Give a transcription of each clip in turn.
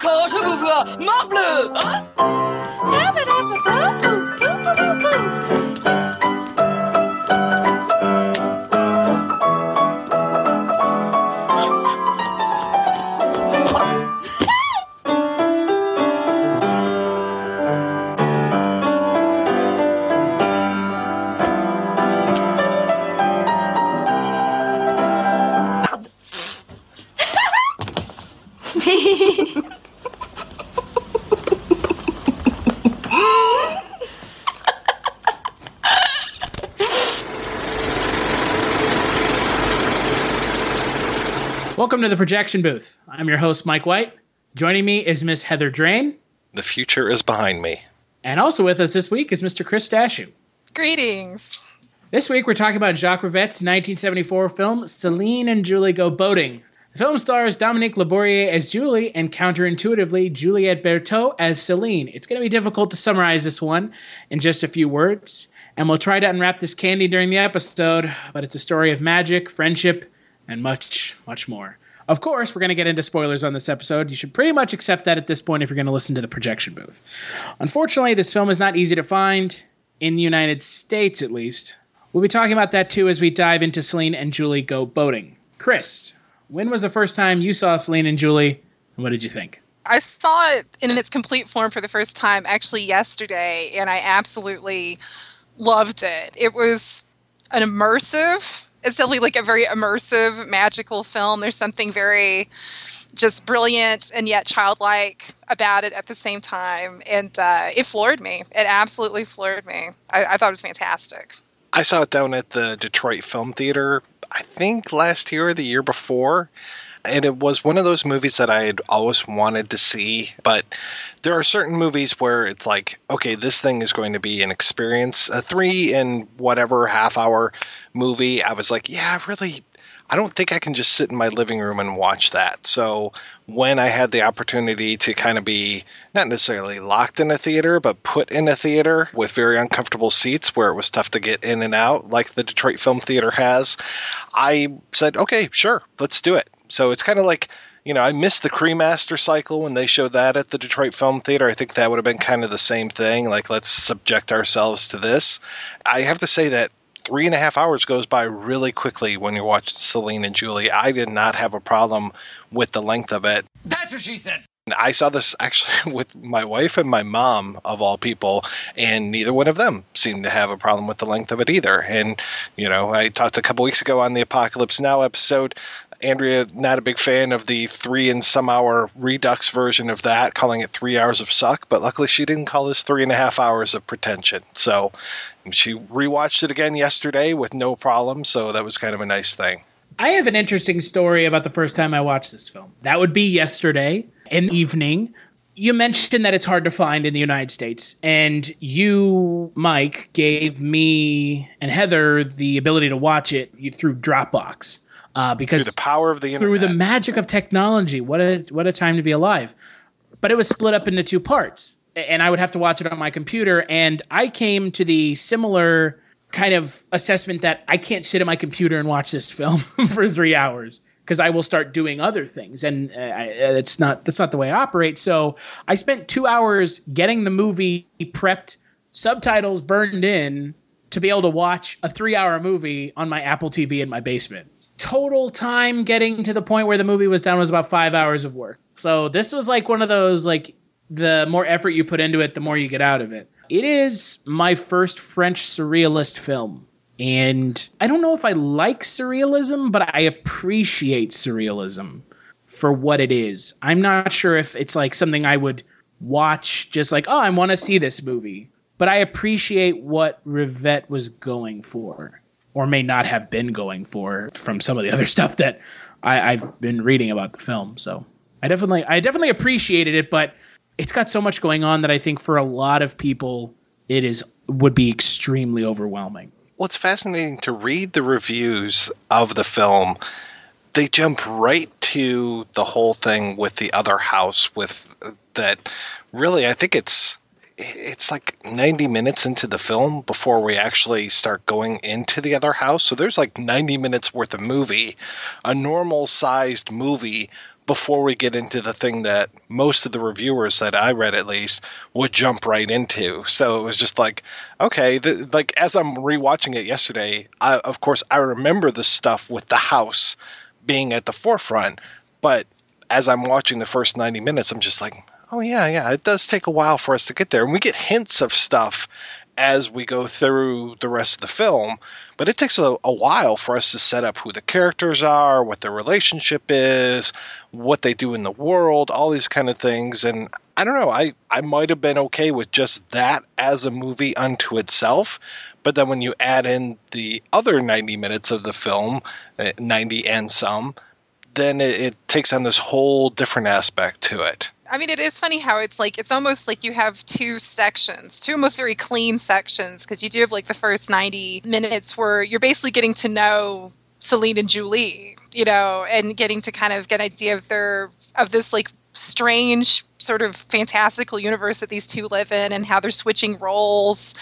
quand je vous vois, morbleu hein the projection booth. I'm your host, Mike White. Joining me is Miss Heather Drain. The future is behind me. And also with us this week is Mr. Chris Stachiw. Greetings. This week we're talking about Jacques Rivette's 1974 film Celine and Julie Go Boating. The film stars Dominique Labourier as Julie and counterintuitively Juliet Berto as Celine. It's going to be difficult to summarize this one in just a few words, and we'll try to unwrap this candy during the episode, but it's a story of magic, friendship, and much, much more. Of course, we're going to get into spoilers on this episode. You should pretty much accept that at this point if you're going to listen to the projection booth. Unfortunately, this film is not easy to find, in the United States at least. We'll be talking about that too as we dive into Celine and Julie Go Boating. Chris, when was the first time you saw Celine and Julie, and what did you think? I saw it in its complete form for the first time actually yesterday, and I absolutely loved it. It was an immersive, it's definitely like a very immersive, magical film. There's something very just brilliant and yet childlike about it at the same time. And uh, it floored me. It absolutely floored me. I, I thought it was fantastic. I saw it down at the Detroit Film Theater, I think last year or the year before. And it was one of those movies that I had always wanted to see. But there are certain movies where it's like, okay, this thing is going to be an experience. A three and whatever half hour movie, I was like, yeah, I really, I don't think I can just sit in my living room and watch that. So when I had the opportunity to kind of be not necessarily locked in a theater, but put in a theater with very uncomfortable seats where it was tough to get in and out, like the Detroit Film Theater has, I said, okay, sure, let's do it. So it's kind of like, you know, I missed the Cremaster cycle when they showed that at the Detroit Film Theater. I think that would have been kind of the same thing. Like, let's subject ourselves to this. I have to say that three and a half hours goes by really quickly when you watch Celine and Julie. I did not have a problem with the length of it. That's what she said. I saw this actually with my wife and my mom, of all people, and neither one of them seemed to have a problem with the length of it either. And, you know, I talked a couple weeks ago on the Apocalypse Now episode. Andrea, not a big fan of the three and some hour redux version of that, calling it three hours of suck, but luckily she didn't call this three and a half hours of pretension. So she rewatched it again yesterday with no problem, so that was kind of a nice thing. I have an interesting story about the first time I watched this film. That would be yesterday in the evening. You mentioned that it's hard to find in the United States, and you, Mike, gave me and Heather the ability to watch it through Dropbox uh, because Through the power of the internet. through the magic of technology. What a what a time to be alive! But it was split up into two parts, and I would have to watch it on my computer. And I came to the similar kind of assessment that I can't sit at my computer and watch this film for three hours because I will start doing other things, and uh, I, it's not that's not the way I operate. So I spent two hours getting the movie prepped, subtitles burned in, to be able to watch a three-hour movie on my Apple TV in my basement. Total time getting to the point where the movie was done was about five hours of work. So this was like one of those like the more effort you put into it, the more you get out of it. It is my first French surrealist film And I don't know if I like surrealism, but I appreciate surrealism for what it is. I'm not sure if it's like something I would watch just like, oh, I want to see this movie. But I appreciate what Rivette was going for, or may not have been going for from some of the other stuff that I, I've been reading about the film. So I definitely, I definitely appreciated it, but it's got so much going on that I think for a lot of people, it is would be extremely overwhelming. Well, it's fascinating to read the reviews of the film. They jump right to the whole thing with the other house with uh, that really I think it's it's like 90 minutes into the film before we actually start going into the other house. So there's like 90 minutes worth of movie, a normal sized movie before we get into the thing that most of the reviewers that I read at least would jump right into. So it was just like, okay, the, like as I'm rewatching it yesterday, I, of course I remember the stuff with the house being at the forefront, but as I'm watching the first 90 minutes, I'm just like, oh yeah, yeah, it does take a while for us to get there, and we get hints of stuff as we go through the rest of the film. But it takes a, a, while for us to set up who the characters are, what their relationship is, what they do in the world, all these kind of things. And I don't know, I, I might have been okay with just that as a movie unto itself. But then when you add in the other 90 minutes of the film, uh, 90 and some, then it, it takes on this whole different aspect to it. I mean, it is funny how it's like it's almost like you have two sections, two almost very clean sections, because you do have like the first 90 minutes where you're basically getting to know Celine and Julie, you know, and getting to kind of get an idea of their of this like strange sort of fantastical universe that these two live in and how they're switching roles.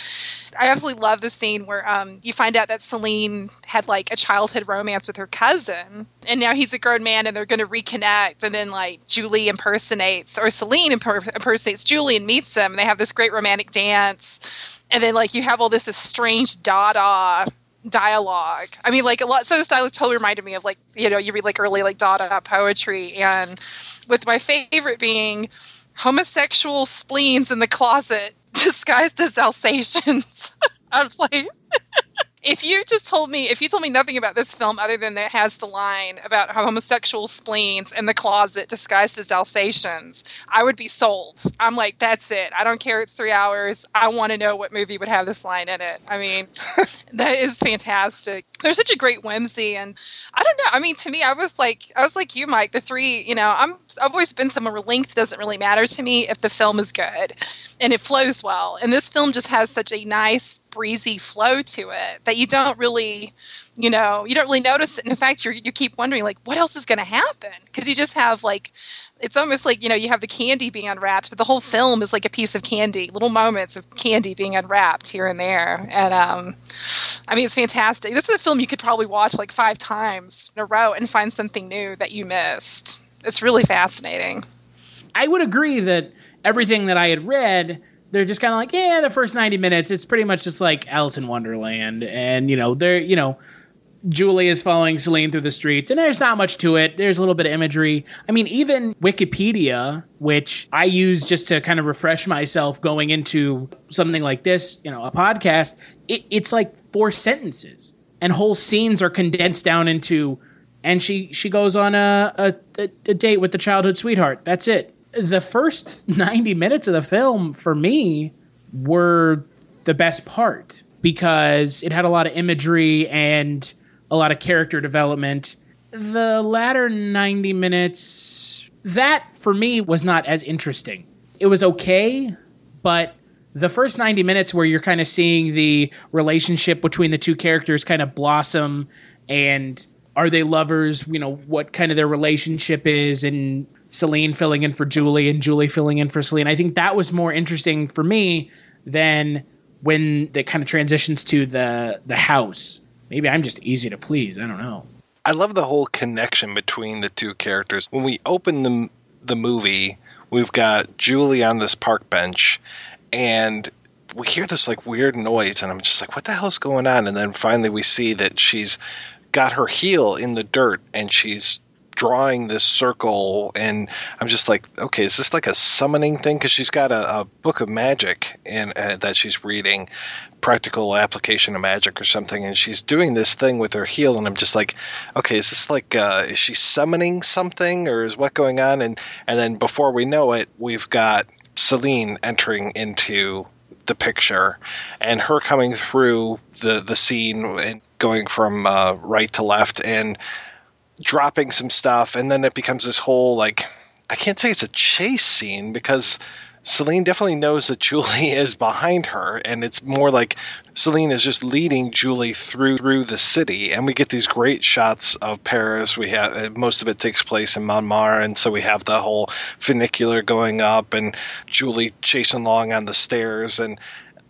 I absolutely love the scene where um, you find out that Celine had like a childhood romance with her cousin, and now he's a grown man and they're going to reconnect. And then like Julie impersonates, or Celine impersonates Julie and meets them, and they have this great romantic dance. And then like you have all this, this strange Dada dialogue. I mean, like a lot. So this dialogue totally reminded me of like you know you read like early like Dada poetry, and with my favorite being homosexual spleens in the closet disguised as Alsatians. I was like, if you just told me, if you told me nothing about this film other than that it has the line about how homosexual spleens in the closet disguised as Alsatians, I would be sold. I'm like, that's it. I don't care. It's three hours. I want to know what movie would have this line in it. I mean, that is fantastic. There's such a great whimsy, and I don't know. I mean, to me, I was like, I was like you, Mike. The three, you know, I'm I've always been someone where length doesn't really matter to me if the film is good and it flows well. And this film just has such a nice breezy flow to it that you don't really you know you don't really notice it. And in fact you you keep wondering like what else is going to happen? Because you just have like it's almost like you know you have the candy being unwrapped but the whole film is like a piece of candy little moments of candy being unwrapped here and there. And um i mean it's fantastic. This is a film you could probably watch like five times in a row and find something new that you missed. It's really fascinating. I would agree that everything that i had read they're just kind of like, yeah, the first 90 minutes, it's pretty much just like Alice in Wonderland. And, you know, they're, you know, Julie is following Celine through the streets, and there's not much to it. There's a little bit of imagery. I mean, even Wikipedia, which I use just to kind of refresh myself going into something like this, you know, a podcast, it, it's like four sentences, and whole scenes are condensed down into. And she she goes on a, a, a date with the childhood sweetheart. That's it the first 90 minutes of the film for me were the best part because it had a lot of imagery and a lot of character development. The latter 90 minutes, that for me was not as interesting. It was okay, but the first 90 minutes where you're kind of seeing the relationship between the two characters kind of blossom and are they lovers, you know, what kind of their relationship is and Celine filling in for Julie and Julie filling in for Celine. I think that was more interesting for me than when it kind of transitions to the the house. Maybe I'm just easy to please. I don't know. I love the whole connection between the two characters. When we open the the movie, we've got Julie on this park bench, and we hear this like weird noise, and I'm just like, "What the hell's going on?" And then finally, we see that she's got her heel in the dirt, and she's drawing this circle, and I'm just like, okay, is this like a summoning thing? Because she's got a, a, book of magic in uh, that she's reading, practical application of magic or something, and she's doing this thing with her heel, and I'm just like, okay, is this like uh, is she summoning something, or is what going on? And and then before we know it, we've got Celine entering into the picture and her coming through the the scene and going from uh, right to left and dropping some stuff and then it becomes this whole like I can't say it's a chase scene because Celine definitely knows that Julie is behind her, and it's more like Celine is just leading Julie through through the city, and we get these great shots of Paris. We have uh, most of it takes place in Montmartre, and so we have the whole funicular going up, and Julie chasing along on the stairs, and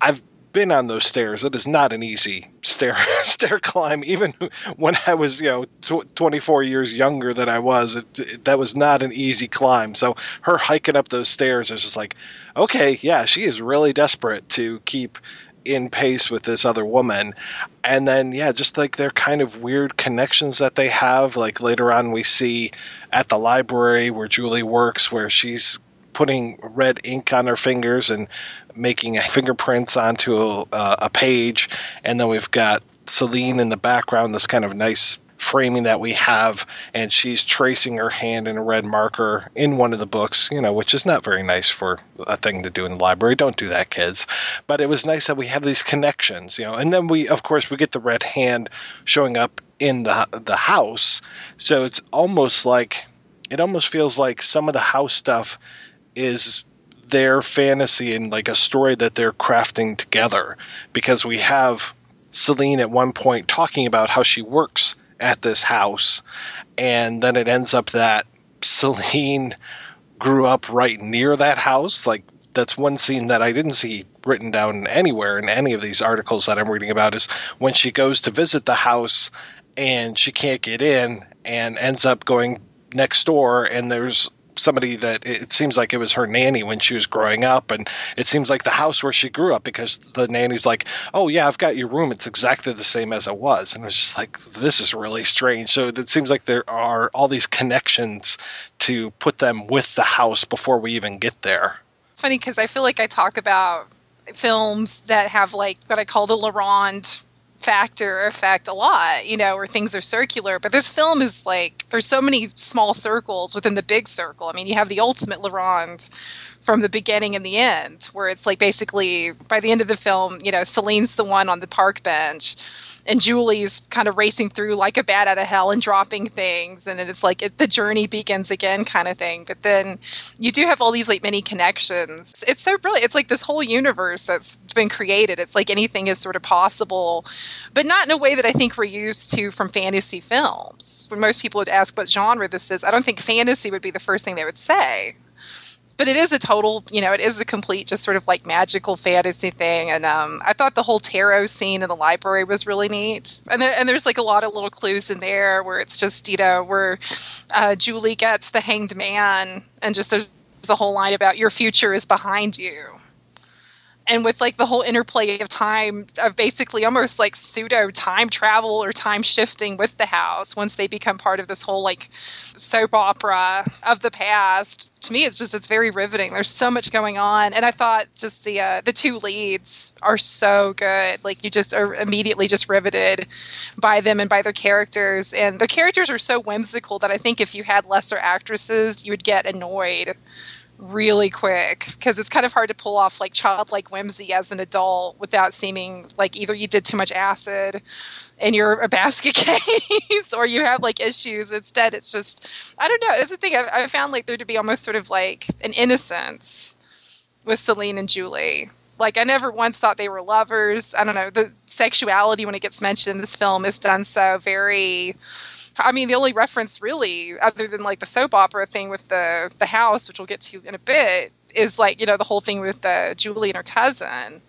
I've been on those stairs. It is not an easy stair stair climb. Even when I was, you know, tw- 24 years younger than I was, it, it, that was not an easy climb. So her hiking up those stairs is just like, okay, yeah, she is really desperate to keep in pace with this other woman. And then, yeah, just like their kind of weird connections that they have. Like later on, we see at the library where Julie works, where she's putting red ink on her fingers and making fingerprints onto a, a page, and then we've got Celine in the background, this kind of nice framing that we have, and she's tracing her hand in a red marker in one of the books, you know, which is not very nice for a thing to do in the library. Don't do that, kids. But it was nice that we have these connections, you know, and then we, of course, we get the red hand showing up in the the house, so it's almost like it almost feels like some of the house stuff is their fantasy and like a story that they're crafting together. Because we have Celine at one point talking about how she works at this house and then it ends up that Celine grew up right near that house. Like that's one scene that I didn't see written down anywhere in any of these articles that I'm reading about is when she goes to visit the house and she can't get in and ends up going next door and there's somebody that it seems like it was her nanny when she was growing up, and it seems like the house where she grew up because the nanny's like, "Oh yeah, I've got your room. It's exactly the same as it was," and it's just like this is really strange. So it seems like there are all these connections to put them with the house before we even get there. Funny because I feel like I talk about films that have like what I call the La Ronde factor effect a lot, you know, where things are circular. But this film is like there's so many small circles within the big circle. I mean, you have the ultimate La Ronde from the beginning and the end, where it's like basically by the end of the film, you know, Celine's the one on the park bench and Julie's kind of racing through like a bat out of hell and dropping things, and it's like it, the journey begins again kind of thing. But then you do have all these like many connections. It's so brilliant. It's like this whole universe that's been created. It's like anything is sort of possible, but not in a way that I think we're used to from fantasy films. When most people would ask what genre this is, I don't think fantasy would be the first thing they would say but it is a total, you know, it is a complete, just sort of like magical fantasy thing. And um, I thought the whole tarot scene in the library was really neat. And and there's like a lot of little clues in there where it's just, you know, where uh, Julie gets the hanged man, and just there's the whole line about your future is behind you and with like the whole interplay of time of basically almost like pseudo time travel or time shifting with the house once they become part of this whole like soap opera of the past to me it's just it's very riveting. There's so much going on. And i thought just the uh, the two leads are so good. Like you just are immediately just riveted by them and by their characters. And the characters are so whimsical that i think if you had lesser actresses you would get annoyed really quick because it's kind of hard to pull off like childlike whimsy as an adult without seeming like either you did too much acid and you're a basket case or you have like issues. Instead it's just i don't know. It's the thing I've, i found like there to be almost sort of like an innocence with celine and julie. Like i never once thought they were lovers. I don't know. The sexuality when it gets mentioned in this film is done so very I mean, the only reference really, other than like the soap opera thing with the the house, which we'll get to in a bit, is like you know the whole thing with uh, Julie and her cousin.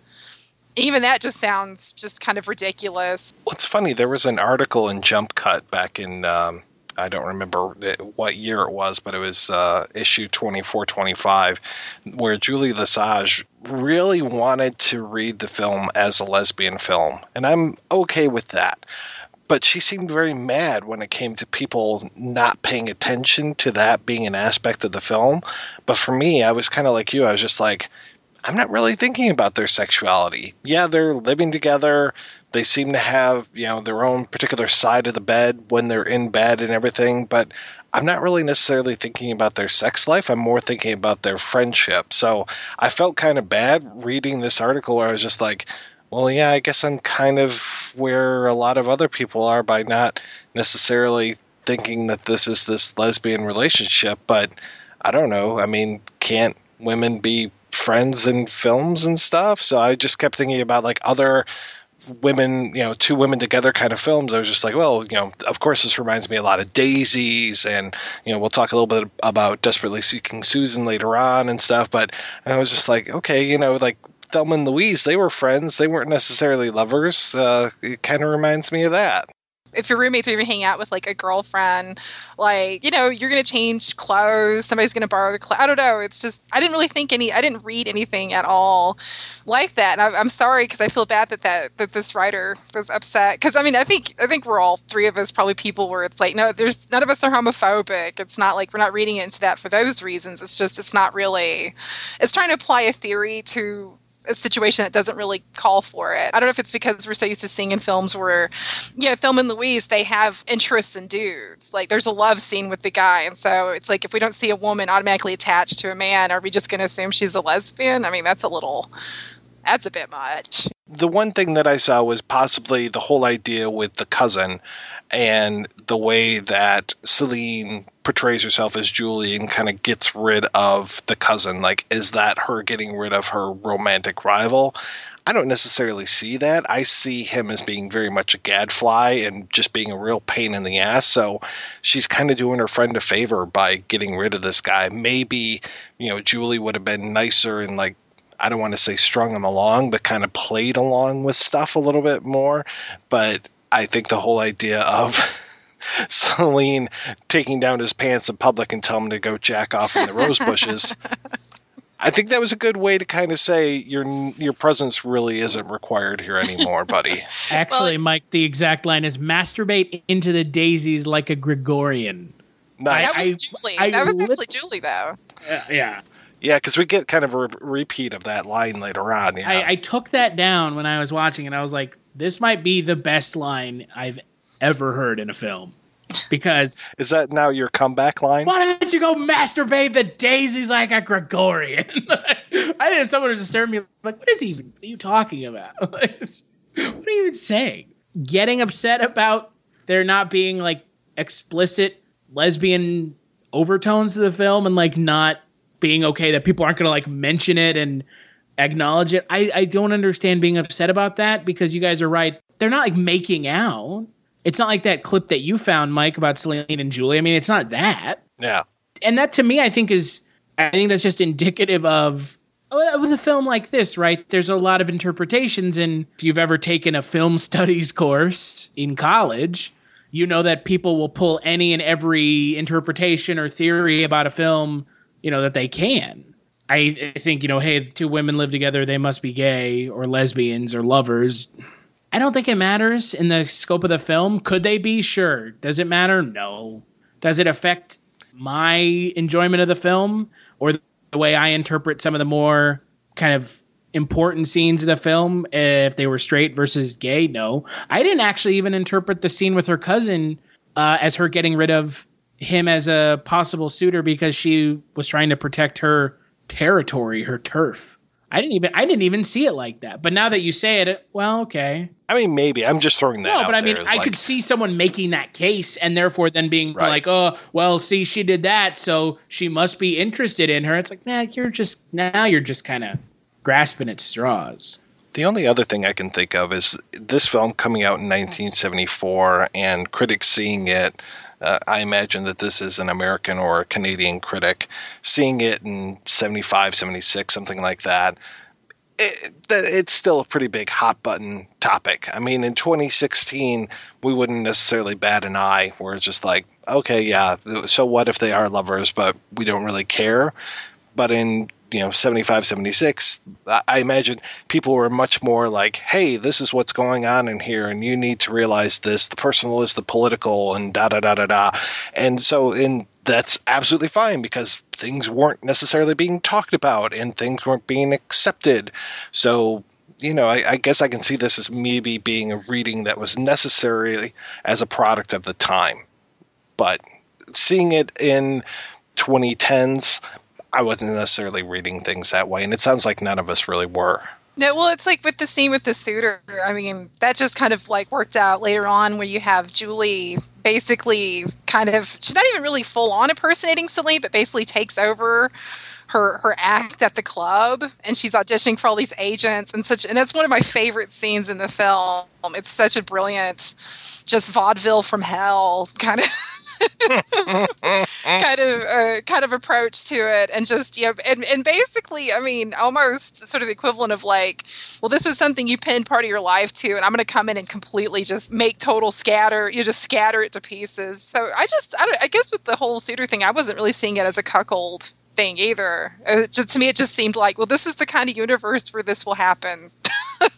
Even that just sounds just kind of ridiculous. What's funny. There was an article in Jump Cut back in um, I don't remember what year it was, but it was uh, issue 2425, where Julie Lesage really wanted to read the film as a lesbian film. And I'm okay with that but she seemed very mad when it came to people not paying attention to that being an aspect of the film. But for me, I was kind of like you. I was just like, I'm not really thinking about their sexuality. Yeah, they're living together. They seem to have, you know, their own particular side of the bed when they're in bed and everything, but I'm not really necessarily thinking about their sex life. I'm more thinking about their friendship. So I felt kind of bad reading this article where I was just like, well, yeah, I guess I'm kind of where a lot of other people are by not necessarily thinking that this is this lesbian relationship. But I don't know. I mean, can't women be friends in films and stuff? So I just kept thinking about like other women, you know, two women together kind of films. I was just like, well, you know, of course, this reminds me a lot of Daisies, and you know, we'll talk a little bit about Desperately Seeking Susan later on and stuff. But I was just like, okay, you know, like Thelma and Louise, they were friends. They weren't necessarily lovers. Uh, it kind of reminds me of that. If your roommates are even hanging out with like a girlfriend, like you know, you're gonna change clothes. Somebody's gonna borrow the clothes. I don't know. It's just I didn't really think any. I didn't read anything at all like that. And I, I'm sorry because I feel bad that that that this writer was upset. Because I mean, I think I think we're all three of us probably people where it's like, no, there's none of us are homophobic. It's not like we're not reading into that for those reasons. It's just it's not really. It's trying to apply a theory to a situation that doesn't really call for it. I don't know if it's because we're so used to seeing in films where, you know, Thelma and Louise, they have interests in dudes. Like there's a love scene with the guy. And so it's like if we don't see a woman automatically attached to a man, are we just going to assume she's a lesbian? I mean, that's a little, that's a bit much. The one thing that I saw was possibly the whole idea with the cousin and the way that Celine portrays herself as Julie and kind of gets rid of the cousin. Like, is that her getting rid of her romantic rival? I don't necessarily see that. I see him as being very much a gadfly and just being a real pain in the ass. So she's kind of doing her friend a favor by getting rid of this guy. Maybe, you know, Julie would have been nicer and like I don't want to say strung him along, but kind of played along with stuff a little bit more. But I think the whole idea of Celine taking down his pants in public and telling him to go jack off in the rose bushes. I think that was a good way to kind of say your your presence really isn't required here anymore, buddy. Actually, Well- Mike, the exact line is masturbate into the daisies like a Gregorian. That was Julie. I that was actually Julie, though. Uh, yeah. Yeah, because we get kind of a re- repeat of that line later on. Yeah. I, I took that down when I was watching it. I was like, this might be the best line I've ever heard in a film. Because Is that now your comeback line? why don't you go masturbate the daisies like a Gregorian? I think someone was staring me like, what is he even what are you talking about? What are you even saying? Getting upset about there not being like explicit lesbian overtones to the film and like not being okay that people aren't gonna like mention it and acknowledge it. I, I don't understand being upset about that because you guys are right. They're not like making out. It's not like that clip that you found, Mike, about Celine and Julie. I mean, it's not that. Yeah. And that to me, I think is, I think that's just indicative of oh, with a film like this, right? There's a lot of interpretations, and if you've ever taken a film studies course in college, you know that people will pull any and every interpretation or theory about a film, you know, that they can. I, I think, you know, hey, two women live together, they must be gay or lesbians or lovers. I don't think it matters in the scope of the film. Could they be? Sure. Does it matter? No. Does it affect my enjoyment of the film or the way I interpret some of the more kind of important scenes of the film if they were straight versus gay? No. I didn't actually even interpret the scene with her cousin uh, as her getting rid of him as a possible suitor because she was trying to protect her territory, her turf. I didn't even I didn't even see it like that. But now that you say it, well, okay. I mean, maybe. I'm just throwing that No, out but I mean, I like, could see someone making that case and therefore then being Right. like, oh, well, see, she did that, so she must be interested in her. It's like, nah, you're just now you're just kind of grasping at straws. The only other thing I can think of is this film coming out in 1974 and critics seeing it. Uh, I imagine that this is an American or a Canadian critic seeing it in 75, 76, something like that. It, it's still a pretty big hot button topic. I mean, in 2016, we wouldn't necessarily bat an eye. We're just like, okay, yeah, so what if they are lovers, but we don't really care. But in you know 75 76 I, imagine people were much more like hey this is what's going on in here and you need to realize this. The personal is the political and da da da da da. And so in that's absolutely fine because things weren't necessarily being talked about and things weren't being accepted. So you know, I, I, guess I can see this as maybe being a reading that was necessary as a product of the time. But seeing it in 2010s, I wasn't necessarily reading things that way, and it sounds like none of us really were. No, well, it's like with the scene with the suitor. I mean, that just kind of like worked out later on where you have Julie basically kind of, she's not even really full on impersonating Celine, but basically takes over her her act at the club and she's auditioning for all these agents and such and that's one of my favorite scenes in the film it's such a brilliant just vaudeville from hell kind of kind of uh, kind of approach to it and just you know and, and basically i mean almost sort of the equivalent of like well this was something you pinned part of your life to and i'm going to come in and completely just make total scatter you just scatter it to pieces. So i just I, I guess with the whole suitor thing i wasn't really seeing it as a cuckold thing either. It just, to me it just seemed like well this is the kind of universe where this will happen.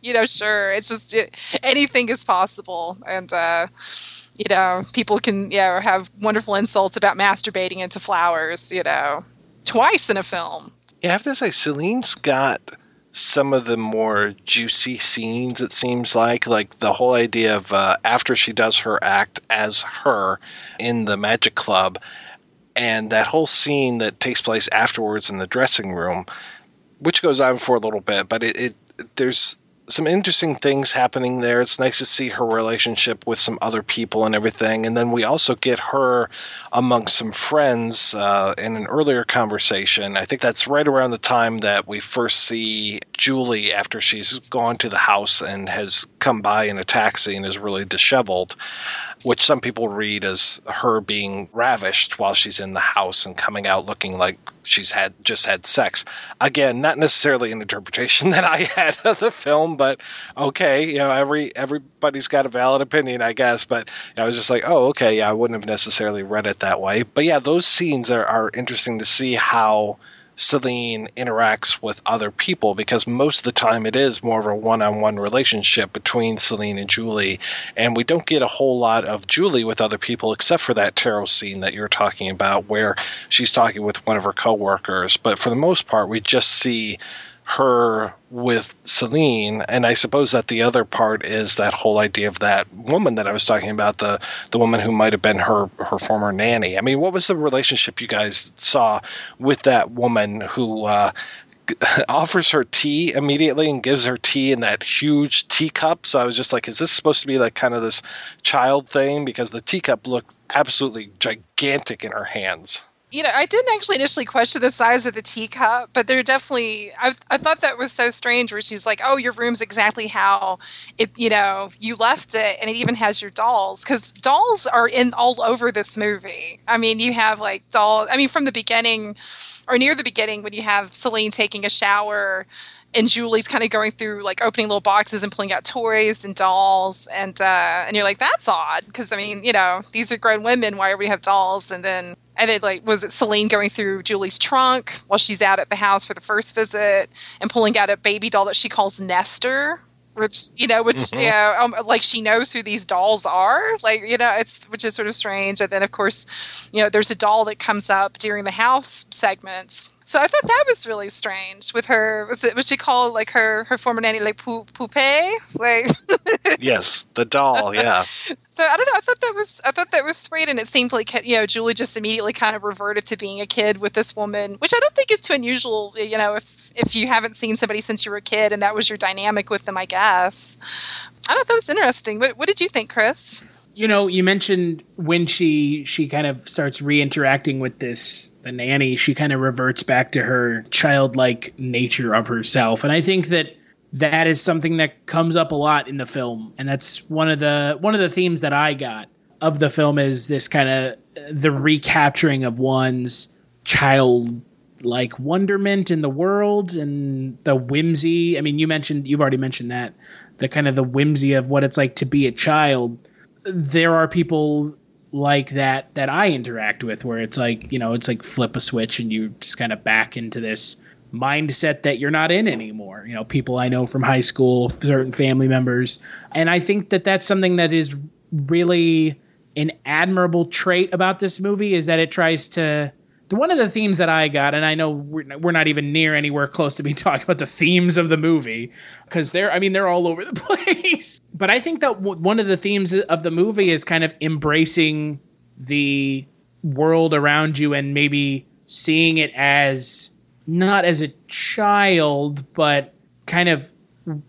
You know sure it's just it, anything is possible. And uh you know, people can, you know, have wonderful insults about masturbating into flowers, you know, twice in a film. Yeah, I have to say, Celine's got some of the more juicy scenes, it seems like. Like the whole idea of uh, after she does her act as her in the Magic Club, and that whole scene that takes place afterwards in the dressing room, which goes on for a little bit, but it, it there's some interesting things happening there. It's nice to see her relationship with some other people and everything. And then we also get her among some friends uh, in an earlier conversation. I think that's right around the time that we first see Julie after she's gone to the house and has come by in a taxi and is really disheveled which some people read as her being ravished while she's in the house and coming out looking like she's had just had sex. Again, not necessarily an interpretation that I had of the film, but okay, you know, every everybody's got a valid opinion, I guess. But you know, I was just like, oh, okay, yeah, I wouldn't have necessarily read it that way. But yeah, those scenes are, are interesting to see how Celine interacts with other people because most of the time it is more of a one on one relationship between Celine and Julie. And we don't get a whole lot of Julie with other people except for that tarot scene that you're talking about where she's talking with one of her coworkers. But for the most part, we just see her with Celine, and I suppose that the other part is that whole idea of that woman that I was talking about, the the woman who might have been her her former nanny. I mean, what was the relationship you guys saw with that woman who uh, offers her tea immediately and gives her tea in that huge teacup? So I was just like, is this supposed to be like kind of this child thing? Because the teacup looked absolutely gigantic in her hands you know, I didn't actually initially question the size of the teacup, but they're definitely. I, I thought that was so strange, where she's like, "Oh, your room's exactly how it, you know, you left it, and it even has your dolls." Because dolls are in all over this movie. I mean, you have like dolls. I mean, from the beginning, or near the beginning, when you have Celine taking a shower and Julie's kind of going through like opening little boxes and pulling out toys and dolls and uh and you're like that's odd because I mean you know these are grown women why do we have dolls? And then and then like was it Celine going through Julie's trunk while she's out at the house for the first visit and pulling out a baby doll that she calls Nestor which you know which mm-hmm. you know um, like she knows who these dolls are? Like you know it's which is sort of strange. And then of course you know there's a doll that comes up during the house segments so I thought that was really strange with her. Was it was she called like her her former nanny like pou- poupée? Like yes, the doll. Yeah. so I don't know. I thought that was I thought that was sweet, and it seemed like you know Julie just immediately kind of reverted to being a kid with this woman, which I don't think is too unusual. You know, if if you haven't seen somebody since you were a kid and that was your dynamic with them, I guess. I thought that was interesting. What what did you think, Chris? You know, you mentioned when she she kind of starts re-interacting with this the nanny, she kind of reverts back to her childlike nature of herself. And I think that that is something that comes up a lot in the film. And that's one of the one of the themes that I got of the film is this kind of the recapturing of one's child like wonderment in the world and the whimsy. I mean, you mentioned you've already mentioned that the kind of the whimsy of what it's like to be a child. There are people like that that I interact with, where it's like you know it's like flip a switch and you just kind of back into this mindset that you're not in anymore. You know, people I know from high school, certain family members, and I think that that's something that is really an admirable trait about this movie is that it tries to one of the themes that I got, and I know we're, we're not even near anywhere close to be talking about the themes of the movie because they're, I mean, they're all over the place. but I think that w- one of the themes of the movie is kind of embracing the world around you and maybe seeing it as not as a child, but kind of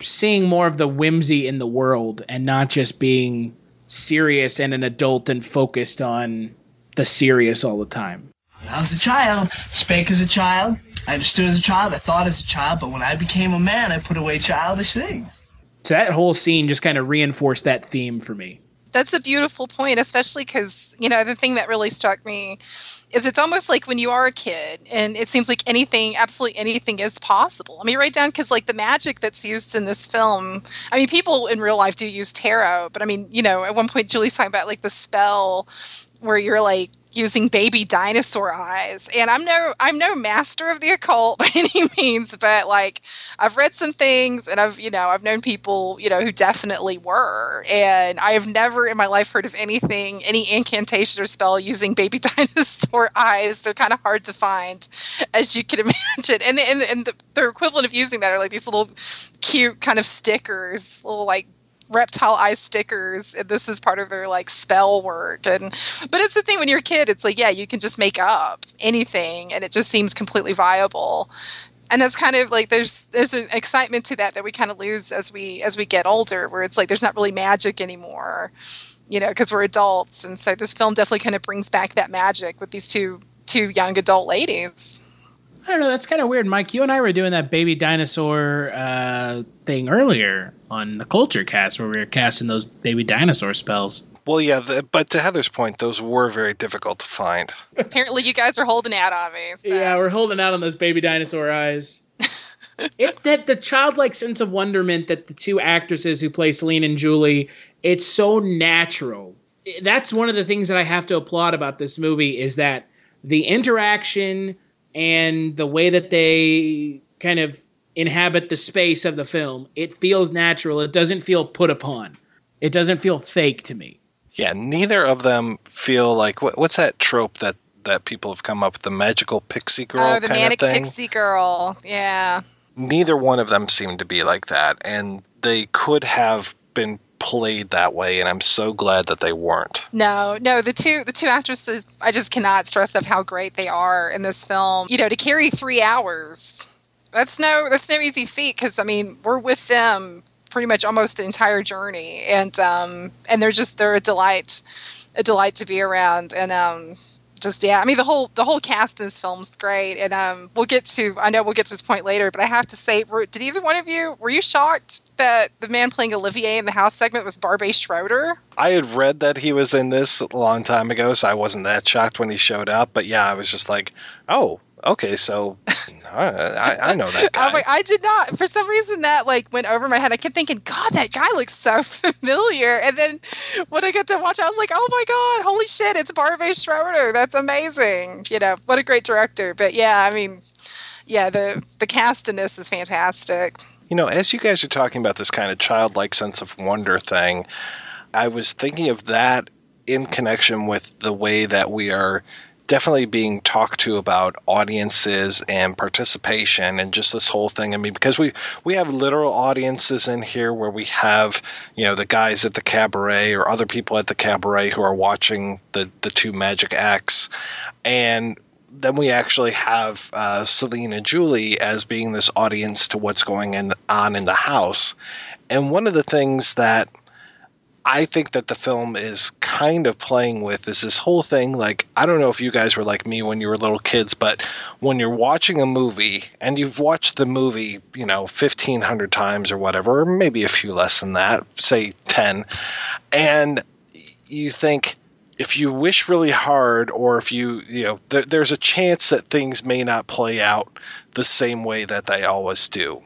seeing more of the whimsy in the world and not just being serious and an adult and focused on the serious all the time. I was a child, spake as a child, I understood as a child, I thought as a child, but when I became a man, I put away childish things. So that whole scene just kind of reinforced that theme for me. That's a beautiful point, especially because, you know, the thing that really struck me is it's almost like when you are a kid and it seems like anything absolutely anything is possible. I mean right down because like the magic that's used in this film i mean people in real life do use tarot but i mean you know at one point julie's talking about like the spell where you're like using baby dinosaur eyes. And I'm no I'm no master of the occult by any means, but like I've read some things and I've you know, I've known people, you know, who definitely were. And I have never in my life heard of anything, any incantation or spell using baby dinosaur eyes. They're kind of hard to find, as you can imagine. And and, and the, the equivalent of using that are like these little cute kind of stickers, little like reptile eye stickers and this is part of their like spell work and but it's the thing when you're a kid it's like yeah you can just make up anything and it just seems completely viable. And that's kind of like there's there's an excitement to that that we kind of lose as we as we get older where it's like there's not really magic anymore you know because we're adults and so this film definitely kind of brings back that magic with these two two young adult ladies I don't know. That's kind of weird, Mike. You and I were doing that baby dinosaur uh, thing earlier on the Kulturecast, where we were casting those baby dinosaur spells. Well, yeah, the, but to Heather's point, those were very difficult to find. Apparently, you guys are holding out on me. So. Yeah, we're holding out on those baby dinosaur eyes. it that the childlike sense of wonderment that the two actresses who play Celine and Julie, it's so natural. That's one of the things that I have to applaud about this movie is that the interaction and the way that they kind of inhabit the space of the film, it feels natural. It doesn't feel put upon. It doesn't feel fake to me. Yeah, neither of them feel like what, what's that trope that that people have come up with the magical pixie oh, girl oh, the kind manic of thing. pixie girl. Yeah. Neither one of them seem to be like that, and they could have been played that way and I'm so glad that they weren't. No, no, the two the two actresses I just cannot stress enough how great they are in this film. You know, to carry 3 hours. That's no that's no easy feat cuz I mean, we're with them pretty much almost the entire journey and um and they're just they're a delight a delight to be around and um just yeah, I mean the whole the whole cast in this film's great, and um, we'll get to I know we'll get to this point later, but I have to say, were, did either one of you were you shocked that the man playing Olivier in the house segment was Barbet Schroeder? I had read that he was in this a long time ago, so I wasn't that shocked when he showed up. But yeah, I was just like, oh, okay, so uh, I, I know that guy. I, like, I did not. For some reason, that like went over my head. I kept thinking, God, that guy looks so familiar. And then when I got to watch, I was like, Oh my God, holy shit, it's Barbet Schroeder. That's amazing. You know, what a great director. But yeah, I mean, yeah, the the cast in this is fantastic. You know, as you guys are talking about this kind of childlike sense of wonder thing, I was thinking of that in connection with the way that we are definitely being talked to about audiences and participation and just this whole thing. I mean, because we we have literal audiences in here where we have you know the guys at the cabaret or other people at the cabaret who are watching the the two magic acts, and then we actually have uh, Celine and Julie as being this audience to what's going in, on in the house. And one of the things that I think that the film is kind of playing with is this whole thing. Like, I don't know if you guys were like me when you were little kids, but when you're watching a movie and you've watched the movie, you know, 1500 times or whatever, or maybe a few less than that, say 10, and you think, if you wish really hard, or if you, you know, th- there's a chance that things may not play out the same way that they always do.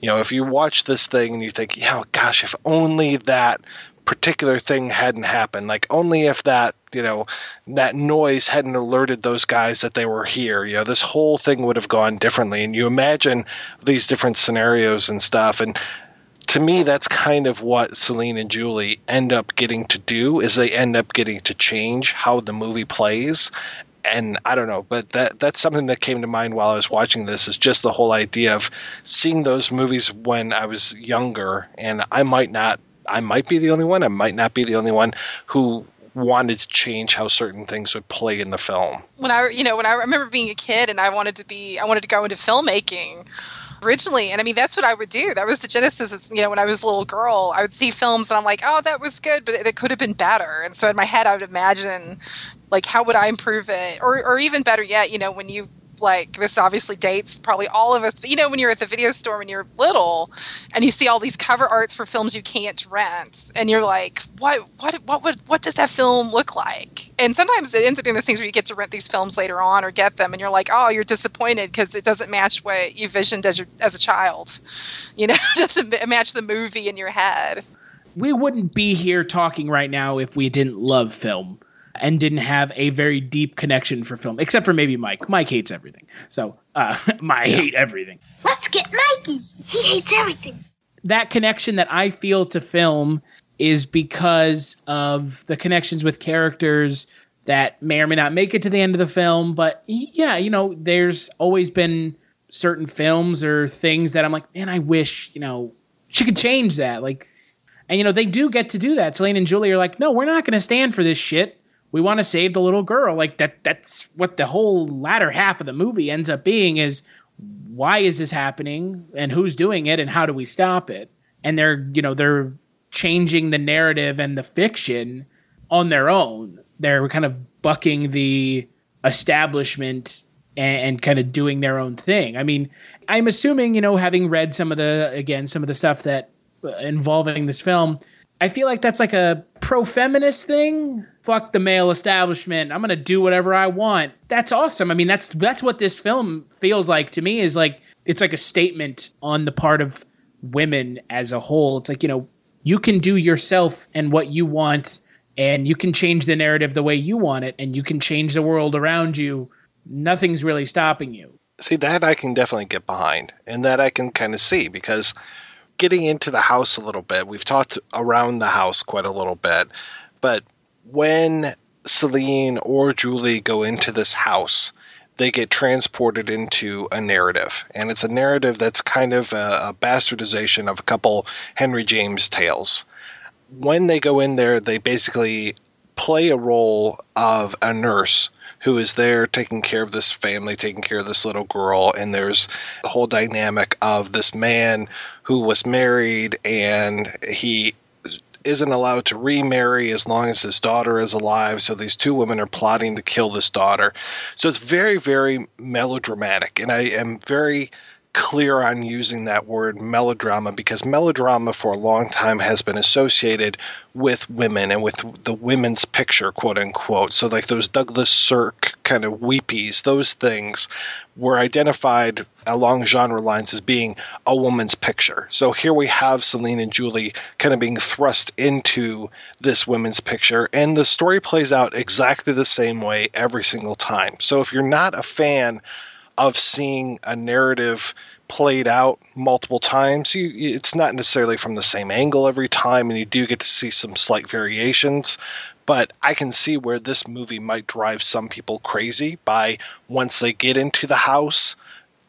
You know, if you watch this thing and you think, yeah, gosh, if only that particular thing hadn't happened. Like only if that, you know, that noise hadn't alerted those guys that they were here, you know, this whole thing would have gone differently. And you imagine these different scenarios and stuff. And to me, that's kind of what Celine and Julie end up getting to do is they end up getting to change how the movie plays. And I don't know, but that that's something that came to mind while I was watching this is just the whole idea of seeing those movies when I was younger, and I might not I might be the only one, I might not be the only one who wanted to change how certain things would play in the film. When I, you know, when I remember being a kid and I wanted to be, I wanted to go into filmmaking originally, and I mean that's what I would do. That was the genesis. Is, you know, when I was a little girl, I would see films and I'm like, oh, that was good, but it could have been better. And so in my head, I would imagine, like, how would I improve it, or, or even better yet, you know, when you like this obviously dates probably all of us but you know when you're at the video store when you're little and you see all these cover arts for films you can't rent and you're like what what what would what does that film look like? And sometimes it ends up being those things where you get to rent these films later on or get them and you're like oh you're disappointed because it doesn't match what you visioned as your as a child you know it doesn't match the movie in your head. We wouldn't be here talking right now if we didn't love film and didn't have a very deep connection for film, except for maybe Mike. Mike hates everything. So, uh, I hate everything. Let's get Mikey. He hates everything. That connection that I feel to film is because of the connections with characters that may or may not make it to the end of the film. But yeah, you know, there's always been certain films or things that I'm like, man, I wish, you know, she could change that. Like, and you know, they do get to do that. Celine and Julie are like, no, we're not going to stand for this shit we want to save the little girl. Like that that's what the whole latter half of the movie ends up being is why is this happening and who's doing it and how do we stop it? And they're, you know, they're changing the narrative and the fiction on their own. They're kind of bucking the establishment and, and kind of doing their own thing. I mean, I'm assuming, you know, having read some of the again some of the stuff that uh, involving this film, I feel like that's like a pro feminist thing. Fuck the male establishment. I'm gonna do whatever I want. That's awesome. I mean, that's that's what this film feels like to me. Is like it's like a statement on the part of women as a whole. It's like you know you can do yourself and what you want, and you can change the narrative the way you want it, and you can change the world around you. Nothing's really stopping you. See that I can definitely get behind, and that I can kind of see because getting into the house a little bit, we've talked around the house quite a little bit, but when Celine or Julie go into this house, they get transported into a narrative. And it's a narrative that's kind of a, a bastardization of a couple Henry James tales. When they go in there, they basically play a role of a nurse who is there taking care of this family, taking care of this little girl, and there's the whole dynamic of this man who was married and he isn't allowed to remarry as long as his daughter is alive. So these two women are plotting to kill this daughter. So it's very, very melodramatic, and I am very clear on using that word melodrama because melodrama for a long time has been associated with women and with the women's picture, quote unquote. So, like those Douglas Sirk kind of weepies, those things were identified along genre lines as being a woman's picture. So, here we have Celine and Julie kind of being thrust into this women's picture, and the story plays out exactly the same way every single time. So, if you're not a fan, of seeing a narrative played out multiple times. You, it's not necessarily from the same angle every time, and you do get to see some slight variations. But I can see where this movie might drive some people crazy by once they get into the house,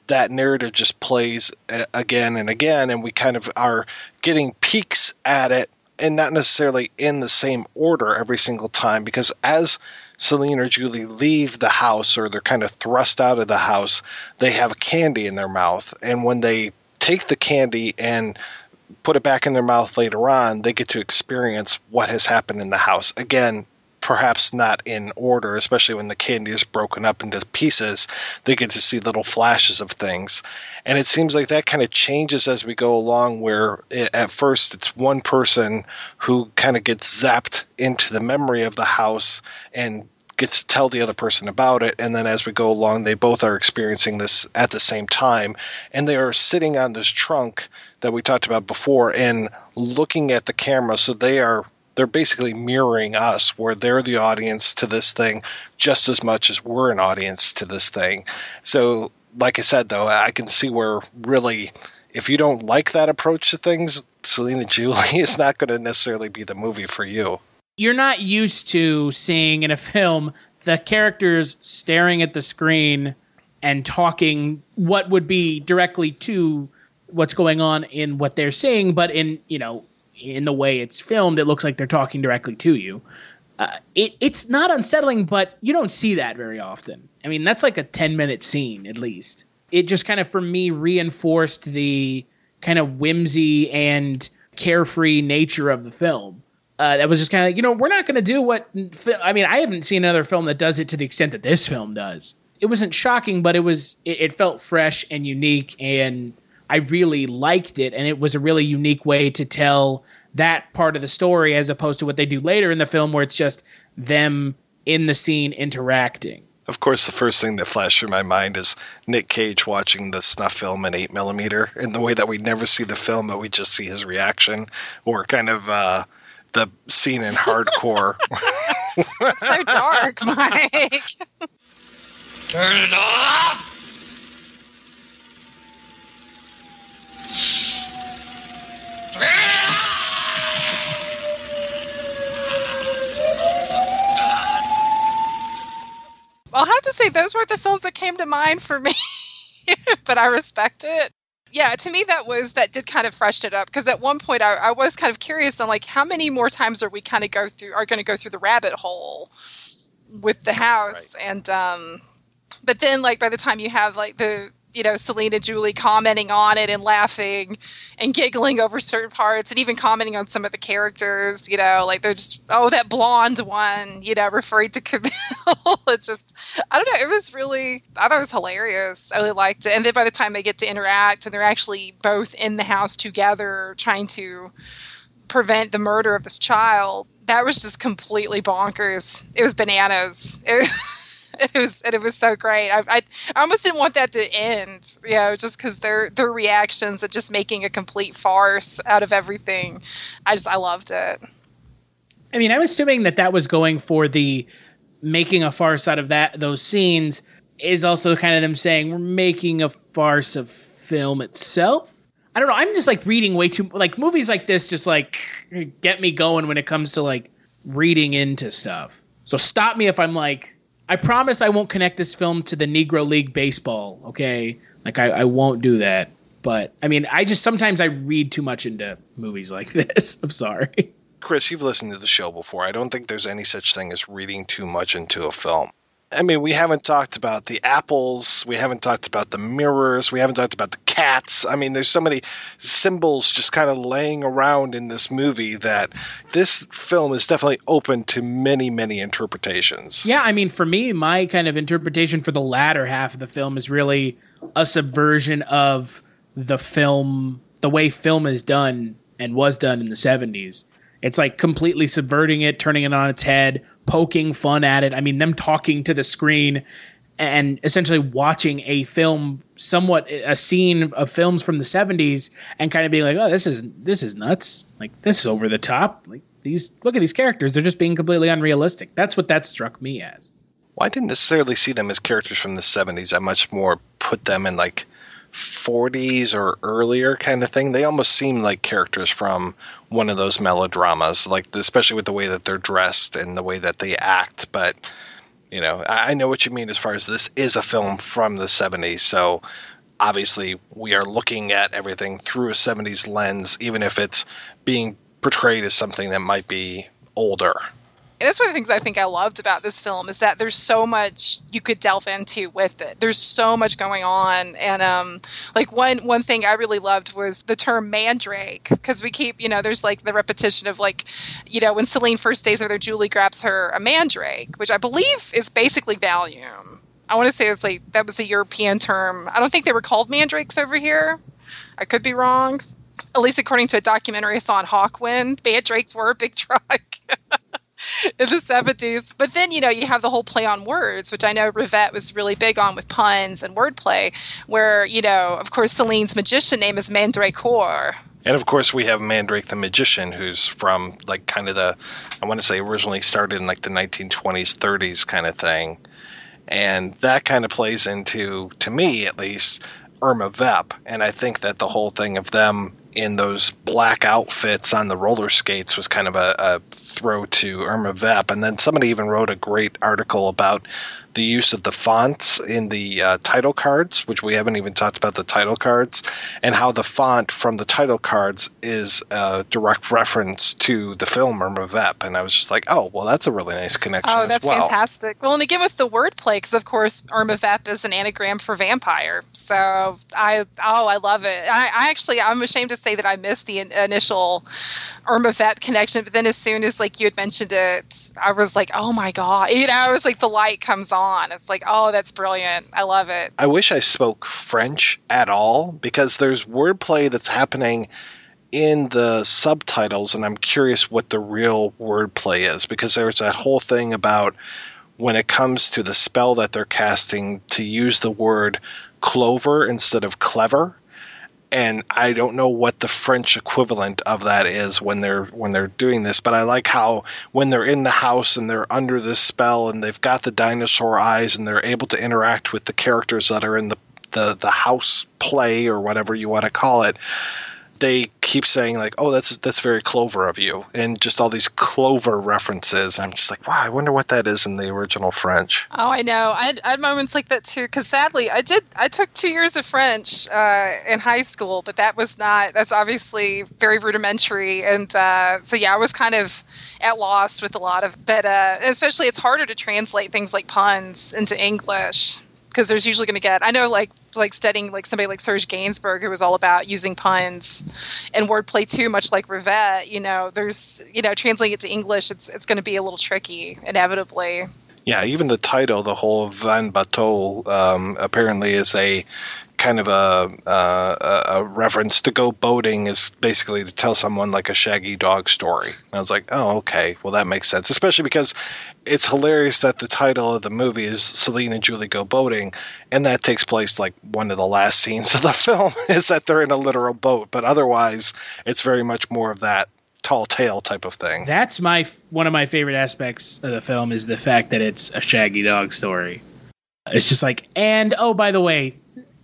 that narrative just plays uh, again and again, and we kind of are getting peaks at it and not necessarily in the same order every single time because as Celine or Julie leave the house or they're kind of thrust out of the house, they have candy in their mouth. And when they take the candy and put it back in their mouth later on, they get to experience what has happened in the house. Again, perhaps not in order, especially when the candy is broken up into pieces. They get to see little flashes of things. And it seems like that kind of changes as we go along, where it, at first it's one person who kind of gets zapped into the memory of the house and to tell the other person about it. And then as we go along, they both are experiencing this at the same time. And they are sitting on this trunk that we talked about before and looking at the camera. So they are they're basically mirroring us, where they're the audience to this thing just as much as we're an audience to this thing. So, like I said, though, I can see where really, if you don't like that approach to things, Selena Julie is not going to necessarily be the movie for you. You're not used to seeing in a film the characters staring at the screen and talking what would be directly to what's going on in what they're seeing, but in you know in the way it's filmed, it looks like they're talking directly to you. Uh, it, it's not unsettling, but you don't see that very often. I mean, that's like a 10 minute scene at least. It just kind of, for me, reinforced the kind of whimsy and carefree nature of the film. Uh, that was just kind of you know, we're not going to do what. I mean, I haven't seen another film that does it to the extent that this film does. It wasn't shocking, but it was. It, it felt fresh and unique, and I really liked it. And it was a really unique way to tell that part of the story as opposed to what they do later in the film where it's just them in the scene interacting. Of course, the first thing that flashed through my mind is Nick Cage watching the snuff film in 8 millimeter in the way that we never see the film, but we just see his reaction, or kind of uh, the scene in hardcore. so dark, Mike. Turn it off! I'll have to say those were the films that came to mind for me, but I respect it. Yeah, to me that was that did kind of freshen it up because at one point I, I was kind of curious on like how many more times are we kind of go through are going to go through the rabbit hole with the house Right. and um but then like by the time you have like the you know Selena Julie commenting on it and laughing and giggling over certain parts and even commenting on some of the characters you know like they're just oh that blonde one you know referring to Camille. It's just I don't know it was really I thought it was hilarious. I really liked it. And then by the time they get to interact and they're actually both in the house together trying to prevent the murder of this child that was just completely bonkers. It was bananas. It, it was and it was so great I, I I almost didn't want that to end you know just because their their reactions and just making a complete farce out of everything I just I loved it I mean, I'm assuming that that was going for the making a farce out of that those scenes is also kind of them saying we're making a farce of film itself. I don't know. I'm just like reading way too like movies like this just like get me going when it comes to like reading into stuff. So stop me if I'm like I promise I won't connect this film to the Negro League baseball, okay? Like I, I won't do that. But I mean, I just sometimes I read too much into movies like this. I'm sorry. Chris, you've listened to the show before. I don't think there's any such thing as reading too much into a film. I mean, we haven't talked about the apples. We haven't talked about the mirrors. We haven't talked about the cats. I mean, there's so many symbols just kind of laying around in this movie that this film is definitely open to many, many interpretations. Yeah, I mean, for me, my kind of interpretation for the latter half of the film is really a subversion of the film, the way film is done and was done in the 70s. It's like completely subverting it, turning it on its head, poking fun at it. I mean, them talking to the screen and essentially watching a film, somewhat a scene of films from the 70s, and kind of being like, "Oh, this is this is nuts! Like this is over the top! Like these look at these characters; they're just being completely unrealistic." That's what that struck me as. Well, I didn't necessarily see them as characters from the 70s. I much more put them in like 40s or earlier kind of thing. They almost seem like characters from one of those melodramas, like especially with the way that they're dressed and the way that they act. But you know, I, know what you mean as far as this is a film from the 70s, so obviously we are looking at everything through a 70s lens, even if it's being portrayed as something that might be older. And that's one of the things I think I loved about this film is that there's so much you could delve into with it. There's so much going on, and um, like one one thing I really loved was the term mandrake because we keep you know there's like the repetition of like you know when Celine first stays with her, Julie grabs her a mandrake, which I believe is basically Valium. I want to say it's like that was a European term. I don't think they were called mandrakes over here. I could be wrong. At least according to a documentary I saw on Hawkwind, mandrakes were a big drug. in the 70s. But then, you know, you have the whole play on words, which I know Rivette was really big on with puns and wordplay, where, you know, of course, Celine's magician name is Mandragore. And of course, we have Mandrake the Magician, who's from like kind of the, I want to say originally started in like the 1920s, 30s kind of thing. And that kind of plays into, to me at least, Irma Vep. And I think that the whole thing of them in those black outfits on the roller skates was kind of a, a throw to Irma Vep. And then somebody even wrote a great article about the use of the fonts in the uh, title cards, which we haven't even talked about the title cards, and how the font from the title cards is a direct reference to the film Irma Vep. And I was just like, oh, well, that's a really nice connection Oh, that's well. fantastic. Well, and again with the wordplay, because of course Irma Vep is an anagram for vampire. So I, oh, I love it. I, I actually, I'm ashamed to say that I missed the in- initial Irma Vep connection, but then as soon as like you had mentioned it, I was like, oh my god, you know, I was like the light comes on. It's like, oh, that's brilliant. I love it. I wish I spoke French at all because there's wordplay that's happening in the subtitles, and I'm curious what the real wordplay is because there's that whole thing about when it comes to the spell that they're casting to use the word clover instead of clever. And I don't know what the French equivalent of that is when they're when they're doing this, but I like how when they're in the house and they're under this spell and they've got the dinosaur eyes and they're able to interact with the characters that are in the the, the house play or whatever you want to call it they keep saying like oh that's that's very clover of you and just all these clover references i'm just like wow i wonder what that is in the original french Oh, I know. I had, I had moments like that too. Because sadly, I did. I took two years of French uh, in high school, but that was not. That's obviously very rudimentary, and uh, so yeah, I was kind of at loss with a lot of. But uh, especially, it's harder to translate things like puns into English because there's usually going to get. I know, like like studying like somebody like Serge Gainsbourg, who was all about using puns and wordplay too, much like Rivette. You know, there's you know translating it to English, it's it's going to be a little tricky inevitably. Yeah, even the title, the whole Van Bateau, um, apparently is a kind of a, a a reference to go boating is basically to tell someone like a shaggy dog story. And I was like, oh, okay, well that makes sense, especially because it's hilarious that the title of the movie is Celine and Julie Go Boating, and that takes place like one of the last scenes of the film is that they're in a literal boat, but otherwise it's very much more of that tall tale type of thing. That's my one of my favorite aspects of the film is the fact that it's a Shaggy Dog story. It's just like, and oh, by the way,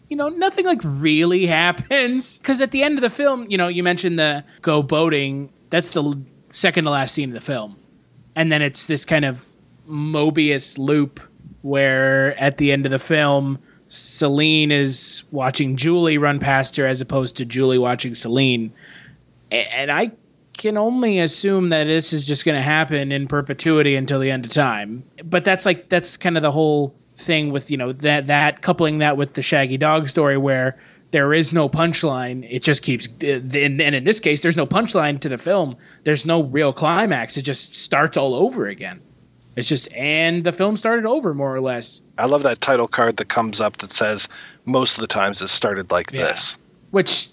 you know, nothing like really happens because at the end of the film, you know, you mentioned the go boating. That's the second to last scene of the film, and then it's this kind of Mobius loop where at the end of the film, Celine is watching Julie run past her as opposed to Julie watching Celine, and I can only assume that this is just going to happen in perpetuity until the end of time. But that's like that's kind of the whole thing with you know that that coupling that with the Shaggy Dog story where there is no punchline. It just keeps uh, and, and in this case there's no punchline to the film. There's no real climax. It just starts all over again. It's just and the film started over more or less. I love that title card that comes up that says most of the times it started like Yeah. this. which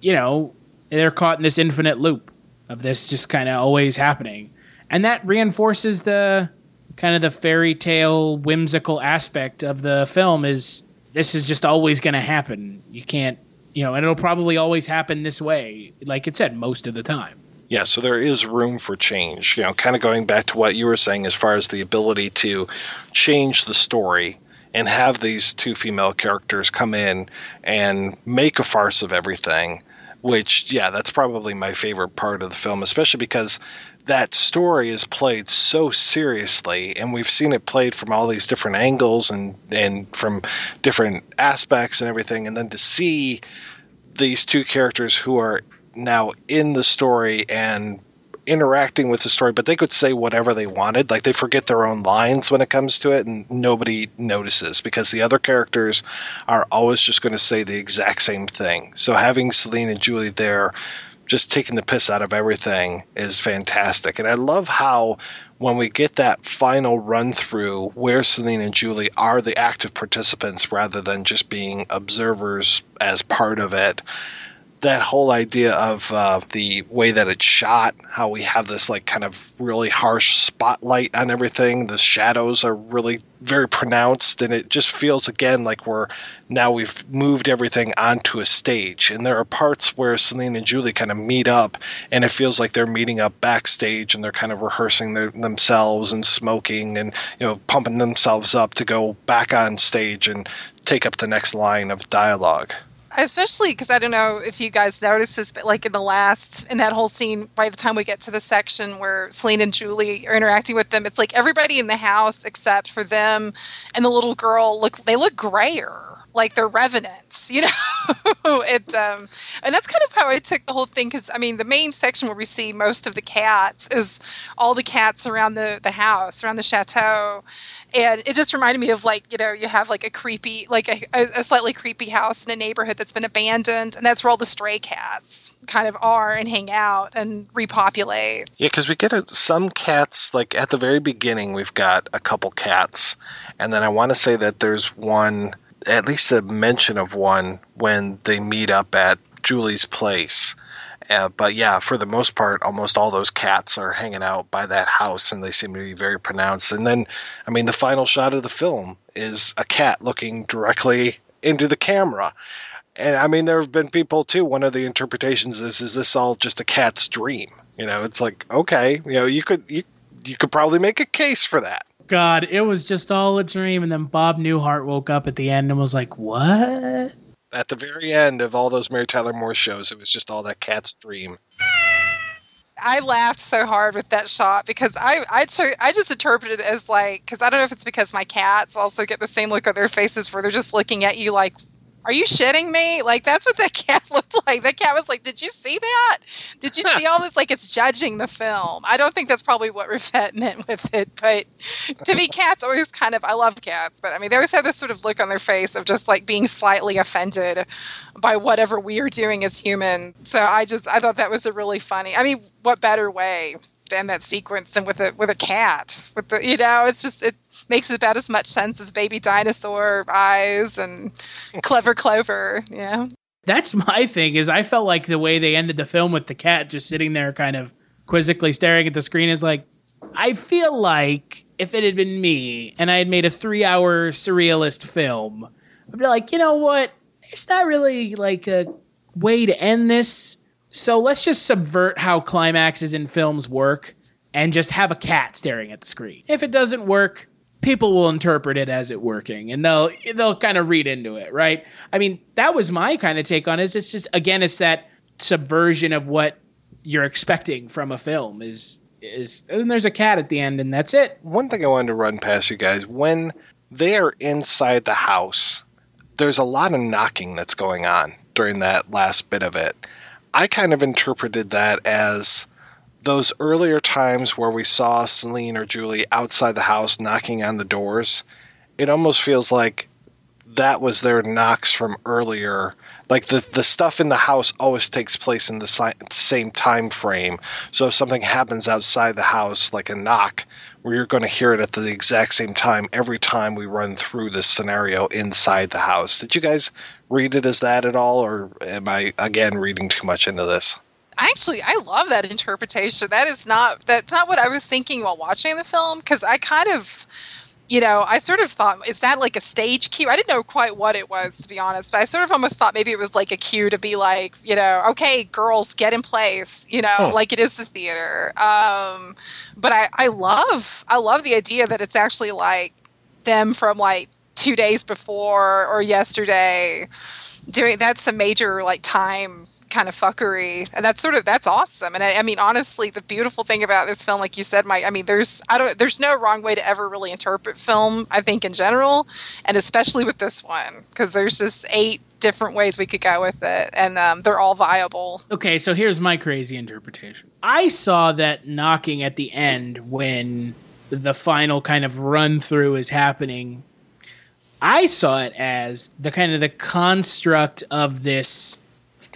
you know they're caught in this infinite loop of this just kind of always happening and that reinforces the kind of the fairy tale whimsical aspect of the film is this is just always going to happen you can't you know and it'll probably always happen this way like it said most of the time Yeah, so there is room for change. You know, kind of going back to what you were saying as far as the ability to change the story and have these two female characters come in and make a farce of everything. Which, yeah, that's probably my favorite part of the film, especially because that story is played so seriously, and we've seen it played from all these different angles and and from different aspects and everything, and then to see these two characters who are now in the story and interacting with the story, but they could say whatever they wanted. Like they forget their own lines when it comes to it, and nobody notices because the other characters are always just going to say the exact same thing. So having Celine and Julie there just taking the piss out of everything is fantastic. And I love how when we get that final run through where Celine and Julie are the active participants rather than just being observers as part of it, that whole idea of uh, the way that it's shot, how we have this like kind of really harsh spotlight on everything. The shadows are really very pronounced, and it just feels again like we're now we've moved everything onto a stage. And there are parts where Celine and Julie kind of meet up, and it feels like they're meeting up backstage and they're kind of rehearsing their, themselves and smoking and you know pumping themselves up to go back on stage and take up the next line of dialogue especially because I don't know if you guys noticed this, but like in the last, in that whole scene, by the time we get to the section where Celine and Julie are interacting with them, it's like everybody in the house except for them and the little girl look, they look grayer. Like they're revenants, you know. it, um, and that's kind of how I took the whole thing. Because I mean, the main section where we see most of the cats is all the cats around the the house, around the chateau, and it just reminded me of like you know you have like a creepy like a, a, slightly creepy house in a neighborhood that's been abandoned and that's where all the stray cats kind of are and hang out and repopulate yeah because we get a, some cats like at the very beginning we've got a couple cats and then i want to say that there's one at least a mention of one when they meet up at julie's place uh, but yeah, for the most part, almost all those cats are hanging out by that house, and they seem to be very pronounced. And then, I mean, the final shot of the film is a cat looking directly into the camera. And I mean, there have been people too. One of the interpretations is, is this all just a cat's dream? You know, it's like okay, you know, you could you you could probably make a case for that. God, it was just all a dream, and then Bob Newhart woke up at the end and was like, "What?" at the very end of all those Mary Tyler Moore shows, it was just all that cat's dream. I laughed so hard with that shot because I I, took, I just interpreted it as like because I don't know if it's because my cats also get the same look on their faces where they're just looking at you like are you shitting me? Like that's what that cat looked like. That cat was like, "Did you see that? Did you see all this?" Like it's judging the film. I don't think that's probably what Rivette meant with it, but to me, cats always kind of. I love cats, but I mean, they always have this sort of look on their face of just like being slightly offended by whatever we are doing as humans. So I just I thought that was a really funny. I mean, what better way than that sequence than with a with a cat? With the you know, it's just it makes about as much sense as baby dinosaur eyes and clever clover. Yeah. That's my thing is I felt like the way they ended the film with the cat just sitting there kind of quizzically staring at the screen is like I feel like if it had been me and I had made a three hour surrealist film, I'd be like, you know what? It's not really like a way to end this. So let's just subvert how climaxes in films work and just have a cat staring at the screen. If it doesn't work, people will interpret it as it working and they'll they'll kind of read into it, right? I mean, that was my kind of take on it. It's just again, it's that subversion of what you're expecting from a film is is and there's a cat at the end and that's it. One thing I wanted to run past you guys when they are inside the house, there's a lot of knocking that's going on during that last bit of it. I kind of interpreted that as those earlier times where we saw Celine or Julie outside the house knocking on the doors, it almost feels like that was their knocks from earlier. Like the the stuff in the house always takes place in the si- same time frame. So if something happens outside the house, like a knock, where you're going to hear it at the exact same time every time we run through this scenario inside the house. Did you guys read it as that at all, or am I again reading too much into this? actually I love that interpretation. That is not that's not what I was thinking while watching the film because I kind of you know, I sort of thought, is that like a stage cue? I didn't know quite what it was, to be honest, but I sort of almost thought maybe it was like a cue to be like, you know, okay, girls, get in place, you know, Huh. like it is the theater. Um, but I, I love, I love the idea that it's actually like them from like two days before or yesterday doing, that's a major like time kind of fuckery and that's sort of that's awesome and I, I mean honestly the beautiful thing about this film like you said mike i mean there's i don't there's no wrong way to ever really interpret film i think in general and especially with this one because there's just eight different ways we could go with it and um, they're all viable Okay, so here's my crazy interpretation. I saw that knocking at the end when the final kind of run through is happening. I saw it as the kind of the construct of this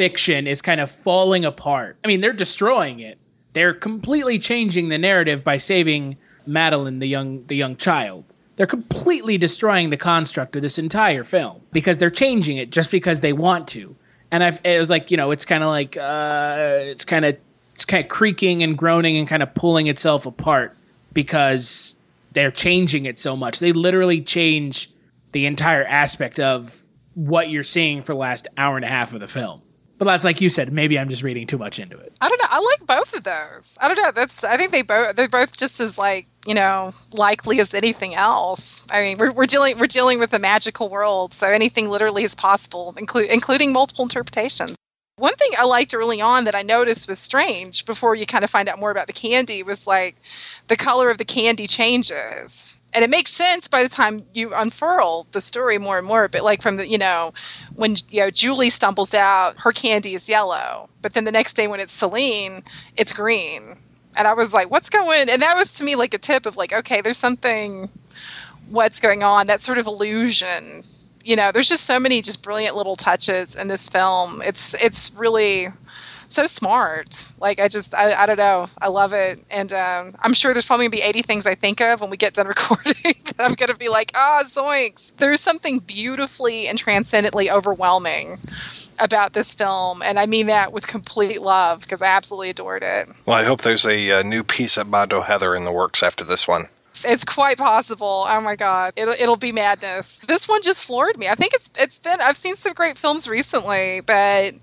fiction is kind of falling apart. I mean, they're destroying it. They're completely changing the narrative by saving Madeline, the young the young child. They're completely destroying the construct of this entire film because they're changing it just because they want to. and I it was like you know it's kind of like uh, it's kind of it's kind of creaking and groaning and kind of pulling itself apart because they're changing it so much. They literally change the entire aspect of what you're seeing for the last hour and a half of the film. But that's like you said, maybe I'm just reading too much into it. I don't know. I like both of those. I don't know. That's I think they both they're both just as like you know likely as anything else. I mean, we're we're dealing we're dealing with a magical world, so anything literally is possible, include including multiple interpretations. One thing I liked early on that I noticed was strange before you kind of find out more about the candy was like the color of the candy changes and it makes sense by the time you unfurl the story more and more but like from the you know when you know julie stumbles out her candy is yellow but then the next day when it's celine it's green. And i was like what's going and that was to me like a tip of like okay there's something what's going on? That sort of illusion. You know there's just so many just brilliant little touches in this film. It's it's really so smart. Like I just I, I don't know. I love it, and um, I'm sure there's probably gonna be 80 things I think of when we get done recording that I'm gonna be like, ah, oh, zoinks. There's something beautifully and transcendently overwhelming about this film, and I mean that with complete love because I absolutely adored it. Well, I hope there's a, a new piece at Mondo Heather in the works after this one. It's quite possible. Oh my god, it'll it'll be madness. This one just floored me. I think it's it's been I've seen some great films recently, but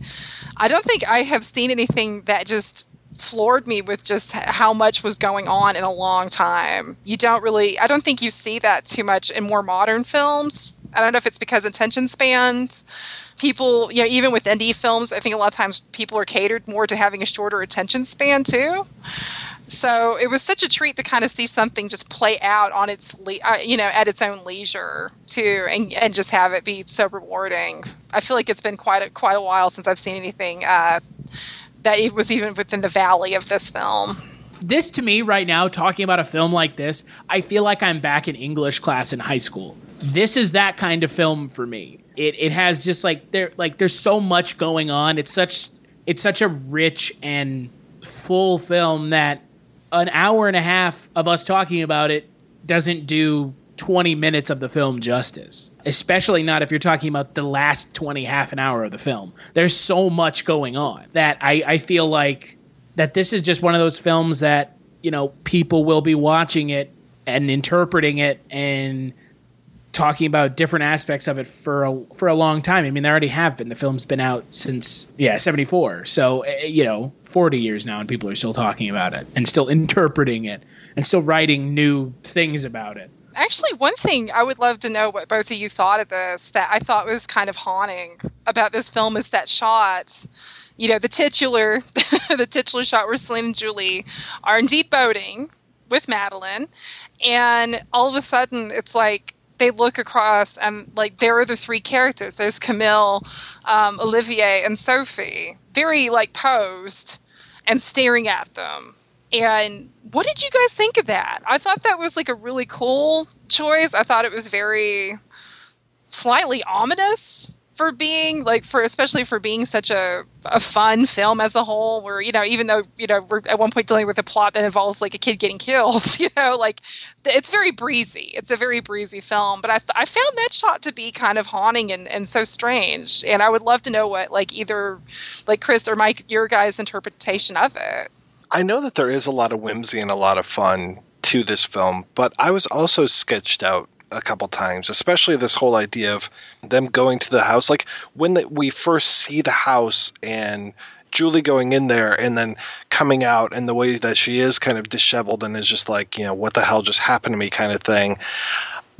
I don't think I have seen anything that just floored me with just how much was going on in a long time. You don't really I don't think you see that too much in more modern films. I don't know if it's because attention spans people, you know, even with indie films, I think a lot of times people are catered more to having a shorter attention span too. So it was such a treat to kind of see something just play out on its, le- uh, you know, at its own leisure too, and and just have it be so rewarding. I feel like it's been quite a quite a while since I've seen anything uh, that it was even within the valley of this film. This to me right now, talking about a film like this, I feel like I'm back in English class in high school. This is that kind of film for me. It it has just like there like there's so much going on. It's such it's such a rich and full film that an hour and a half of us talking about it doesn't do 20 minutes of the film justice. Especially not if you're talking about the last 20 half an hour of the film. There's so much going on that I, I feel like that this is just one of those films that, you know, people will be watching it and interpreting it and talking about different aspects of it for a for a long time. I mean, they already have been. The film's been out since yeah, 74. So, eh, you know, 40 years now and people are still talking about it and still interpreting it and still writing new things about it. Actually, one thing I would love to know what both of you thought of this that I thought was kind of haunting about this film is that shot you know, the titular, the titular shot where Celine and Julie are indeed boating with Madeline, and all of a sudden it's like they look across and like there are the three characters. There's Camille, um, Olivier, and Sophie, very like posed and staring at them. And what did you guys think of that? I thought that was like a really cool choice. I thought it was very slightly ominous for being like for especially for being such a, a fun film as a whole where you know even though you know we're at one point dealing with a plot that involves like a kid getting killed you know like it's very breezy. It's a very breezy film but i, I found that shot to be kind of haunting and, and so strange and i would love to know what like either like chris or mike your guys interpretation of it. I know that there is a lot of whimsy and a lot of fun to this film but i was also sketched out a couple times, especially this whole idea of them going to the house. Like when the, we first see the house and Julie going in there and then coming out and the way that she is kind of disheveled and is just like, you know, what the hell just happened to me kind of thing.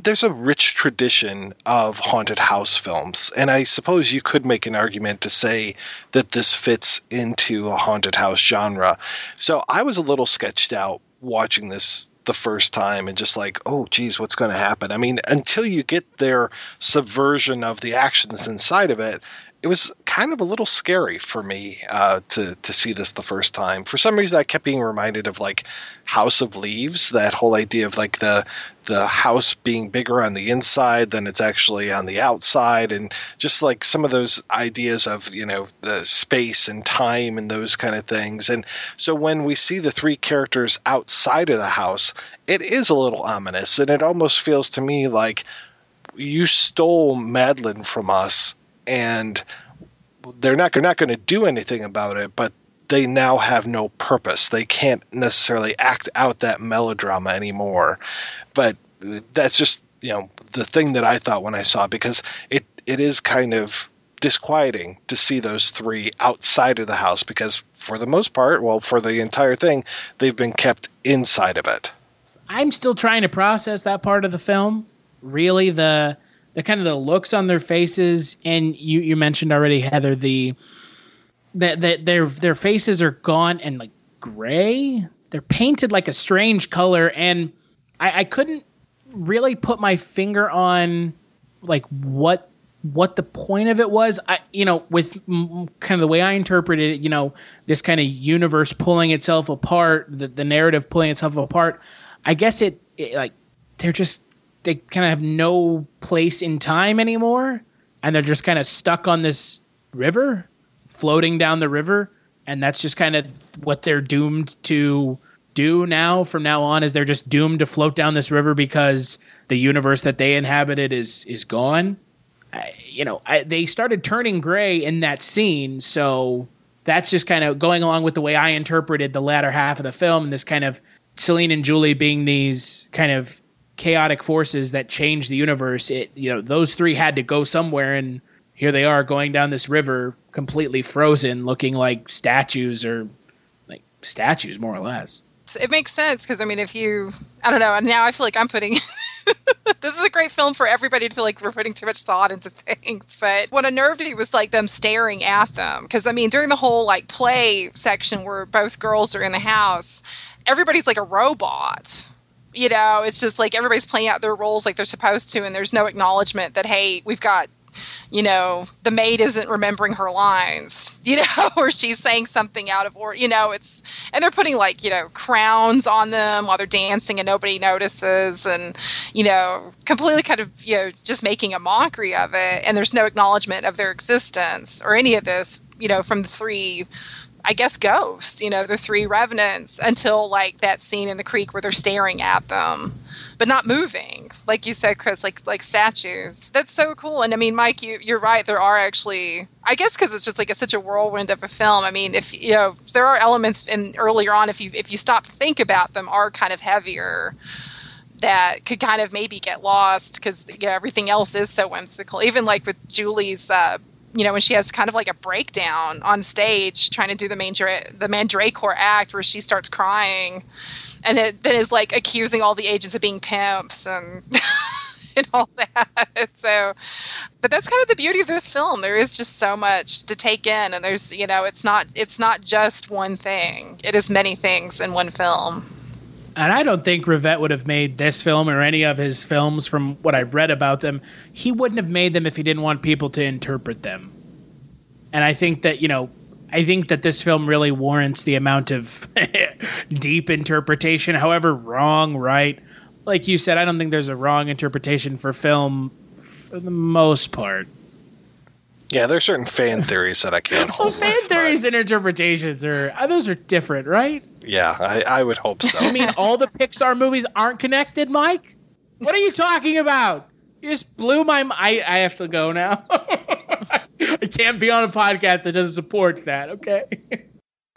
There's a rich tradition of haunted house films, and I suppose you could make an argument to say that this fits into a haunted house genre. So I was a little sketched out watching this the first time and just like, oh, geez, what's going to happen? I mean, until you get their subversion of the actions inside of it, it was kind of a little scary for me uh, to to see this the first time. For some reason, I kept being reminded of like House of Leaves, that whole idea of like the the house being bigger on the inside than it's actually on the outside, and just like some of those ideas of you know the space and time and those kind of things. And so when we see the three characters outside of the house, it is a little ominous, and it almost feels to me like you stole Madeline from us and they're not they're not going to do anything about it, but they now have no purpose. They can't necessarily act out that melodrama anymore. But that's just you know the thing that I thought when I saw it because it it is kind of disquieting to see those three outside of the house because for the most part, well, for the entire thing, they've been kept inside of it. I'm still trying to process that part of the film. Really, the the kind of the looks on their faces, and you you mentioned already, Heather, the that that their their faces are gone and like gray. They're painted like a strange color, and I, I couldn't really put my finger on like what what the point of it was. I you know with kind of the way I interpreted it, you know, this kind of universe pulling itself apart, the the narrative pulling itself apart. I guess it, it like they're just they kind of have no place in time anymore, and they're just kind of stuck on this river, floating down the river, and that's just kind of what they're doomed to do now. From now on, is they're just doomed to float down this river because the universe that they inhabited is is gone. I, you know, I, they started turning gray in that scene, so that's just kind of going along with the way I interpreted the latter half of the film. And this kind of Celine and Julie being these kind of chaotic forces that change the universe. It you know those three had to go somewhere, and here they are going down this river, completely frozen, looking like statues or like statues more or less. It makes sense because I mean, if you, I don't know, now I feel like I'm putting. this is a great film for everybody to feel like we're putting too much thought into things. But what unnerved me was like them staring at them. Because I mean, during the whole like play section where both girls are in the house, everybody's like a robot. You know, it's just like everybody's playing out their roles like they're supposed to, and there's no acknowledgement that hey, we've got you know, the maid isn't remembering her lines, you know, or she's saying something out of order, you know, it's, and they're putting like, you know, crowns on them while they're dancing and nobody notices and, you know, completely kind of, you know, just making a mockery of it. And there's no acknowledgement of their existence or any of this, you know, from the three I guess ghosts, you know, the three revenants until like that scene in the creek where they're staring at them, but not moving. Like you said, Chris, like like statues. That's so cool. And I mean, Mike, you you're right. There are actually, I guess, because it's just like it's such a whirlwind of a film. I mean, if you know, there are elements in earlier on, if you if you stop to think about them, are kind of heavier that could kind of maybe get lost because you know everything else is so whimsical. Even like with Julie's uh, you know, when she has kind of like a breakdown on stage trying to do the main the Mandragore act where she starts crying, and it then is like accusing all the agents of being pimps and and all that. So, but that's kind of the beauty of this film. There is just so much to take in, and there's you know, it's not it's not just one thing. It is many things in one film. And I don't think Rivette would have made this film or any of his films from what I've read about them. He wouldn't have made them if he didn't want people to interpret them. And I think that, you know, I think that this film really warrants the amount of deep interpretation, however wrong, right? Like you said, I don't think there's a wrong interpretation for film for the most part. Yeah, there are certain fan theories that I can't Well, hold. fan with, but- theories and interpretations are uh, those are different, right? Yeah, I, I would hope so. You mean all the Pixar movies aren't connected, Mike? What are you talking about? You just blew my. m- I I have to go now. I can't be on a podcast that doesn't support that. Okay.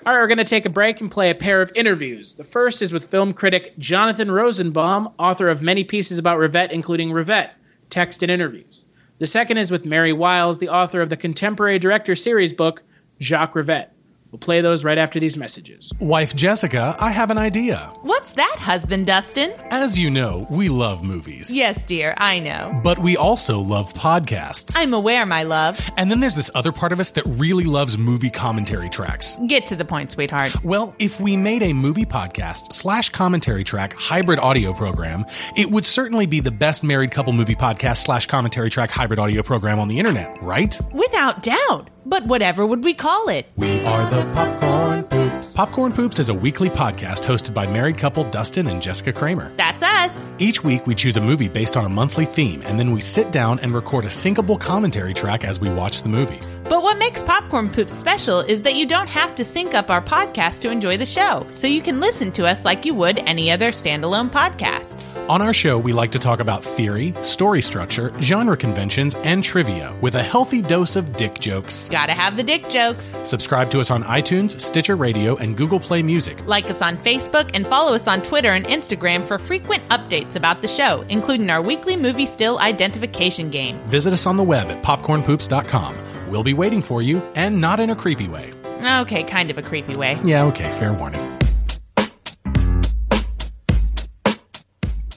All right, we're going to take a break and play a pair of interviews. The first is with film critic Jonathan Rosenbaum, author of many pieces about Rivette, including Rivette, text and interviews. The second is with Mary Wiles, the author of the contemporary director series book Jacques Rivette. We'll play those right after these messages. Wife Jessica, I have an idea. What's that, husband Dustin? As you know, we love movies. Yes, dear, I know. But we also love podcasts. I'm aware, my love. And then there's this other part of us that really loves movie commentary tracks. Get to the point, sweetheart. Well, if we made a movie podcast slash commentary track hybrid audio program, it would certainly be the best married couple movie podcast slash commentary track hybrid audio program on the internet, right? Without doubt. But whatever would we call it? We are the Popcorn Poops. Popcorn Poops is a weekly podcast hosted by married couple Dustin and Jessica Kramer. That's us. Each week, we choose a movie based on a monthly theme, and then we sit down and record a syncable commentary track as we watch the movie. But what makes Popcorn Poops special is that you don't have to sync up our podcast to enjoy the show, so you can listen to us like you would any other standalone podcast. On our show, we like to talk about theory, story structure, genre conventions, and trivia with a healthy dose of dick jokes. Gotta have the dick jokes. Subscribe to us on iTunes, Stitcher Radio, and Google Play Music. Like us on Facebook and follow us on Twitter and Instagram for frequent updates about the show, including our weekly movie still identification game. Visit us on the web at popcornpoops.com. We'll be waiting for you, and not in a creepy way. Okay, kind of a creepy way. Yeah, okay, fair warning.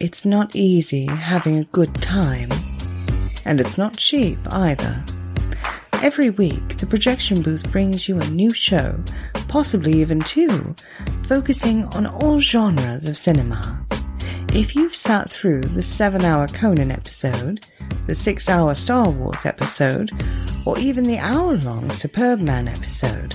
It's not easy having a good time. And it's not cheap either. Every week, the projection booth brings you a new show, possibly even two, focusing on all genres of cinema. If you've sat through the seven hour Conan episode, the six hour Star Wars episode, or even the hour long Superbman episode,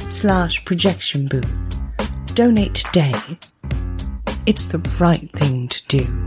slash projection booth. Donate today. It's the right thing to do.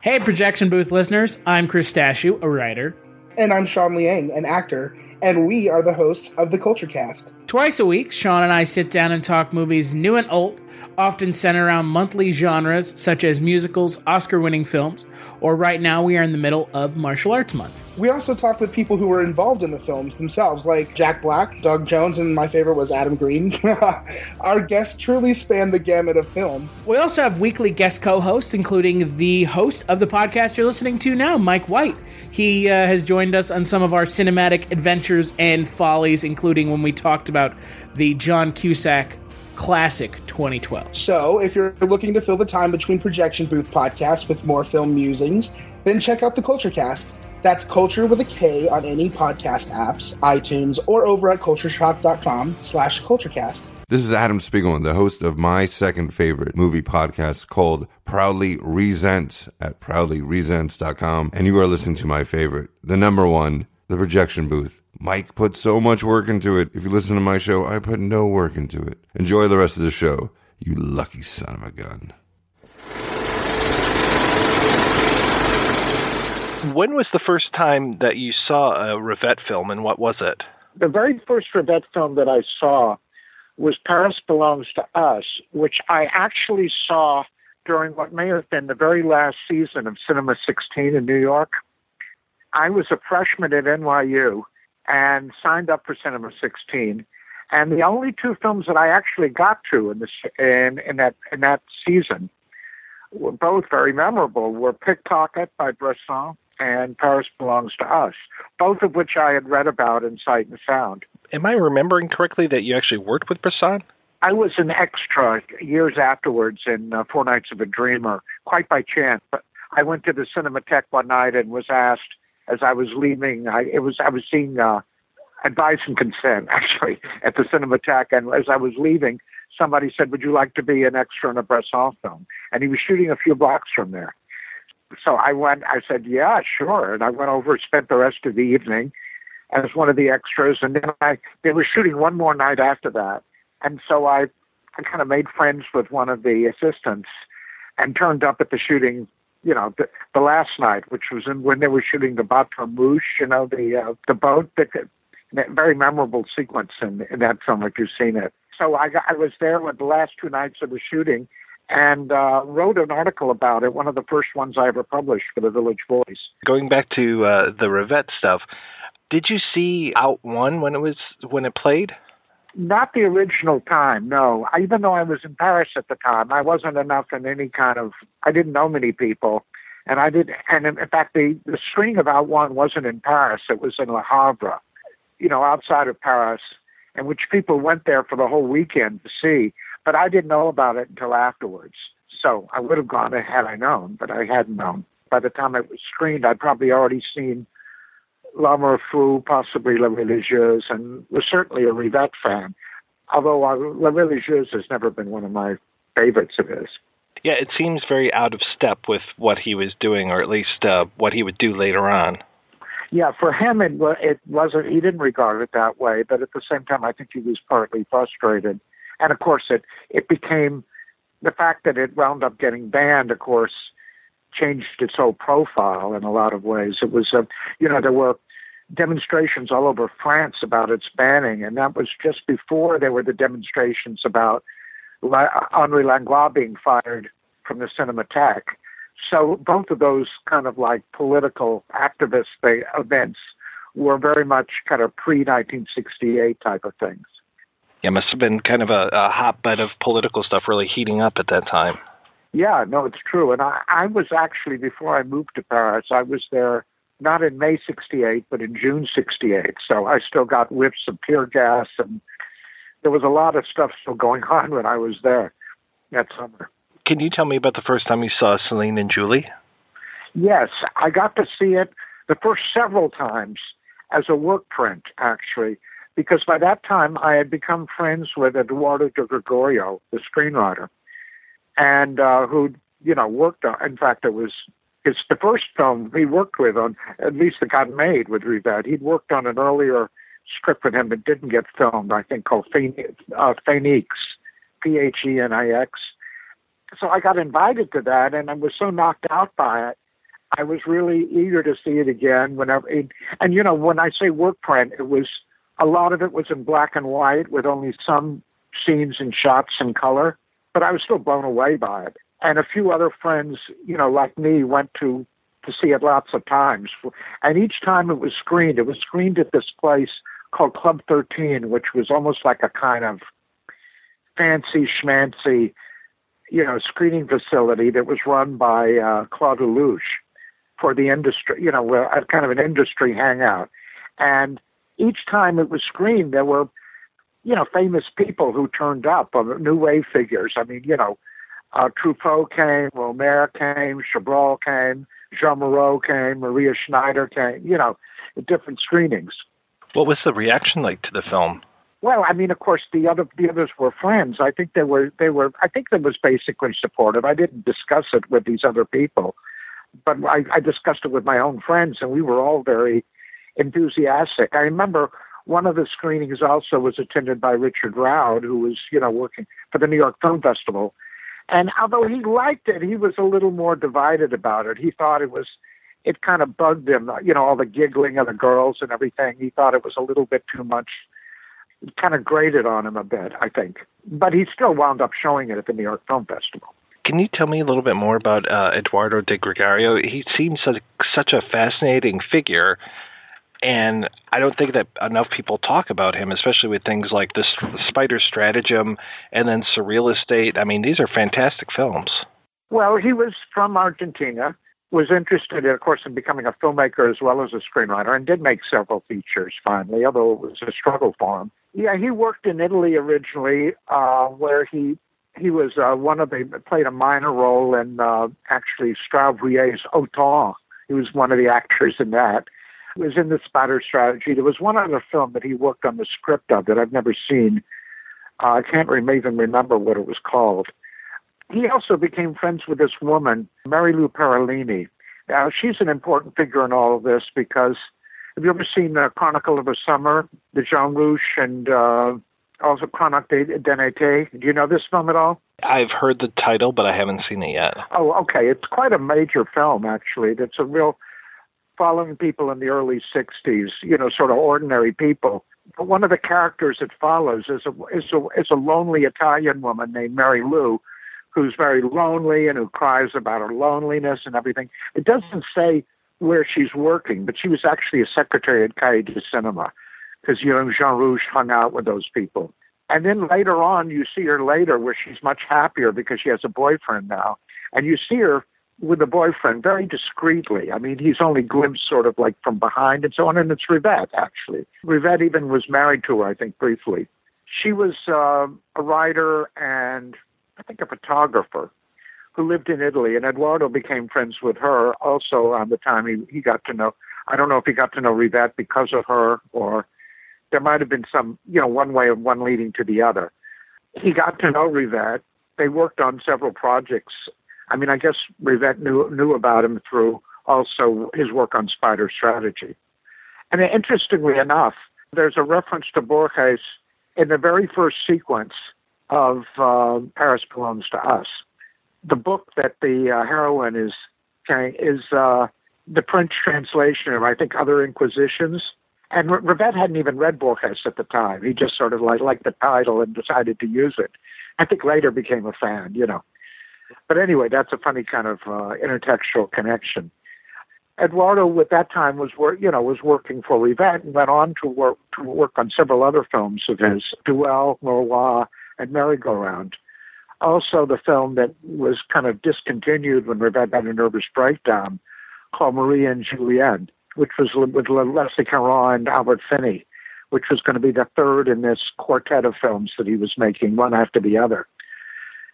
Hey, projection booth listeners. I'm Chris Stachiw, a writer. And I'm Sean Liang, an actor, and we are the hosts of the Kulturecast. Twice a week, Sean and I sit down and talk movies new and old, often centered around monthly genres such as musicals, Oscar winning films, or right now we are in the middle of martial arts month. We also talked with people who were involved in the films themselves, like Jack Black, Doug Jones, and my favorite was Adam Green. Our guests truly span the gamut of film. We also have weekly guest co hosts, including the host of the podcast you're listening to now, Mike White. He uh, has joined us on some of our cinematic adventures and follies, including when we talked about the John Cusack classic 2012. So, if you're looking to fill the time between projection booth podcasts with more film musings, then check out the Kulturecast. That's culture with a K on any podcast apps, iTunes, or over at cultureshock.com slash kulturecast. This is Adam Spiegelman, the host of my second favorite movie podcast called Proudly Resent at proudlyresents.com. And you are listening to my favorite, the number one, The Projection Booth. Mike put so much work into it. If you listen to my show, I put no work into it. Enjoy the rest of the show, you lucky son of a gun. When was the first time that you saw a Rivette film, and what was it? The very first Rivette film that I saw was Paris Belongs to Us, which I actually saw during what may have been the very last season of Cinema 16 in New York. I was a freshman at NYU and signed up for Cinema 16. And the only two films that I actually got to in, this, in, in, that, in that season were both very memorable, were Pickpocket by Bresson and Paris Belongs to Us, both of which I had read about in Sight and Sound. Am I remembering correctly that you actually worked with Bresson? I was an extra years afterwards in uh, Four Nights of a Dreamer, quite by chance. But I went to the Cinematheque one night and was asked as I was leaving. I it was I was seeing uh, Advice and Consent actually at the Cinematheque, and as I was leaving, somebody said, "Would you like to be an extra in a Bresson film?" And he was shooting a few blocks from there. So I went. I said, "Yeah, sure." And I went over, spent the rest of the evening as one of the extras, and then I they were shooting one more night after that, and so I I kind of made friends with one of the assistants and turned up at the shooting. You know, the, the last night, which was in, when they were shooting the Bateau Mouche, you know, the uh, the boat that me- very memorable sequence in, in that film if you've seen it. So I, got, I was there with the last two nights of the shooting and uh, wrote an article about it, one of the first ones I ever published for the Village Voice. Going back to uh, the Rivette stuff, did you see Out One when it was when it played? Not the original time, no. I, even though I was in Paris at the time, I wasn't enough in any kind of. I didn't know many people, and I did. And in, fact, the the screening of Out One wasn't in Paris; it was in Le Havre, you know, outside of Paris, and which people went there for the whole weekend to see. But I didn't know about it until afterwards. So I would have gone had I known, but I hadn't known. By the time it was screened, I'd probably already seen L'Amour Fou, possibly La Religieuse, and was certainly a Rivette fan. Although uh, La Religieuse has never been one of my favorites of his. Yeah, it seems very out of step with what he was doing, or at least uh, what he would do later on. Yeah, for him, it, it wasn't. He didn't regard it that way, but at the same time, I think he was partly frustrated. And of course, it it became the fact that it wound up getting banned. Of course, changed its whole profile in a lot of ways. It was, uh, you know, there were demonstrations all over France about its banning, and that was just before there were the demonstrations about Henri Langlois being fired from the Cinematheque. So both of those kind of like political activist events were very much kind of pre 1968 type of things. Yeah, must have been kind of a, a hotbed of political stuff really heating up at that time. Yeah, no, it's true. And I, I was actually, before I moved to Paris, I was there not in May 68, but in June 68. So I still got whiffs of tear gas, and there was a lot of stuff still going on when I was there that summer. Can you tell me about the first time you saw Celine and Julie? Yes, I got to see it the first several times as a work print, actually, because by that time I had become friends with Eduardo de Gregorio, the screenwriter, and uh, who, you know, worked on. In fact, it was it's the first film he worked with on, at least it got made with Rivette. He'd worked on an earlier script with him that didn't get filmed, I think, called Phoenix, uh, Phoenix, P H E N I X. So I got invited to that, and I was so knocked out by it. I was really eager to see it again. Whenever, it, and you know, when I say work print, it was a lot of it was in black and white with only some scenes and shots in color. But I was still blown away by it. And a few other friends, you know, like me, went to to see it lots of times. And each time it was screened, it was screened at this place called Club 13, which was almost like a kind of fancy schmancy, you know, screening facility that was run by uh, Claude Lelouch for the industry, you know, a kind of an industry hangout. And each time it was screened, there were, you know, famous people who turned up, uh, new wave figures. I mean, you know, uh, Truffaut came, Rohmer came, Chabrol came, Jeanne Moreau came, Maria Schneider came, you know, at different screenings. What was the reaction like to the film? Well, I mean, of course, the other the others were friends. I think they were they were. I think that was basically supportive. I didn't discuss it with these other people, but I, I discussed it with my own friends, and we were all very enthusiastic. I remember one of the screenings also was attended by Richard Roud, who was you know working for the New York Film Festival, and although he liked it, he was a little more divided about it. He thought it was it kind of bugged him, you know, all the giggling of the girls and everything. He thought it was a little bit too much. It kind of grated on him a bit, I think. But he still wound up showing it at the New York Film Festival. Can you tell me a little bit more about uh, Eduardo de Gregorio? He seems such, such a fascinating figure, and I don't think that enough people talk about him, especially with things like the Spider Stratagem and then Surreal Estate. I mean, these are fantastic films. Well, he was from Argentina, was interested, of course, in becoming a filmmaker as well as a screenwriter, and did make several features finally, although it was a struggle for him. Yeah, he worked in Italy originally, uh, where he he was uh, one of the played a minor role in uh, actually Straub-Huillet's Othon. He was one of the actors in that. Was in the Spider Strategy. There was one other film that he worked on the script of that I've never seen. Uh, I can't re- even remember what it was called. He also became friends with this woman, Marilù Parolini. Now, she's an important figure in all of this because have you ever seen uh, Chronicle of a Summer, the Jean Rouch, and uh, also Chronique d'un été? Do you know this film at all? I've heard the title, but I haven't seen it yet. Oh, okay. It's quite a major film, actually. It's a real following people in the early 60s, you know, sort of ordinary people. But one of the characters it follows is a, is a, is a lonely Italian woman named Mary Lou, who's very lonely and who cries about her loneliness and everything. It doesn't say where she's working, but she was actually a secretary at Cahiers du Cinema because, you know, Jean Rouch hung out with those people. And then later on, you see her later where she's much happier because she has a boyfriend now. And you see her with a boyfriend very discreetly. I mean, he's only glimpsed sort of like from behind and so on. And it's Rivette, actually. Rivette even was married to her, I think, briefly. She was uh, a writer and I think a photographer who lived in Italy. And Eduardo became friends with her also around the time he, he got to know. I don't know if he got to know Rivette because of her or there might have been some, you know, one way of one leading to the other. He got to know Rivette. They worked on several projects I mean, I guess Rivette knew knew about him through also his work on spider strategy. And interestingly enough, there's a reference to Borges in the very first sequence of uh, Paris Belongs to Us. The book that the uh, heroine is carrying is uh, the French translation of, I think, Other Inquisitions. And R- Rivette hadn't even read Borges at the time. He just sort of like liked the title and decided to use it. I think later became a fan, you know. But anyway, that's a funny kind of uh, intertextual connection. Eduardo, at that time, was work, you know, was working for Rivette and went on to work to work on several other films of his, Duel, Noroît, and Merry-Go-Round. Also, the film that was kind of discontinued when Rivette had a nervous breakdown, called Marie and Julienne, which was with Leslie Caron and Albert Finney, which was going to be the third in this quartet of films that he was making, one after the other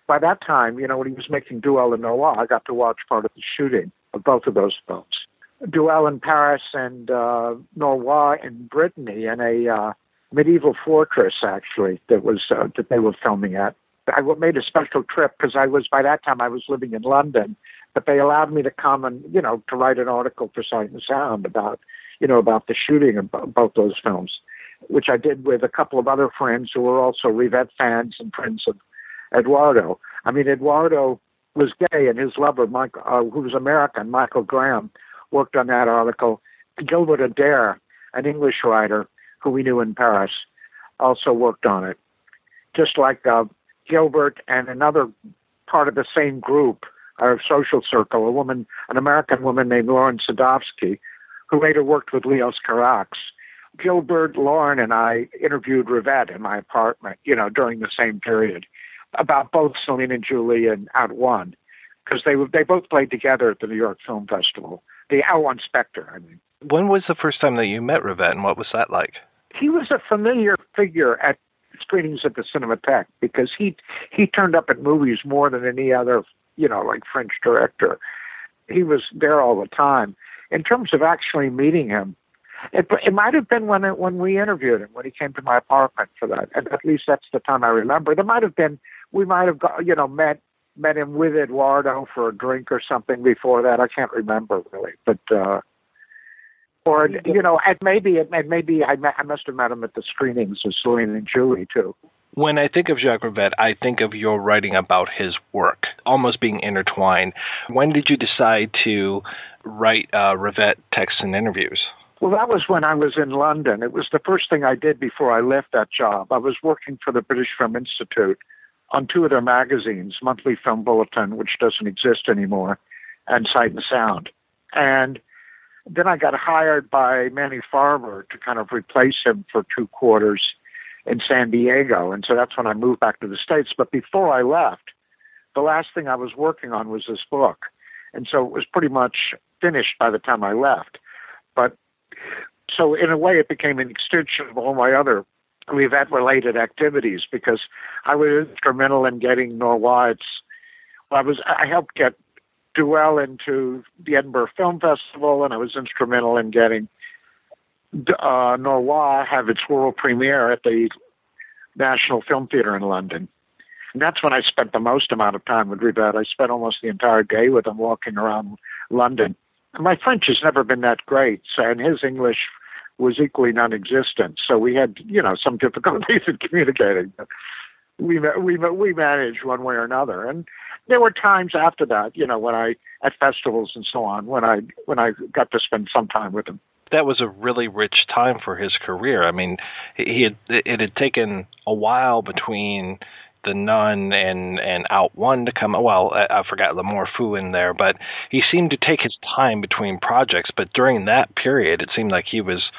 by that time, you know, when he was making Duel and Noir, I got to watch part of the shooting of both of those films. Duel in Paris and uh, Noroît in Brittany in a uh, medieval fortress, actually, that was uh, that they were filming at. I made a special trip because I was by that time I was living in London, but they allowed me to come and you know to write an article for Sight and Sound about you know about the shooting of both those films, which I did with a couple of other friends who were also Rivette fans and friends of Eduardo. I mean, Eduardo was gay, and his lover, Mike, uh, who was American, Michael Graham, worked on that article. Gilbert Adair, an English writer who we knew in Paris, also worked on it. Just like uh, Gilbert and another part of the same group, our social circle, a woman, an American woman named Lauren Sedofsky, who later worked with Leos Carax. Gilbert, Lauren, and I interviewed Rivette in my apartment, you know, during the same period about both Celine and Julie and Out One because they they both played together at the New York Film Festival. The Out One Spectre, I mean. When was the first time that you met Rivette, and what was that like? He was a familiar figure at screenings at the Cinematheque because he he turned up at movies more than any other, you know, like French director. He was there all the time. In terms of actually meeting him, it, it might have been when it, when we interviewed him when he came to my apartment for that. And at least that's the time I remember. There might have been we might have got, you know met met him with Eduardo for a drink or something before that. I can't remember really, but uh, or you know, and maybe it maybe I, met, I must have met him at the screenings of Celine and Julie too. When I think of Jacques Rivette, I think of your writing about his work, almost being intertwined. When did you decide to write uh, Rivette texts and interviews? Well, that was when I was in London. It was the first thing I did before I left that job. I was working for the British Film Institute on two of their magazines, Monthly Film Bulletin, which doesn't exist anymore, and Sight and Sound. And then I got hired by Manny Farber to kind of replace him for two quarters in San Diego. And so that's when I moved back to the States. But before I left, the last thing I was working on was this book. And so it was pretty much finished by the time I left. But so in a way, it became an extension of all my other Rivette related activities because I was instrumental in getting Noroît's. I was I helped get Duell into the Edinburgh Film Festival, and I was instrumental in getting uh, have its world premiere at the National Film Theatre in London. And that's when I spent the most amount of time with Rivette. I spent almost the entire day with him walking around London. My French has never been that great, so, and his English was equally non-existent. So we had, you know, some difficulties in communicating. we we we managed one way or another. And there were times after that, you know, when I at festivals and so on, when I when I got to spend some time with him. that was a really rich time for his career. I mean, he had it had taken a while between the Nun and and Out One to come. Well, I, I forgot L'Amour Fou in there, but he seemed to take his time between projects. But during that period, it seemed like he was.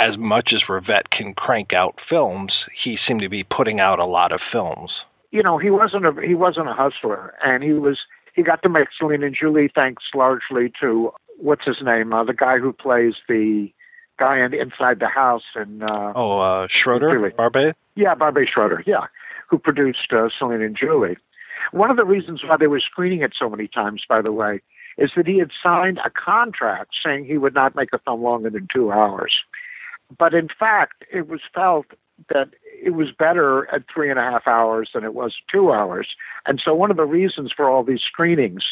As much as Rivette can crank out films, he seemed to be putting out a lot of films. you know, he wasn't a he wasn't a hustler, and he was he got to make Celine and Julie thanks largely to what's his name, uh, the guy who plays the guy in, inside the house and uh, Oh, uh, Schroeder. Barbet. yeah, Barbet Schroeder, yeah, who produced uh, Celine and Julie. One of the reasons why they were screening it so many times, by the way, is that he had signed a contract saying he would not make a film longer than two hours. But in fact, it was felt that it was better at three and a half hours than it was two hours. And so one of the reasons for all these screenings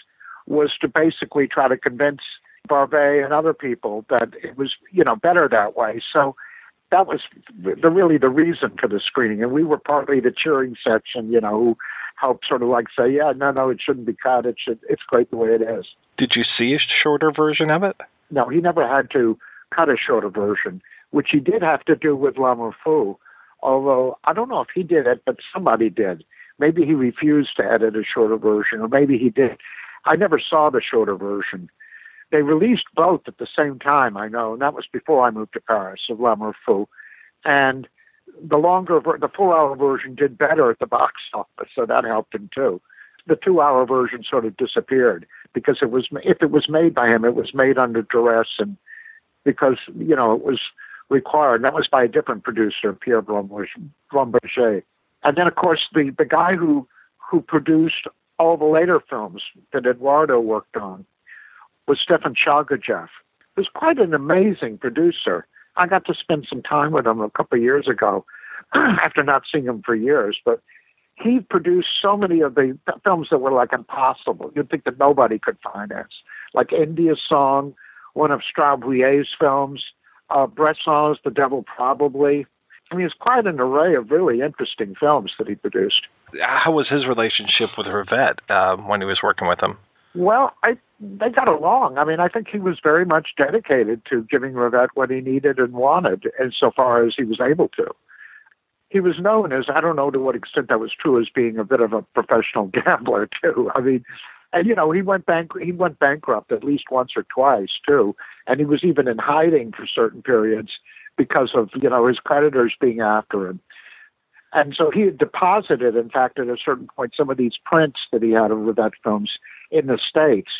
was to basically try to convince Barbet and other people that it was, you know, better that way. So that was the really the reason for the screening. And we were partly the cheering section, you know, who helped sort of like say, yeah, no, no, it shouldn't be cut. It should, it's great the way it is. Did you see a shorter version of it? No, he never had to cut a shorter version, which he did have to do with L'Amour Fou. Although I don't know if he did it, but somebody did. Maybe he refused to edit a shorter version, or maybe he did. I never saw the shorter version. They released both at the same time, I know, and that was before I moved to Paris of L'Amour Fou. And the longer, the four-hour version did better at the box office, so that helped him too. The two-hour version sort of disappeared because it was, if it was made by him, it was made under duress and because you know it was required. And that was by a different producer, Pierre Braunberger. And then, of course, the the guy who who produced all the later films that Eduardo worked on was Stéphane Tchalgadjieff. He was quite an amazing producer. I got to spend some time with him a couple of years ago, after not seeing him for years. But he produced so many of the films that were like impossible. You'd think that nobody could finance, like India's Song, one of Straub-Huillet's films, uh, Bresson's The Devil Probably. I mean, it's quite an array of really interesting films that he produced. How was his relationship with Rivette uh, when he was working with him? Well, I they got along. I mean, I think he was very much dedicated to giving Rivette what he needed and wanted, insofar as he was able to. He was known as I don't know to what extent that was true as being a bit of a professional gambler too. I mean, and you know he went bank he went bankrupt at least once or twice too, and he was even in hiding for certain periods because of you know his creditors being after him. And so he had deposited, in fact, at a certain point, some of these prints that he had of Rivette films in the States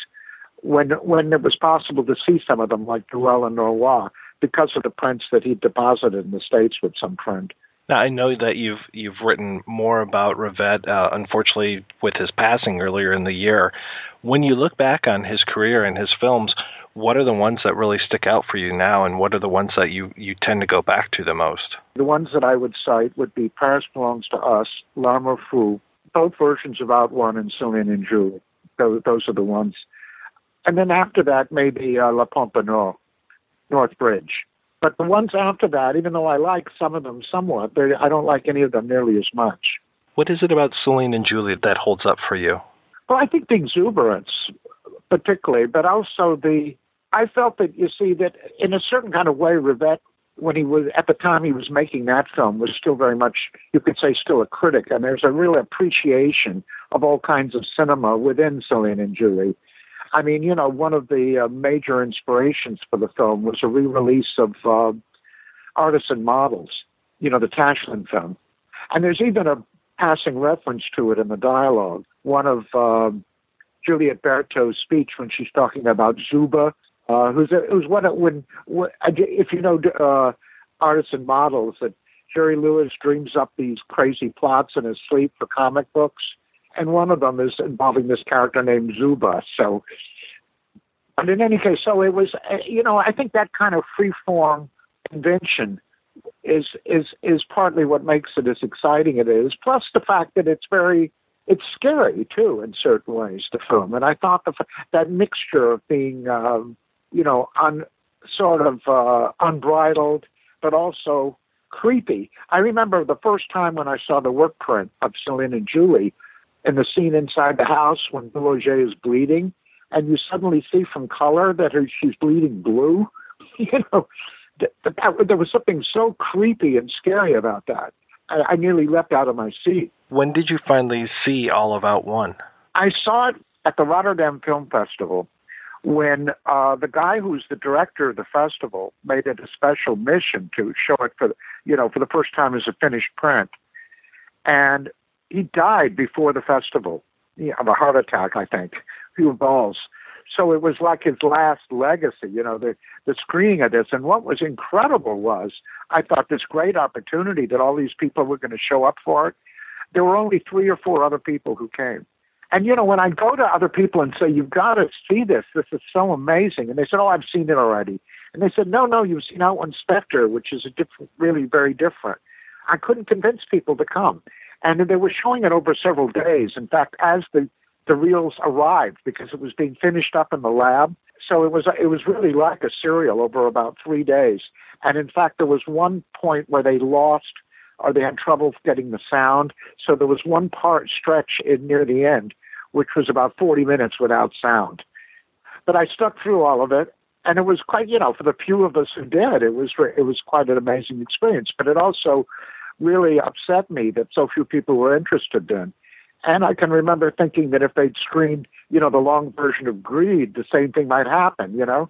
when when it was possible to see some of them, like and Noroît, because of the prints that he deposited in the States with some friend. Now I know that you've you've written more about Rivette, uh, unfortunately with his passing earlier in the year. When you look back on his career and his films, what are the ones that really stick out for you now, and what are the ones that you you tend to go back to the most? The ones that I would cite would be Paris Belongs to Us, L'Amour Fou, both versions of Out One and Celine and Julie. Those, those are the ones. And then after that, maybe uh, La North Bridge. But the ones after that, even though I like some of them somewhat, I don't like any of them nearly as much. What is it about Celine and Juliet that holds up for you? Well, I think the exuberance, particularly, but also the. I felt that you see that in a certain kind of way, Rivette, when he was at the time he was making that film, was still very much you could say still a critic, and there's a real appreciation of all kinds of cinema within Celine and Julie. I mean, you know, one of the uh, major inspirations for the film was a re-release of uh, Artists and Models, you know, the Tashlin film, and there's even a passing reference to it in the dialogue. One of um, Juliet Berto's speech when she's talking about Zuba, uh, who's a, who's what it when, if you know uh, artists and models that Jerry Lewis dreams up these crazy plots in his sleep for comic books, and one of them is involving this character named Zuba. So, but in any case, so it was uh, you know I think that kind of free form invention is is is partly what makes it as exciting it is. Plus the fact that it's very it's scary too in certain ways the film, and I thought the, that mixture of being um, you know un, sort of uh, unbridled, but also creepy. I remember the first time when I saw the work print of Celine and Julie in the scene inside the house when Bulle Ogier is bleeding, and you suddenly see from color that her, she's bleeding blue. You know, that, that, there was something so creepy and scary about that. I, I nearly leapt out of my seat. When did you finally see All About One? I saw it at the Rotterdam Film Festival when uh, the guy who's the director of the festival made it a special mission to show it for you know for the first time as a finished print, and he died before the festival you know, of a heart attack, I think, Huub Bals. So it was like his last legacy, you know, the the screening of this. And what was incredible was I thought this great opportunity that all these people were going to show up for it. There were only three or four other people who came. And you know, when I go to other people and say, "You've got to see this. This is so amazing," and they said, "Oh, I've seen it already," and they said, "No, no, you've seen Out One Spectre, which is a different, really very different." I couldn't convince people to come, and they were showing it over several days. In fact, as the the reels arrived, because it was being finished up in the lab, so it was it was really like a serial over about three days. And in fact, there was one point where they lost or they had trouble getting the sound. So there was one part stretch in near the end, which was about 40 minutes without sound. But I stuck through all of it, and it was quite, you know, for the few of us who did, it was it was quite an amazing experience. But it also really upset me that so few people were interested in. And I can remember thinking that if they'd screened, you know, the long version of Greed, the same thing might happen. You know,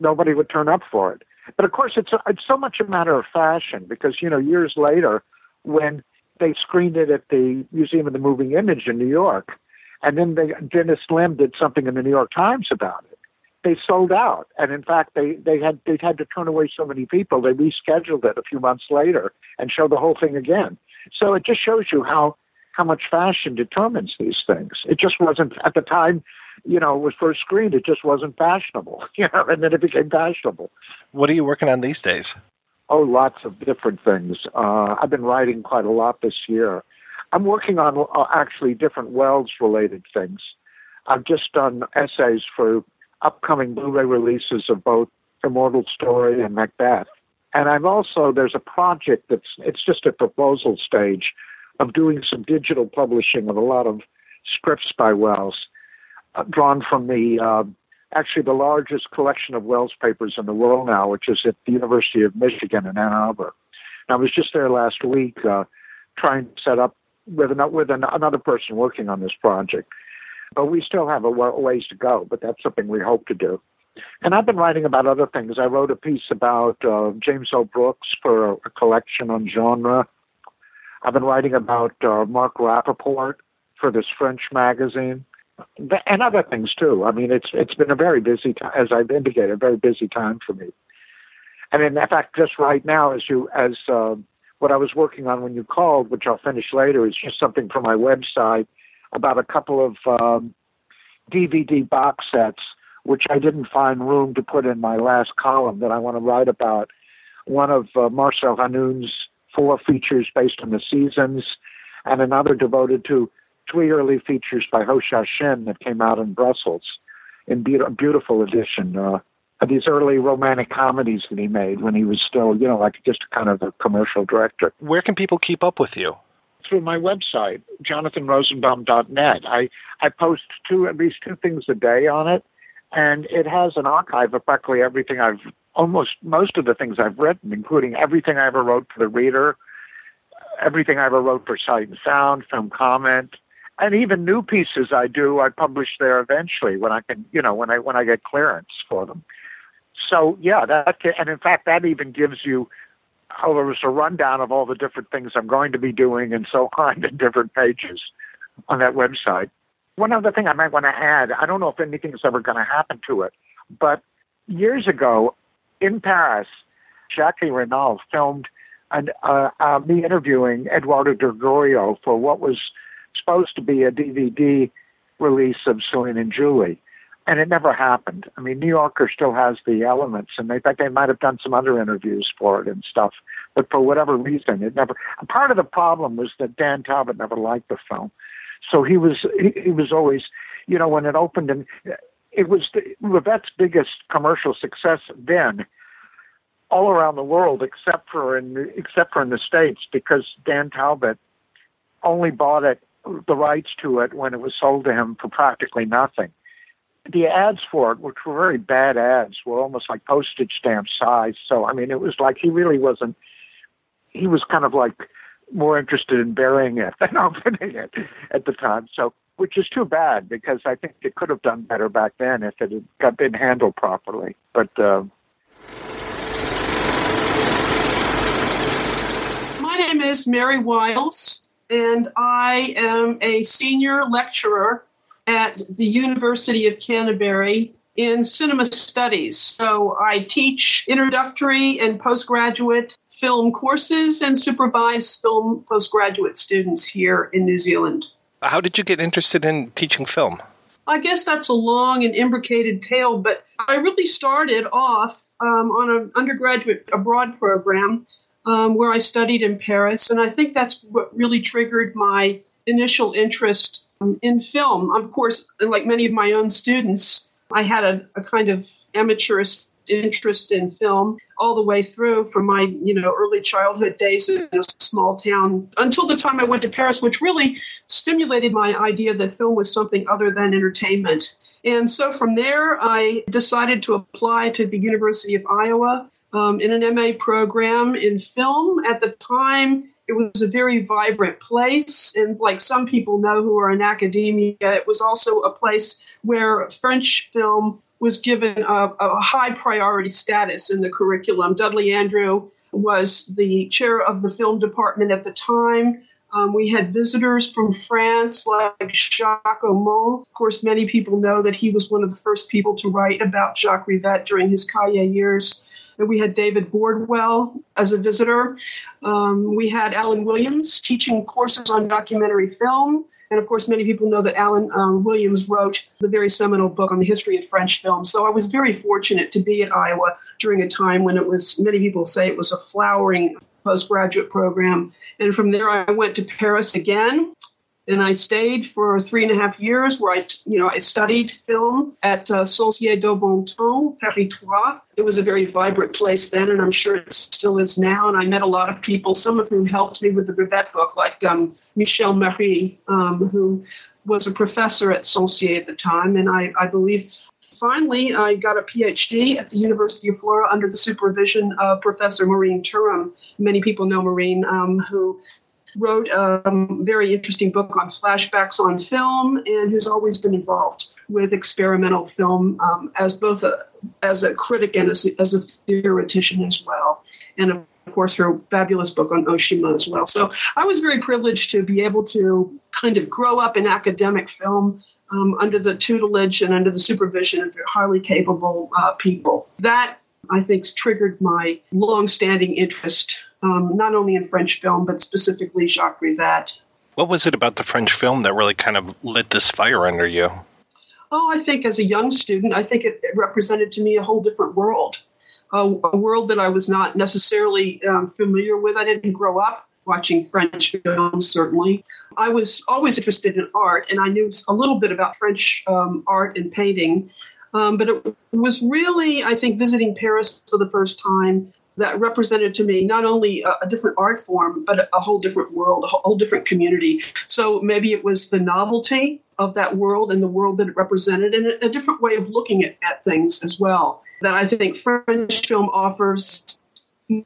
nobody would turn up for it. But of course, it's it's so much a matter of fashion because you know years later, when they screened it at the Museum of the Moving Image in New York, and then they, Dennis Lim did something in the New York Times about it. They sold out, and in fact, they they had they had to turn away so many people. They rescheduled it a few months later and showed the whole thing again. So it just shows you how how much fashion determines these things. It just wasn't at the time you know, it was first screened, it just wasn't fashionable, you know, and then it became fashionable. What are you working on these days? Oh, lots of different things. Uh, I've been writing quite a lot this year. I'm working on uh, actually different Welles related things. I've just done essays for upcoming Blu-ray releases of both Immortal Story and Macbeth. And I've also there's a project that's it's just a proposal stage of doing some digital publishing of a lot of scripts by Welles uh, drawn from the uh, actually the largest collection of Welles papers in the world now, which is at the University of Michigan in Ann Arbor. And I was just there last week uh, trying to set up with, an, with an, another person working on this project. But we still have a ways to go, but that's something we hope to do. And I've been writing about other things. I wrote a piece about uh, James L. Brooks for a, a, collection on genre. I've been writing about uh, Mark Rappaport for this French magazine and other things too. I mean, it's it's been a very busy time, as I've indicated, a very busy time for me. And in fact, just right now, as you as uh, what I was working on when you called, which I'll finish later, is just something for my website about a couple of um, DVD box sets, which I didn't find room to put in my last column that I want to write about. One of uh, Marcel Hanoun's four features based on the seasons, and another devoted to three early features by Hou Hsiao-hsien that came out in Brussels in be- beautiful edition. Uh, these early romantic comedies that he made when he was still, you know, like just kind of a commercial director. Where can people keep up with you? Through my website, jonathanrosenbaum.net. I, I post two, at least two things a day on it, and it has an archive of practically everything I've, almost most of the things I've written, including everything I ever wrote for the reader, everything I ever wrote for Sight and Sound, Film Comment, and even new pieces I do, I publish there eventually when I can, you know, when I when I get clearance for them. So yeah, that and in fact that even gives you, oh, was a rundown of all the different things I'm going to be doing and so on in different pages on that website. One other thing I might want to add, I don't know if anything's ever going to happen to it, but years ago in Paris, Jacques Renault filmed an, uh, uh, me interviewing Eduardo Gregorio for what was supposed to be a DVD release of Celine and Julie, and it never happened. I mean, New Yorker still has the elements, and they think they might have done some other interviews for it and stuff, but for whatever reason, it never. Part of the problem was that Dan Talbot never liked the film, so he was he, he was always, you know, when it opened and it was the, Rivette's biggest commercial success then all around the world except for in except for in the states because Dan Talbot only bought it the rights to it when it was sold to him for practically nothing. The ads for it, which were very bad ads, were almost like postage stamp size. So I mean, it was like he really wasn't. He was kind of like more interested in burying it than opening it at the time. So, which is too bad because I think it could have done better back then if it had been handled properly. But uh, My name is Mary Wiles, and I am a senior lecturer at the University of Canterbury in cinema studies. So I teach introductory and postgraduate film courses and supervise film postgraduate students here in New Zealand. How did you get interested in teaching film? I guess that's a long and imbricated tale, but I really started off um, on an undergraduate abroad program um, where I studied in Paris, and I think that's what really triggered my initial interest um, in film. Of course, like many of my own students, I had a, a kind of amateurist interest in film all the way through from my you know early childhood days in a small town until the time I went to Paris, which really stimulated my idea that film was something other than entertainment. And so from there, I decided to apply to the University of Iowa um, in an MA program in film. At the time, it was a very vibrant place. And like some people know who are in academia, it was also a place where French film was given a, a high priority status in the curriculum. Dudley Andrew was the chair of the film department at the time. Um, we had visitors from France like Jacques Aumont. Of course, many people know that he was one of the first people to write about Jacques Rivette during his Cahiers years. And we had David Bordwell as a visitor. Um, we had Alan Williams teaching courses on documentary film. And of course, many people know that Alan um, Williams wrote the very seminal book on the history of French film. So I was very fortunate to be at Iowa during a time when it was, many people say it was a flowering postgraduate program. And from there, I went to Paris again. And I stayed for three and a half years where I, you know, I studied film at uh, Censier-Daubenton, Paris 3. It was a very vibrant place then, and I'm sure it still is now. And I met a lot of people, some of whom helped me with the Rivette book, like um, Michel Marie, um, who was a professor at Censier at the time. And I, I believe finally, I got a PhD at the University of Florida under the supervision of Professor Maureen Turim. Many people know Maureen, um, who wrote a very interesting book on flashbacks on film and who's always been involved with experimental film um, as both a as a critic and as, as a theoretician as well. And of course, her fabulous book on Oshima as well. So I was very privileged to be able to kind of grow up in academic film um, under the tutelage and under the supervision of highly capable uh, people. That I think triggered my long-standing interest um, not only in French film but specifically Jacques Rivette. What was it about the French film that really kind of lit this fire under you? Oh, I think as a young student, I think it, it represented to me a whole different world, a, a world that I was not necessarily um, familiar with. I didn't grow up watching French films, certainly. I was always interested in art, and I knew a little bit about French um, art and painting. Um, but it was really, I think, visiting Paris for the first time that represented to me not only a, a different art form, but a, whole different world, a whole different community. So maybe it was the novelty of that world and the world that it represented, and a, a different way of looking at, at things as well. That I think French film offers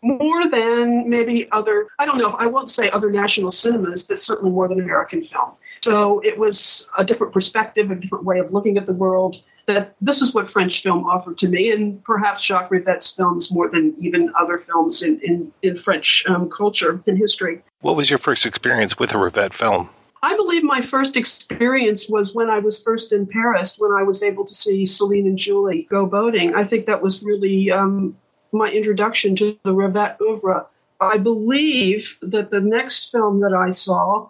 more than maybe other, I don't know, I won't say other national cinemas, but certainly more than American film. So it was a different perspective, a different way of looking at the world. That this is what French film offered to me, and perhaps Jacques Rivette's films more than even other films in, in, in French um, culture and history. What was your first experience with a Rivette film? I believe my first experience was when I was first in Paris, when I was able to see Celine and Julie go boating. I think that was really um, my introduction to the Rivette oeuvre. I believe that the next film that I saw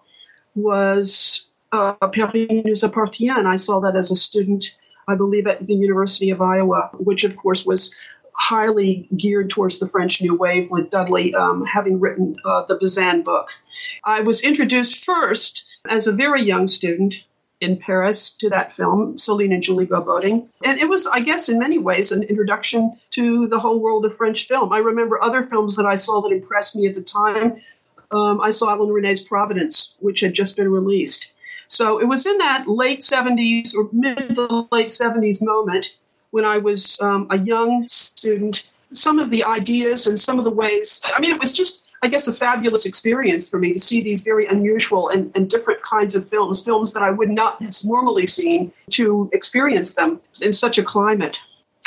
was uh, Paris nous appartient. I saw that as a student, I believe, at the University of Iowa, which of course was highly geared towards the French New Wave, with Dudley um, having written uh, the Bazin book. I was introduced first as a very young student in Paris to that film, Celine and Julie Go Boating. And it was, I guess, in many ways, an introduction to the whole world of French film. I remember other films that I saw that impressed me at the time. Um, I saw Alain Resnais's Providence, which had just been released. So it was in that late 70s or mid to late 70s moment when I was um, a young student. Some of the ideas and some of the ways, I mean, it was just I guess, a fabulous experience for me to see these very unusual and, and different kinds of films, films that I would not have normally seen, to experience them in such a climate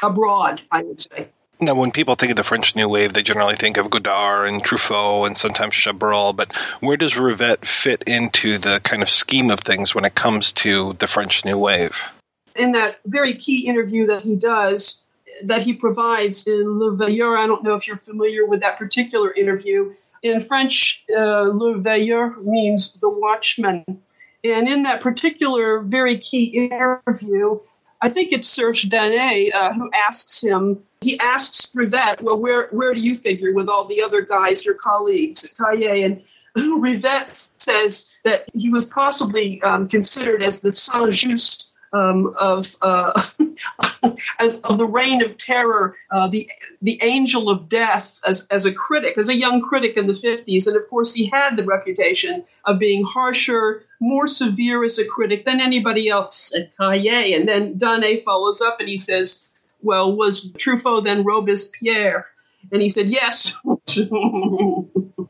abroad, I would say. Now, when people think of the French New Wave, they generally think of Godard and Truffaut and sometimes Chabrol. But where does Rivette fit into the kind of scheme of things when it comes to the French New Wave? In that very key interview that he does, that he provides in Le Veilleur, I don't know if you're familiar with that particular interview, in French, uh, le veilleur means the watchman. And in that particular very key interview, I think it's Serge Daney uh, who asks him, he asks Rivette, well, where, where do you figure with all the other guys, your colleagues at Cahiers? And Rivette says that he was possibly um, considered as the Saint Just um, of uh, of the reign of terror, uh, the the angel of death as as a critic, as a young critic in the fifties, and of course he had the reputation of being harsher, more severe as a critic than anybody else at Cahiers. And then Daney follows up and he says, "Well, was Truffaut then Robespierre?" And he said, "Yes."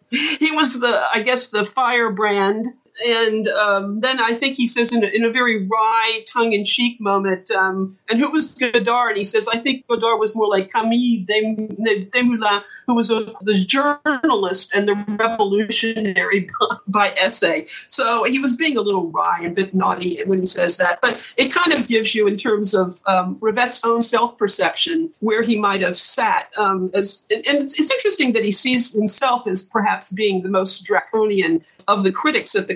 he was the, I guess, the firebrand and um, then I think he says in a, in a very wry, tongue-in-cheek moment, um, and who was Godard? And he says, I think Godard was more like Camille Desmoulins, who was a, the journalist and the revolutionary by essay. So he was being a little wry and a bit naughty when he says that. But it kind of gives you, in terms of um, Rivette's own self-perception, where he might have sat. Um, as, and, and it's, it's interesting that he sees himself as perhaps being the most draconian of the critics at the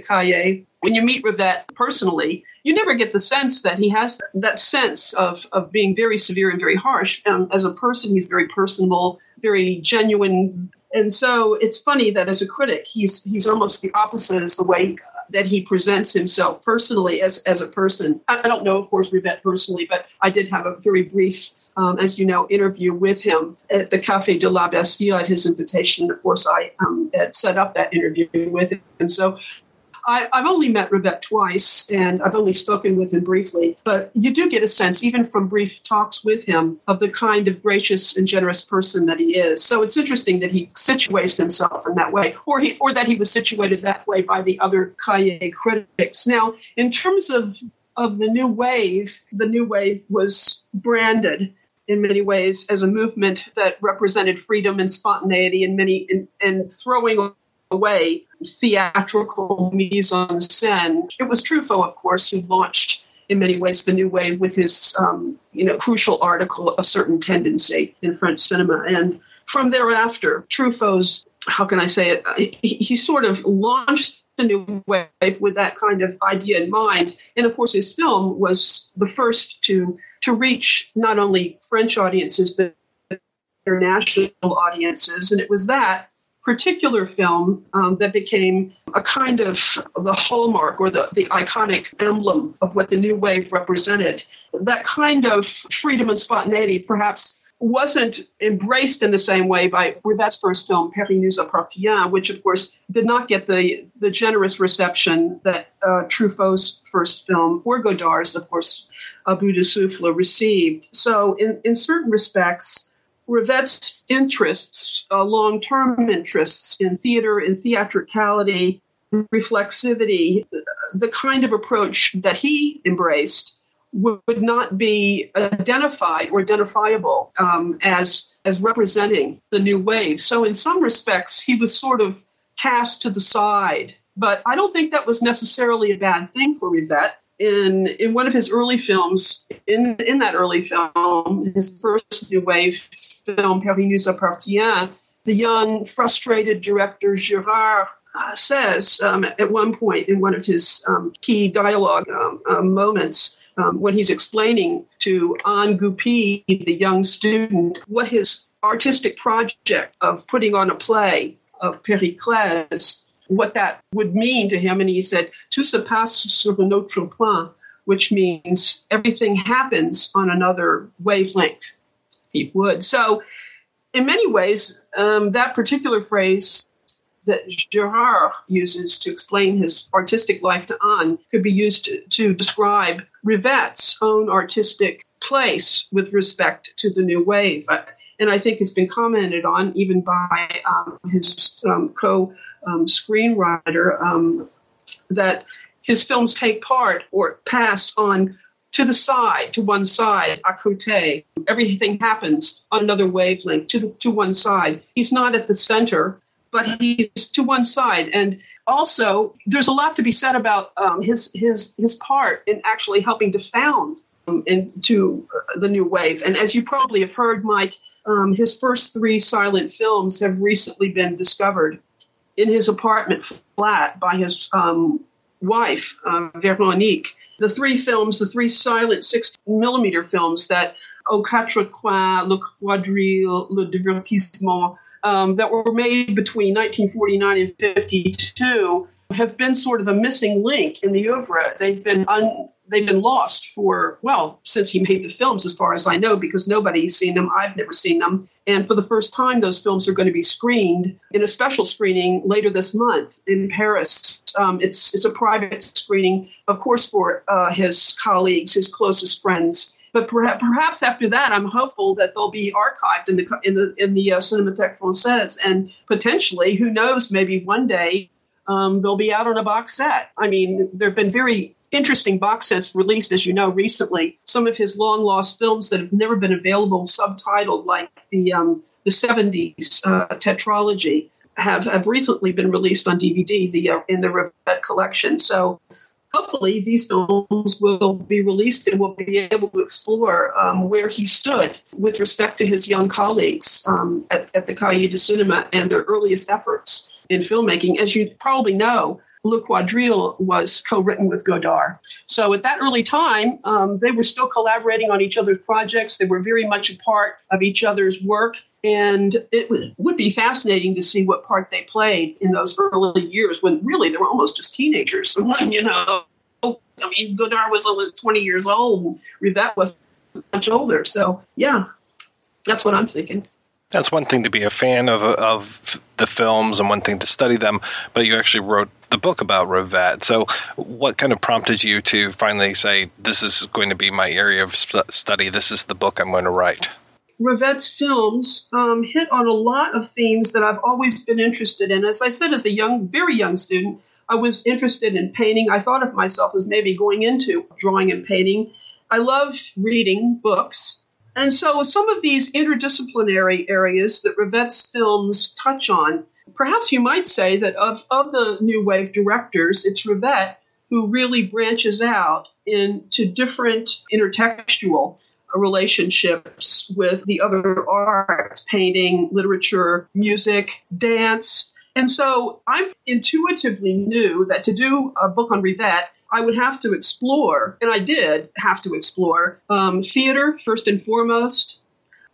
When you meet Rivette personally, you never get the sense that he has that sense of, of being very severe and very harsh. Um, as a person, he's very personable, very genuine. And so it's funny that as a critic, he's he's almost the opposite as the way that he presents himself personally as, as a person. I, don't know, of course, Rivette personally, but I did have a very brief um, as you know, interview with him at the Café de la Bastille at his invitation. Of course, I um, set up that interview with him. And So I, have only met Rivette twice, and I've only spoken with him briefly. But you do get a sense, even from brief talks with him, of the kind of gracious and generous person that he is. So it's interesting that he situates himself in that way, or he, or that he was situated that way by the other Cahiers critics. Now, in terms of of the new wave, the new wave was branded in many ways as a movement that represented freedom and spontaneity and many and throwing away theatrical mise en scène. It was Truffaut, of course, who launched in many ways the new wave with his um, you know crucial article a certain tendency in french cinema. And from thereafter truffaut's how can i say it he, he, sort of launched the new wave with that kind of idea in mind. And of course his film was the first to to reach not only french audiences but international audiences. And it was that particular film um, that became a kind of the hallmark or the, the iconic emblem of what the new wave represented. That kind of freedom and spontaneity perhaps wasn't embraced in the same way by Rivette's first film, Paris nous appartient, which of course did not get the, the generous reception that uh, Truffaut's first film, or Godard's, of course, A Bout de Souffle, received. So, in, in certain respects, Rivette's interests, uh, long term interests in theater, in theatricality, reflexivity, the kind of approach that he embraced would not be identified or identifiable um, as as representing the new wave. So in some respects, he was sort of cast to the side. But I don't think that was necessarily a bad thing for Rivette. In in one of his early films, in in that early film, his first new wave film Paris nous appartient, the young, frustrated director Gerard uh, says um, at one point in one of his um, key dialogue um, uh, moments um, when he's explaining to Anne Goupy, the young student, what his artistic project of putting on a play of Pericles, what that would mean to him. And he said, Tout se passe sur un autre plan. which means everything happens on another wavelength. He would. So, in many ways, um, that particular phrase that Gerard uses to explain his artistic life to Anne could be used to, to describe Rivette's own artistic place with respect to the new wave. And I think it's been commented on even by um, his um, co um, screenwriter um, that his films take part or pass on to the side, to one side, côté. Everything happens on another wavelength, to, the, to one side. He's not at the center, but he's to one side. And also, there's a lot to be said about um, his, his, his part in actually helping to found um, into the new wave. And as you probably have heard, Mike, um, his first three silent films have recently been discovered in his apartment flat by his um, wife, uh, Veronique. The three films, the three silent 16 millimeter films that Aux Quatre Coins, Le Quadrille, Le Divertissement, um, that were made between 1949 and 52 have been sort of a missing link in the oeuvre. They've been un, they've been lost for well since he made the films, as far as I know, because nobody's seen them. I've never seen them, and for the first time, those films are going to be screened in a special screening later this month in Paris. Um, it's it's a private screening, of course, for uh, his colleagues, his closest friends. But perhaps, perhaps after that, I'm hopeful that they'll be archived in the in the in the uh, Cinémathèque Française, and potentially, who knows, maybe one day um, they'll be out on a box set. I mean, there have been very interesting box sets released, as you know, recently. Some of his long lost films that have never been available, subtitled, like the um, the 70s uh, tetralogy, have, have recently been released on DVD the, uh, in the Rivette collection. So hopefully these films will be released and we'll be able to explore um, where he stood with respect to his young colleagues um, at, at the Cahiers de Cinema and their earliest efforts in filmmaking. As you probably know, Le Quadrille was co-written with Godard. So at that early time, um, they were still collaborating on each other's projects. They were very much a part of each other's work. And it would be fascinating to see what part they played in those early years when really they were almost just teenagers. you know, I mean, Godard was only 20 years old Rivette was much older. So, yeah, that's what I'm thinking. That's one thing to be a fan of of the films and one thing to study them, but you actually wrote the book about Rivette. So, what kind of prompted you to finally say, "This is going to be my area of study. This is the book I'm going to write"? Rivette's films um, hit on a lot of themes that I've always been interested in. As I said, as a young, very young student, I was interested in painting. I thought of myself as maybe going into drawing and painting. I love reading books. And so some of these interdisciplinary areas that Rivette's films touch on, perhaps you might say that of, of the New Wave directors, it's Rivette who really branches out into different intertextual relationships with the other arts, painting, literature, music, dance. And so I intuitively knew that to do a book on Rivette, I would have to explore, and I did have to explore um, theater first and foremost,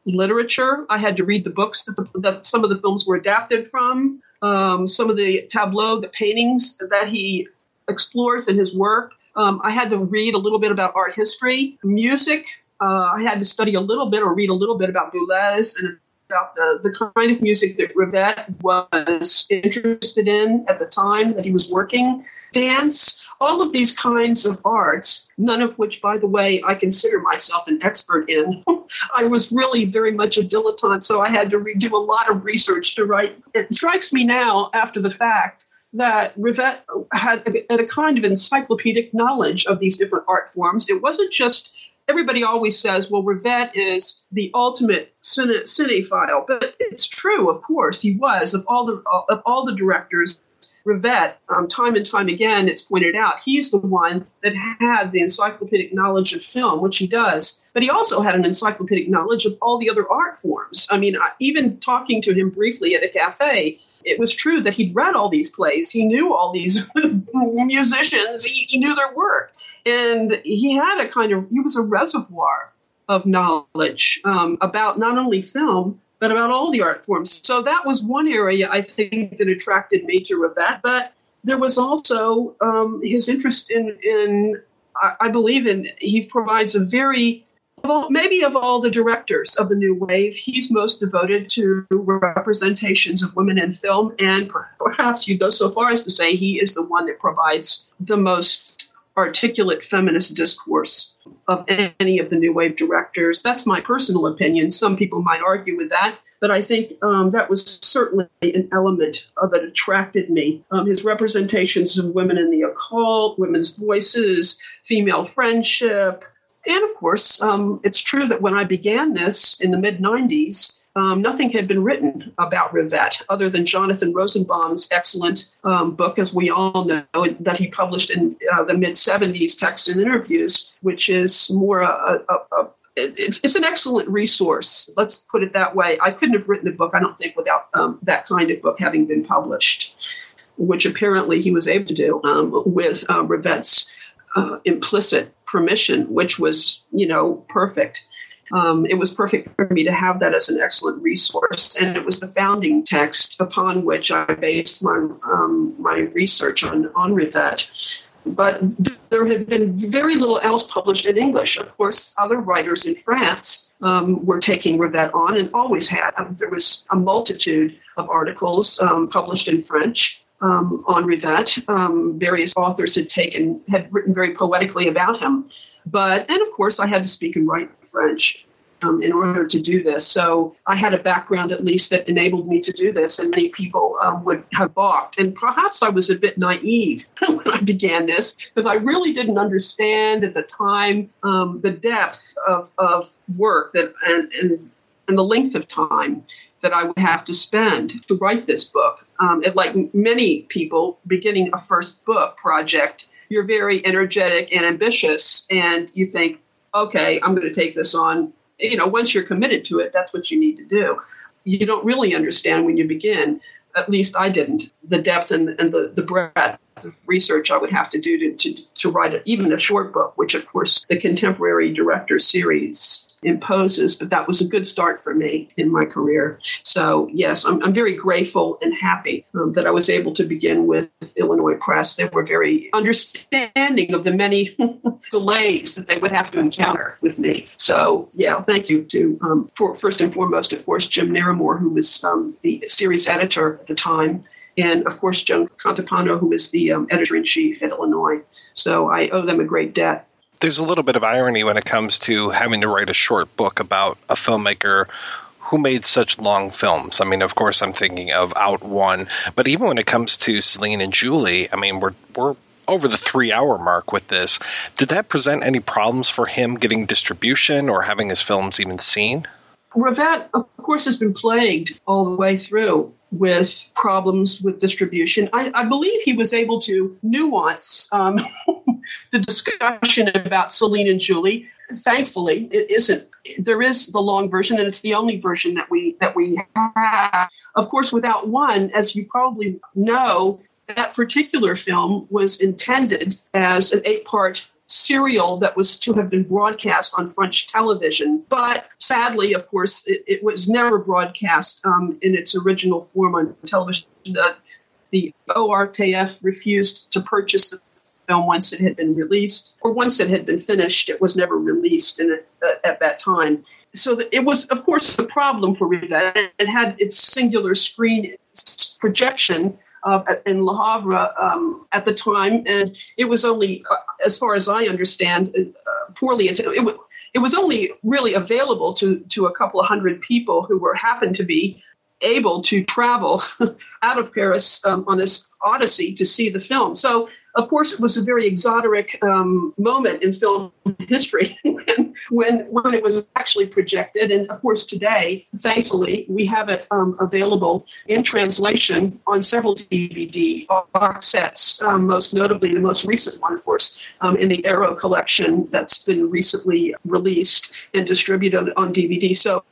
literature. I had to read the books that, the, that some of the films were adapted from, um, some of the tableau, the paintings that he explores in his work. Um, I had to read a little bit about art history, music. Uh, I had to study a little bit or read a little bit about Boulez and about the, the kind of music that Rivette was interested in at the time that he was working dance, all of these kinds of arts, none of which, by the way, I consider myself an expert in. I was really very much a dilettante, so I had to re- do a lot of research to write. It strikes me now, after the fact, that Rivette had a, had a kind of encyclopedic knowledge of these different art forms. It wasn't just everybody always says, well, Rivette is the ultimate cine, cinephile, but it's true, of course, he was of all the of all the directors Rivette, um, time and time again, it's pointed out, he's the one that had the encyclopedic knowledge of film, which he does. But he also had an encyclopedic knowledge of all the other art forms. I mean, even talking to him briefly at a cafe, it was true that he'd read all these plays. He knew all these musicians, he, he knew their work. And he had a kind of, he was a reservoir of knowledge um, about not only film, but about all the art forms. So that was one area I think that attracted me to Rivette. But there was also um, his interest in, in I, I believe in. He provides a very of all, maybe of all the directors of the new wave, he's most devoted to representations of women in film, and perhaps you go so far as to say he is the one that provides the most articulate feminist discourse of any of the new wave directors. That's my personal opinion. Some people might argue with that, but I think um, that was certainly an element that attracted me. Um, his representations of women in the occult, women's voices, female friendship, and of course, um, it's true that when I began this in the mid 90s, um, nothing had been written about Rivette other than Jonathan Rosenbaum's excellent um, book, as we all know, that he published in uh, the mid 70s, Text and Interviews, which is more a, a, a it's, it's, an excellent resource. Let's put it that way. I couldn't have written the book, I don't think, without um, that kind of book having been published, which apparently he was able to do um, with uh, Rivette's uh, implicit permission, which was, you know, perfect. Um, it was perfect for me to have that as an excellent resource, and it was the founding text upon which I based my um, my research on on Rivette. But there had been very little else published in English. Of course, other writers in France um, were taking Rivette on, and always had. There was a multitude of articles um, published in French um, on Rivette. Um, various authors had taken had written very poetically about him, but and of course I had to speak and write French um, in order to do this. So I had a background at least that enabled me to do this, and many people um, would have balked. And perhaps I was a bit naive when I began this because I really didn't understand at the time um, the depth of, of work that and, and and the length of time that I would have to spend to write this book. Um, and like many people beginning a first book project, you're very energetic and ambitious, and you think, okay, I'm going to take this on. You know, once you're committed to it, that's what you need to do. You don't really understand when you begin. At least I didn't. The depth and, and the, the breadth of research I would have to do to, to, to write a, even a short book, which, of course, the Contemporary Director series imposes, but that was a good start for me in my career. So, yes, I'm, I'm very grateful and happy um, that I was able to begin with Illinois Press. They were very understanding of the many delays that they would have to encounter with me. So, yeah, thank you to, um, for, first and foremost, of course, Jim Naremore, who was um, the series editor at the time and of course Joan Catapano, who is the um, editor in chief at Illinois. So I owe them a great debt there's a little bit of irony when it comes to having to write a short book about a filmmaker who made such long films. I mean, of course, I'm thinking of Out One, but even when it comes to Celine and Julie, I mean, we're we're over the three hour mark with this. Did that present any problems for him getting distribution or having his films even seen? Rivette, of course, has been plagued all the way through with problems with distribution. I, I believe he was able to nuance um, the discussion about Celine and Julie. Thankfully, it isn't. There is the long version, and it's the only version that we that we have. Of course, with Out One, as you probably know, that particular film was intended as an eight-part serial that was to have been broadcast on French television. But sadly, of course, it, it was never broadcast um, in its original form on television. The, ORTF refused to purchase the film once it had been released, or once it had been finished, it was never released in uh, at that time. So it was, of course, a problem for Rivette. It had its singular screen projection uh, in Le Havre um, at the time, and it was only, uh, as far as I understand, uh, poorly. It, it, it was only really available to to a couple of hundred people who were happened to be able to travel out of Paris um, on this odyssey to see the film. So of course, it was a very exotic um, moment in film history when, when, it was actually projected. And of course, today, thankfully, we have it um, available in translation on several DVD box sets. Um, most notably, the most recent one, of course, um, in the Arrow collection that's been recently released and distributed on DVD. So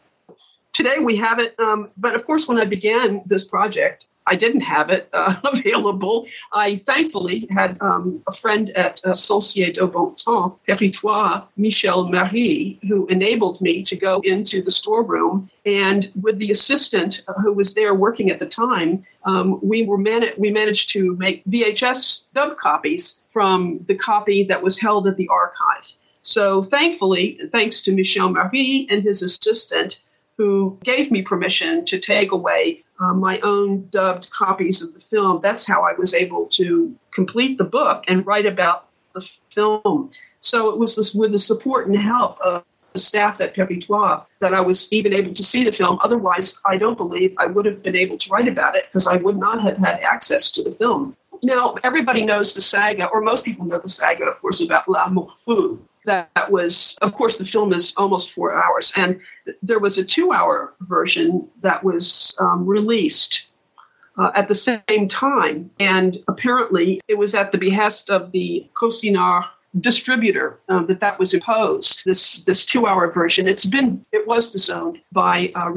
today we have it. Um, but of course, when I began this project, I didn't have it uh, available. I thankfully had um, a friend at uh, Société de Bon Temps, Territoire, Michel Marie, who enabled me to go into the storeroom. And with the assistant who was there working at the time, um, we were we managed to make VHS dub copies from the copy that was held at the archive. So thankfully, thanks to Michel Marie and his assistant, who gave me permission to take away uh, my own dubbed copies of the film, that's how I was able to complete the book and write about the film. So it was this, with the support and help of the staff at Peritois that I was even able to see the film. Otherwise, I don't believe I would have been able to write about it because I would not have had access to the film. Now, everybody knows the saga, or most people know the saga, of course, about La Fou. That was, of course, the film is almost four hours, and there was a two-hour version that was um, released uh, at the same time, and apparently it was at the behest of the Costinard distributor uh, that that was imposed. This this two hour version. It's been it was disowned by uh,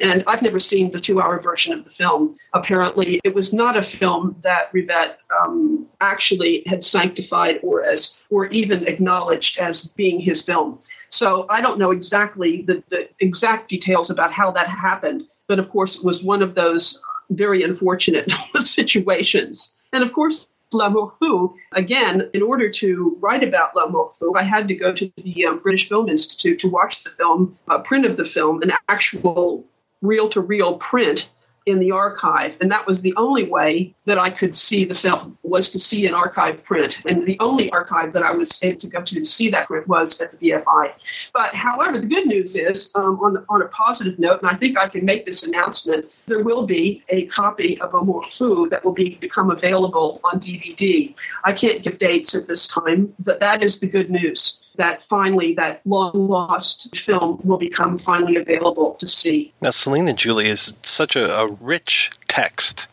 and I've never seen the two hour version of the film. Apparently, it was not a film that Rivette um, actually had sanctified or as or even acknowledged as being his film. So I don't know exactly the, the exact details about how that happened, but of course it was one of those very unfortunate situations. And of course, L'Amour Fou. Again, in order to write about La Fou, I had to go to the um, British Film Institute to watch the film, uh, print of the film, an actual reel to reel print in the archive. And that was the only way that I could see the film was to see an archive print. And the only archive that I was able to go to to see that print was at the BFI. But however, the good news is um, on, the, on a positive note, and I think I can make this announcement, there will be a copy of Amour Fou that will be become available on DVD. I can't give dates at this time, but that is the good news that finally that long lost film will become finally available to see. Now, Celine and Julie is such a, a rich text.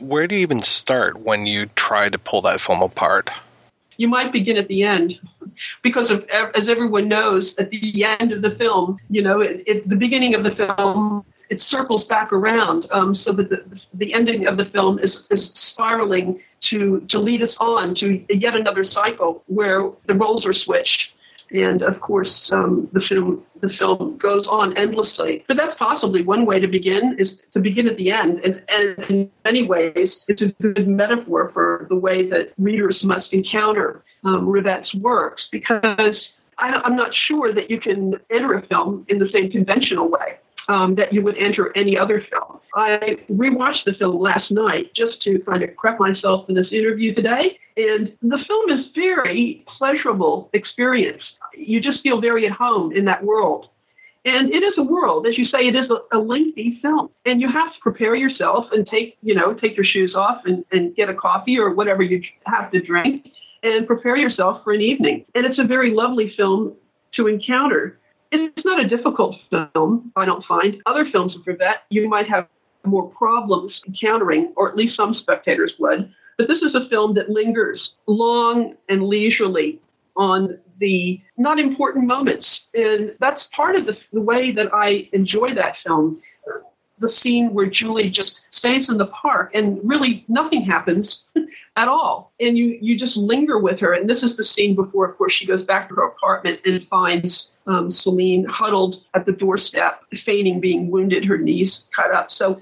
Where do you even start when you try to pull that film apart? You might begin at the end, because of, as everyone knows, at the end of the film, you know, at the beginning of the film, it circles back around um, so that the, the ending of the film is, is spiraling to, to lead us on to yet another cycle where the roles are switched. And of course, um, the film the film goes on endlessly. But that's possibly one way to begin is to begin at the end. And, and in many ways, it's a good metaphor for the way that readers must encounter um, Rivette's works because I, I'm not sure that you can enter a film in the same conventional way um, that you would enter any other film. I rewatched the film last night just to kind of prep myself for this interview today, and the film is very pleasurable experience. You just feel very at home in that world. And it is a world, as you say, it is a, a, lengthy film. And you have to prepare yourself and take, you know, take your shoes off and, and get a coffee or whatever you have to drink and prepare yourself for an evening. And it's a very lovely film to encounter. It's not a difficult film, I don't find. Other films of Rivette, you might have more problems encountering, or at least some spectators would. But this is a film that lingers long and leisurely on the not important moments. And that's part of the, the way that I enjoy that film the scene where Julie just stays in the park and really nothing happens at all. And you, you just linger with her. And this is the scene before, of course, she goes back to her apartment and finds um, Celine huddled at the doorstep, feigning being wounded, her knees cut up. So,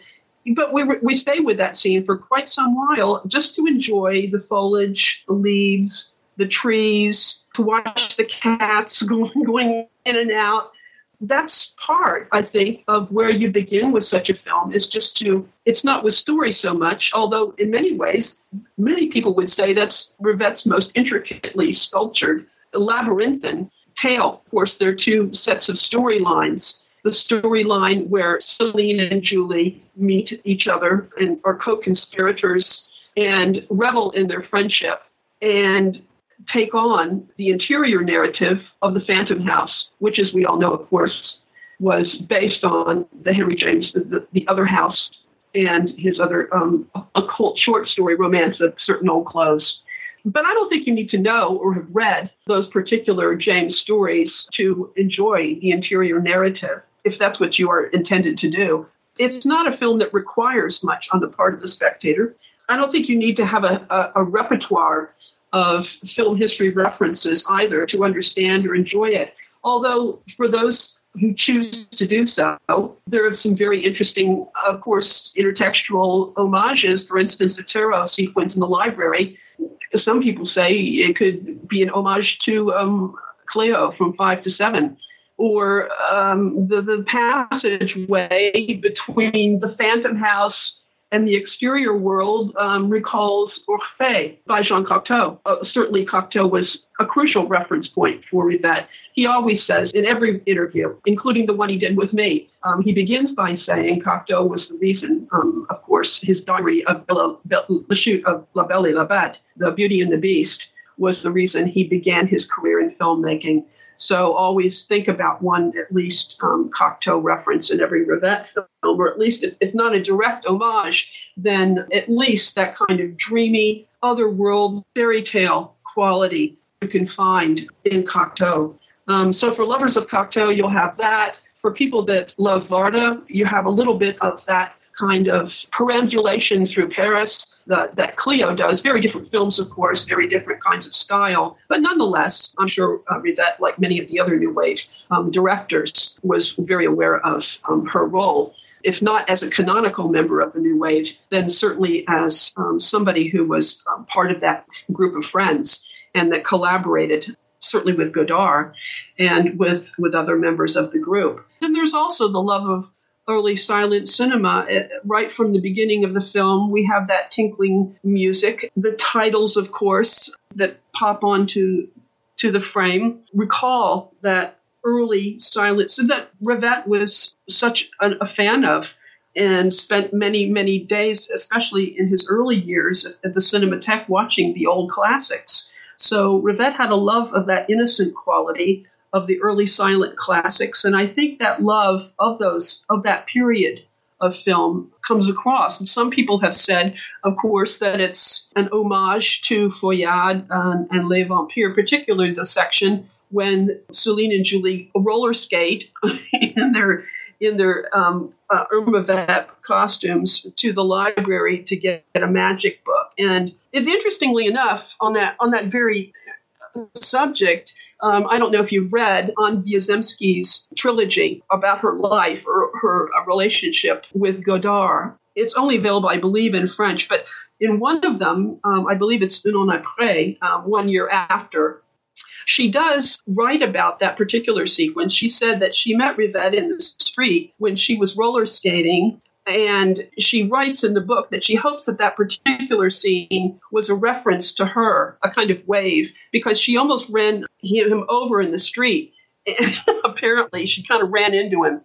but we, we stay with that scene for quite some while just to enjoy the foliage, the leaves, the trees, to watch the cats going, going in and out that's part, I think, of where you begin with such a film is just to, it's not with story so much, although in many ways, many people would say that's Rivette's most intricately sculptured, labyrinthine tale. Of course, there are two sets of storylines. The storyline where Celine and Julie meet each other and are co conspirators and revel in their friendship. And take on the interior narrative of the Phantom House, which, as we all know, of course, was based on the Henry James, the, the other house, and his other um, occult short story romance of certain old clothes. But I don't think you need to know or have read those particular James stories to enjoy the interior narrative, if that's what you are intended to do. It's not a film that requires much on the part of the spectator. I don't think you need to have a, a, a repertoire of film history references either to understand or enjoy it. Although, for those who choose to do so, there are some very interesting, of course, intertextual homages. For instance, the Tarot sequence in the library some people say it could be an homage to um, Cleo from Five to Seven, or um, the the passageway between the Phantom House and the exterior world um, recalls Orphée by Jean Cocteau. Uh, certainly, Cocteau was a crucial reference point for Rivette. He always says in every interview, including the one he did with me, um, he begins by saying Cocteau was the reason, um, of course, his diary of La, La Chute of La Belle et la Bête, The Beauty and the Beast, was the reason he began his career in filmmaking. So always think about one at least um, Cocteau reference in every Rivette film, or at least if, if not a direct homage, then at least that kind of dreamy, otherworld fairy tale quality you can find in Cocteau. Um, so for lovers of Cocteau, you'll have that. For people that love Varda, you have a little bit of that kind of perambulation through Paris that, that Cleo does. Very different films, of course, very different kinds of style. But nonetheless, I'm sure uh, Rivette, like many of the other New Wave um, directors, was very aware of um, her role. If not as a canonical member of the New Wave, then certainly as um, somebody who was um, part of that group of friends and that collaborated certainly with Godard and with with other members of the group. Then there's also the love of early silent cinema. It, right from the beginning of the film, we have that tinkling music. The titles, of course, that pop onto to the frame recall that early silent so that Rivette was such a, a fan of and spent many, many days, especially in his early years at the Cinematheque, watching the old classics. So Rivette had a love of that innocent quality of the early silent classics, and I think that love of those of that period of film comes across. Some people have said, of course, that it's an homage to Feuillade and, and Les Vampires, particularly the section when Celine and Julie roller skate in their in their um, uh, Irma Vep costumes to the library to get a magic book. And it's interestingly enough on that on that very subject. Um, I don't know if you've read Anne Wiazemsky's trilogy about her life or her relationship with Godard. It's only available, I believe, in French, but in one of them, um, I believe it's Un an après, um, one year after, she does write about that particular sequence. She said that she met Rivette in the street when she was roller skating and she writes in the book that she hopes that that particular scene was a reference to her, a kind of wave, because she almost ran him over in the street. Apparently, she kind of ran into him.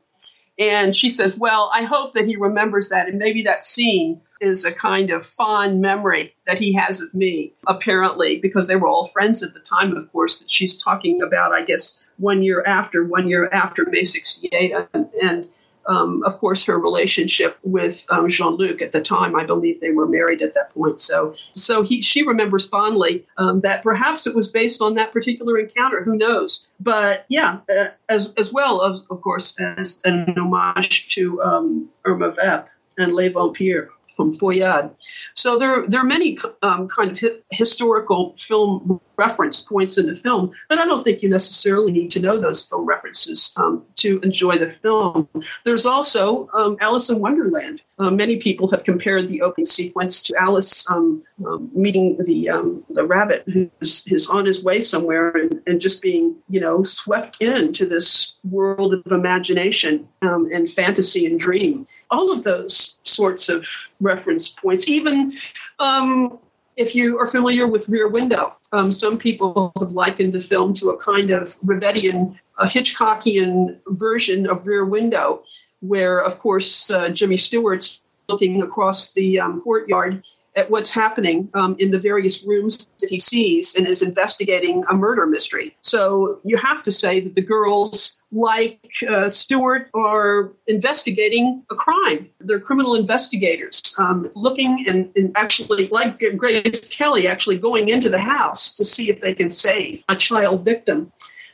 And she says, Well, I hope that he remembers that. And maybe that scene is a kind of fond memory that he has of me, apparently, because they were all friends at the time, of course, that she's talking about, I guess, one year after, one year after May 68. And, and um, of course, her relationship with um, Jean Luc at the time, I believe they were married at that point. So, so he, she remembers fondly um, that perhaps it was based on that particular encounter. Who knows? But yeah, uh, as as well as of course as an homage to um, Irma Vep and Les Vampires from Feuillade. So there, there are many um, kind of hi- historical film reference points in the film, but I don't think you necessarily need to know those film references um, to enjoy the film. There's also um, Alice in Wonderland. Uh, many people have compared the opening sequence to Alice um, um, meeting the um, the rabbit who's, who's on his way somewhere and, and, just being, you know, swept into this world of imagination and fantasy and dream. All of those sorts of reference points, even um, if you are familiar with Rear Window, um, some people have likened the film to a kind of Rivettian, a Hitchcockian version of Rear Window, where, of course, uh, Jimmy Stewart's looking across the um, courtyard at what's happening um, in the various rooms that he sees and is investigating a murder mystery. So you have to say that the girls, like uh, Stewart, are investigating a crime. They're criminal investigators, um, looking and, and, actually, like Grace Kelly, actually going into the house to see if they can save a child victim.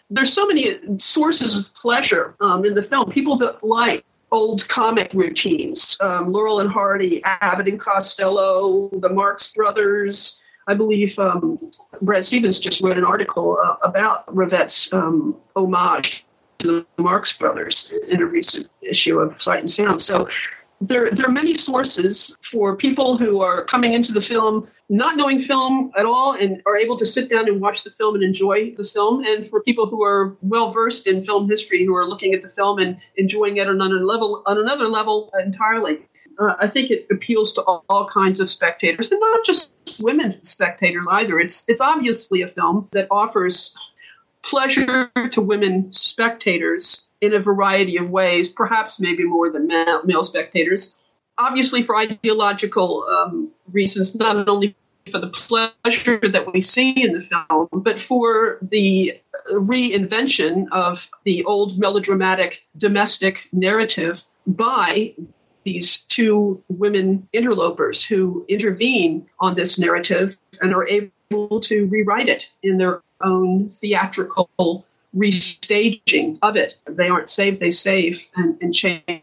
There's so many sources of pleasure um, in the film. People that like old comic routines. Um, Laurel and Hardy, Abbott and Costello, the Marx Brothers. I believe um, Brad Stevens just wrote an article uh, about Rivette's um, homage to the Marx Brothers in a recent issue of Sight and Sound. So there, there are many sources for people who are coming into the film not knowing film at all and are able to sit down and watch the film and enjoy the film, and for people who are well versed in film history who are looking at the film and enjoying it on another level, on another level entirely. Uh, I think it appeals to all, all kinds of spectators, and not just women spectators either. It's it's obviously a film that offers pleasure to women spectators in a variety of ways, perhaps maybe more than male, spectators. Obviously, for ideological um, reasons, not only for the pleasure that we see in the film, but for the reinvention of the old melodramatic domestic narrative by these two women interlopers who intervene on this narrative and are able to rewrite it in their own theatrical restaging of it. They aren't saved, they save and, and change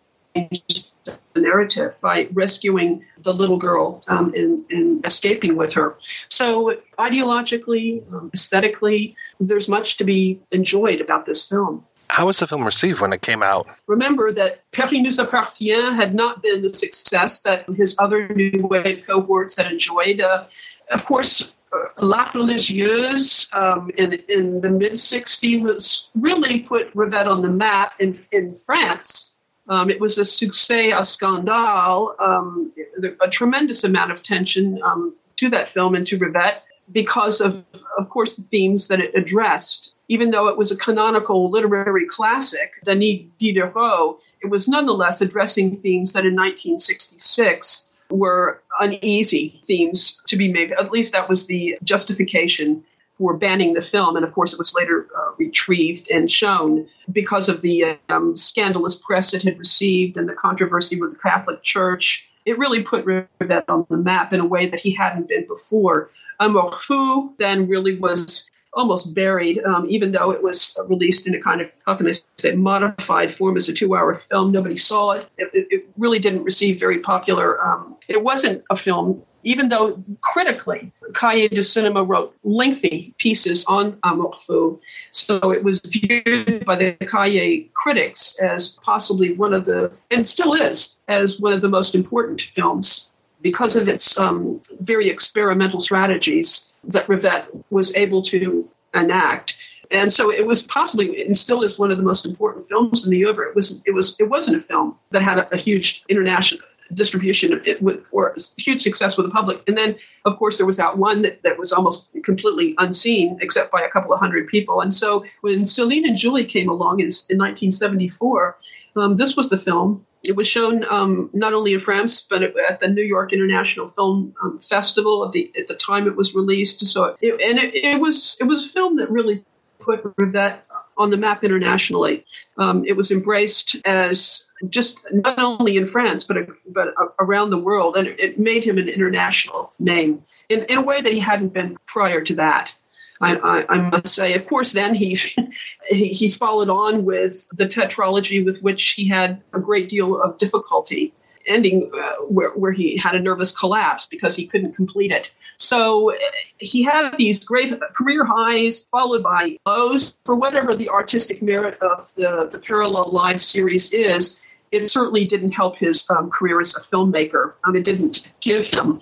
the narrative by rescuing the little girl um, and, and, escaping with her. So, ideologically, um, aesthetically, there's much to be enjoyed about this film. How was the film received when it came out? Remember that Paris nous appartient had not been the success that his other New Wave cohorts had enjoyed. Uh, of course, La Religieuse um, in, in the mid 60s really put Rivette on the map in, in France. Um, it was a succès à scandale, um, a tremendous amount of attention um, to that film and to Rivette because of, of course, the themes that it addressed. Even though it was a canonical literary classic, Denis Diderot, it was nonetheless addressing themes that in 1966 were uneasy themes to be made. At least that was the justification for banning the film. And of course, it was later uh, retrieved and shown because of the um, scandalous press it had received and the controversy with the Catholic Church. It really put Rivette on the map in a way that he hadn't been before. Amour Fou then really was almost buried, um, even though it was released in a kind of, how can I say, modified form as a two hour film. Nobody saw it. It, it really didn't receive very popular. Um, it wasn't a film, even though critically, Cahiers du Cinema wrote lengthy pieces on Amour Fou. So it was viewed by the Cahiers critics as possibly one of the, and still is, as one of the most important films because of its um, very experimental strategies that Rivette was able to enact. And so it was possibly and still is one of the most important films in the oeuvre. It was it was it wasn't a film that had a, a huge international distribution it, with, or huge success with the public. And then, of course, there was that one that, that was almost completely unseen, except by a couple of hundred people. And so when Celine and Julie came along in, in 1974, um, this was the film. It was shown um, not only in France, but at the New York International Film um, Festival at the, at the time it was released. So, it, and it, it was it was a film that really put Rivette on the map internationally. Um, it was embraced as just not only in France but but around the world, and it made him an international name in, in a way that he hadn't been prior to that. I, I, I must say, of course, then he, he he followed on with the tetralogy with which he had a great deal of difficulty ending uh, where, where he had a nervous collapse because he couldn't complete it. So uh, he had these great career highs followed by lows. For whatever the artistic merit of the, the Parallel Lives series is, it certainly didn't help his um, career as a filmmaker. Um, it didn't give him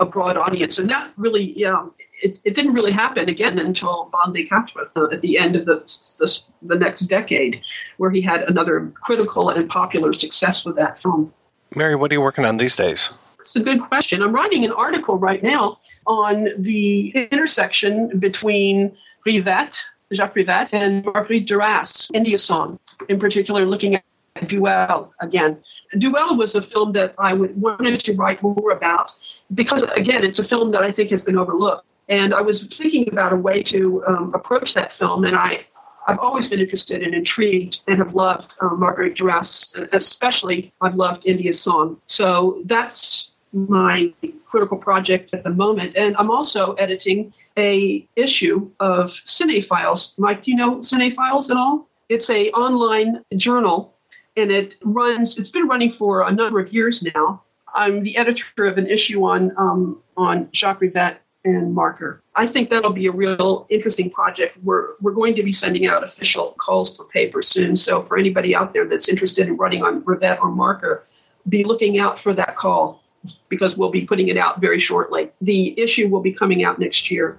a broad audience. And that really, yeah, it, it didn't really happen again until Bande des Quatre uh, at the end of the, the, the next decade, where he had another critical and popular success with that film. Mary, what are you working on these days? It's a good question. I'm writing an article right now on the intersection between Rivette, Jacques Rivette, and Marguerite Duras, India Song, in particular, looking at Duel again. Duel was a film that I wanted to write more about because, again, it's a film that I think has been overlooked. And I was thinking about a way to um, approach that film, and I I've always been interested and intrigued and have loved um, Marguerite Duras, especially I've loved India Song. So that's my critical project at the moment. And I'm also editing a issue of Cinephiles. Mike, do you know Cinephiles at all? It's a online journal and it runs, it's been running for a number of years now. I'm the editor of an issue on um, on Jacques Rivette and Marker. I think that'll be a real interesting project. We're we're going to be sending out official calls for paper soon. So for anybody out there that's interested in running on Rivette or Marker, be looking out for that call because we'll be putting it out very shortly. The issue will be coming out next year.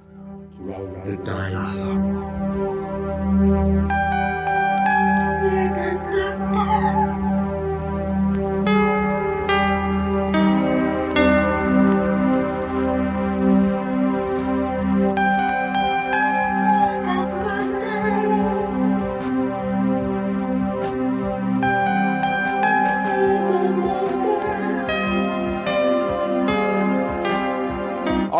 Roll the dice.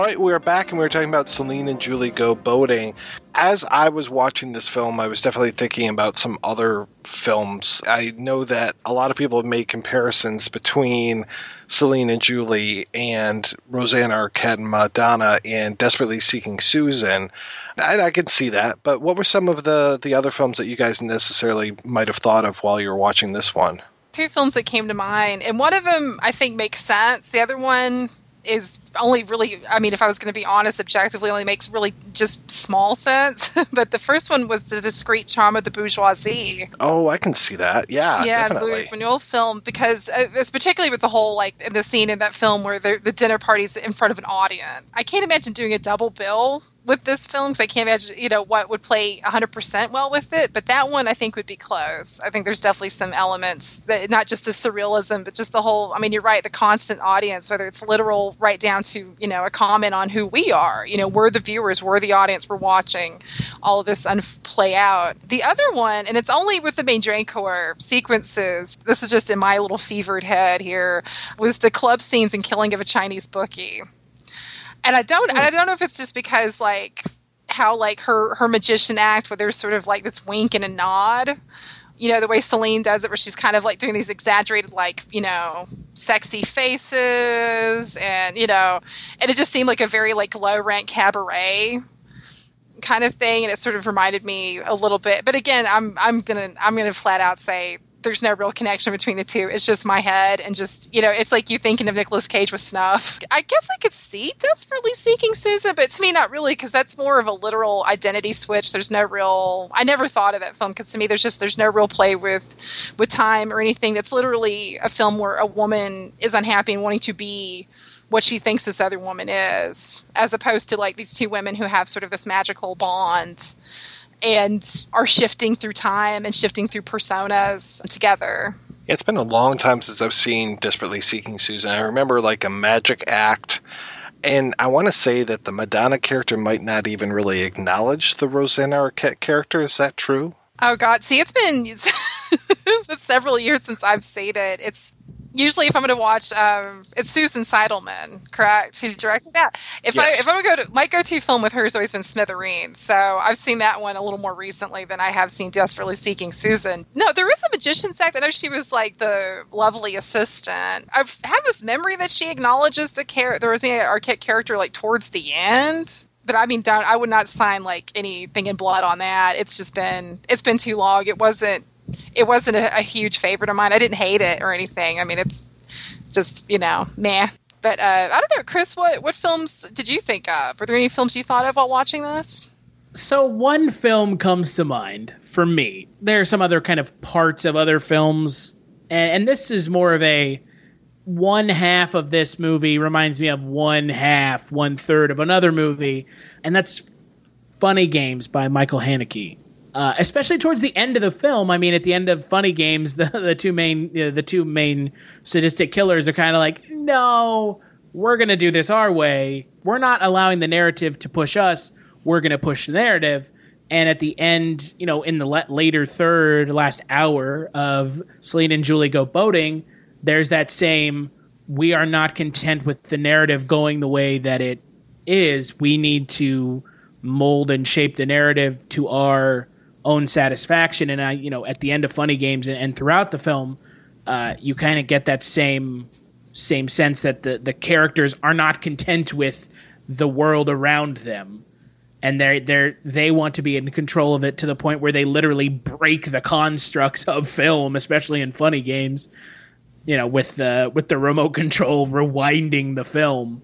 Right, we are back and we were talking about Celine and Julie Go Boating. As I was watching this film, I was definitely thinking about some other films. I know that a lot of people have made comparisons between Celine and Julie and Rosanna Arquette and Madonna in Desperately Seeking Susan. And I can see that, but what were some of the, the other films that you guys necessarily might have thought of while you were watching this one? Two films that came to mind, and one of them I think makes sense. The other one is only really i mean if i was going to be honest objectively only makes really just small sense. But the first one was the discreet charm of the bourgeoisie. Oh, I can see that. Yeah, yeah the definitely. Louis Buñuel film because uh, it's particularly with the whole like in the scene in that film where the, the dinner party's in front of an audience. I can't imagine doing a double bill with this film because i can't imagine you know what would play 100% well with it. But that one i think would be close. I think there's definitely some elements that not just the surrealism but just the whole i mean you're right the constant audience whether it's literal right down to you know a comment on who we are. You know we're the viewers we're the audience we're watching all of this un- play out. The other one and it's only with the Mandragore sequences this is just in my little fevered head here was the club scenes and killing of a chinese bookie. And I don't I don't know if it's just because like how like her her magician act where there's sort of like this wink and a nod. You know, the way Celine does it where she's kind of like doing these exaggerated like, you know, sexy faces and you know, and it just seemed like a very like low rank cabaret kind of thing and it sort of reminded me a little bit. But again, I'm I'm going to I'm going to flat out say there's no real connection between the two. It's just my head and just, you know, it's like you thinking of Nicolas Cage with snuff. I guess I could see Desperately Seeking Susan, but to me, not really, because that's more of a literal identity switch. There's no real, I never thought of that film, because to me, there's just, there's no real play with, with time or anything. That's literally a film where a woman is unhappy and wanting to be what she thinks this other woman is, as opposed to like these two women who have sort of this magical bond and are shifting through time and shifting through personas together. It's been a long time since I've seen Desperately Seeking Susan. I remember like a magic act. And I want to say that the Madonna character might not even really acknowledge the Rosanna Arquette character. Is that true? Oh God! See, it's been it's been several years since I've seen it. It's usually if I'm going to watch, um, it's Susan Seidelman, correct? Who directed that? If Yes. I if I'm going to go to my go-to film with her has always been Smithereens. So I've seen that one a little more recently than I have seen Desperately Seeking Susan. No, there is a magician's act. I know she was like the lovely assistant. I've this memory that she acknowledges the character. There was an Arquette character like towards the end. But I mean, don't, I would not sign like anything in blood on that. It's just been it's been too long. It wasn't it wasn't a, a huge favorite of mine. I didn't hate it or anything. I mean, it's just you know, meh. But uh, I don't know, Chris. What what films did you think of? Were there any films you thought of while watching this? So one film comes to mind for me. There are some other kind of parts of other films, and, and this is more of a one half of this movie reminds me of one half, one third of another movie, and that's Funny Games by Michael Haneke. Uh, especially towards the end of the film, I mean, at the end of Funny Games, the the two main you know, the two main sadistic killers are kind of like, no, we're gonna do this our way. We're not allowing the narrative to push us. We're gonna push the narrative. And at the end, you know, in the le- later third, last hour of Celine and Julie go boating, there's that same. We are not content with the narrative going the way that it is. We need to mold and shape the narrative to our own satisfaction. And I, you know, at the end of Funny Games and, and throughout the film, uh, you kind of get that same same sense that the the characters are not content with the world around them, and they they they want to be in control of it to the point where they literally break the constructs of film, especially in Funny Games. You know, with the with the remote control rewinding the film.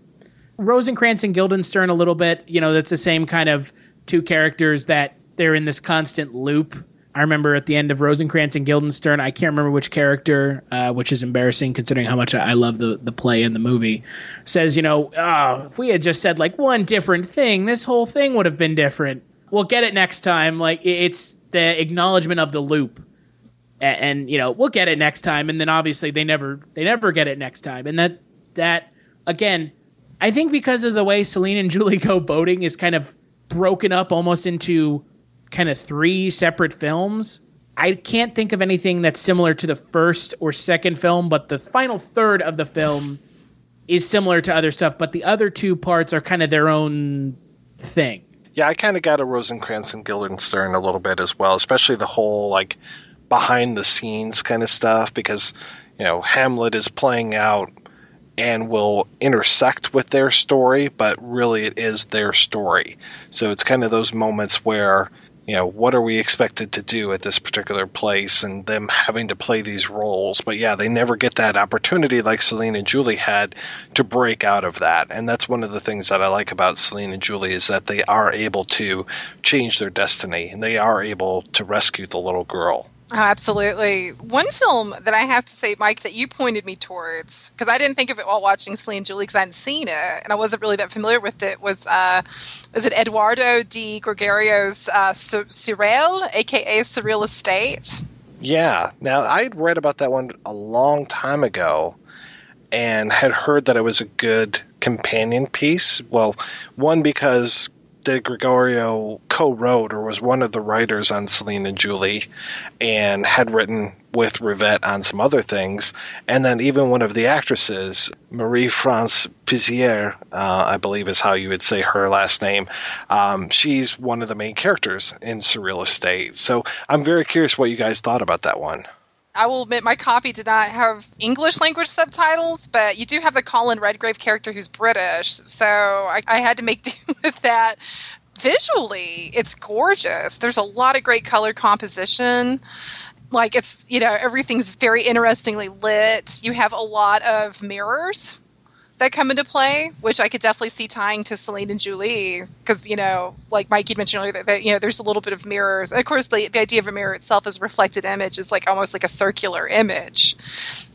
Rosencrantz and Guildenstern a little bit. You know, that's the same kind of two characters that they're in this constant loop I remember at the end of Rosencrantz and Guildenstern, I can't remember which character, uh, which is embarrassing considering how much I, love the, the play and the movie, says, you know, oh, if we had just said like one different thing, this whole thing would have been different. We'll get it next time. Like it's the acknowledgement of the loop. And, and you know, we'll get it next time. And then obviously they never they never get it next time. And that that again, I think because of the way Celine and Julie go boating is kind of broken up almost into kind of three separate films. I can't think of anything that's similar to the first or second film, but the final third of the film is similar to other stuff, but the other two parts are kind of their own thing. Yeah, I kind of got a Rosencrantz and Guildenstern a little bit as well, especially the whole like behind the scenes kind of stuff because you know Hamlet is playing out and will intersect with their story, but really it is their story. So it's kind of those moments where you know, what are we expected to do at this particular place and them having to play these roles. But yeah, they never get that opportunity like Celine and Julie had to break out of that. And that's one of the things that I like about Celine and Julie is that they are able to change their destiny and they are able to rescue the little girl. Oh, absolutely. One film that I have to say, Mike, that you pointed me towards, because I didn't think of it while watching Celine and Julie because I hadn't seen it, and I wasn't really that familiar with it, was uh, was it Eduardo de Gregorio's uh, Surreal, aka Surreal Estate? Yeah. Now, I'd read about that one a long time ago and had heard that it was a good companion piece. Well, one, because De Gregorio co-wrote or was one of the writers on Celine and Julie, and had written with Rivette on some other things, and then even one of the actresses, Marie France Pisier, uh, I believe is how you would say her last name. Um, she's one of the main characters in Surreal Estate. So I'm very curious what you guys thought about that one. I will admit my copy did not have English language subtitles, but you do have the Corin Redgrave character who's British, so I, I had to make do with that. Visually, it's gorgeous. There's a lot of great color composition. Like it's, you know, everything's very interestingly lit. You have a lot of mirrors that come into play, which I could definitely see tying to Celine and Julie, because you know, like Mike you mentioned earlier, that, that, you know, there's a little bit of mirrors. And of course, the the idea of a mirror itself as reflected image is like almost like a circular image,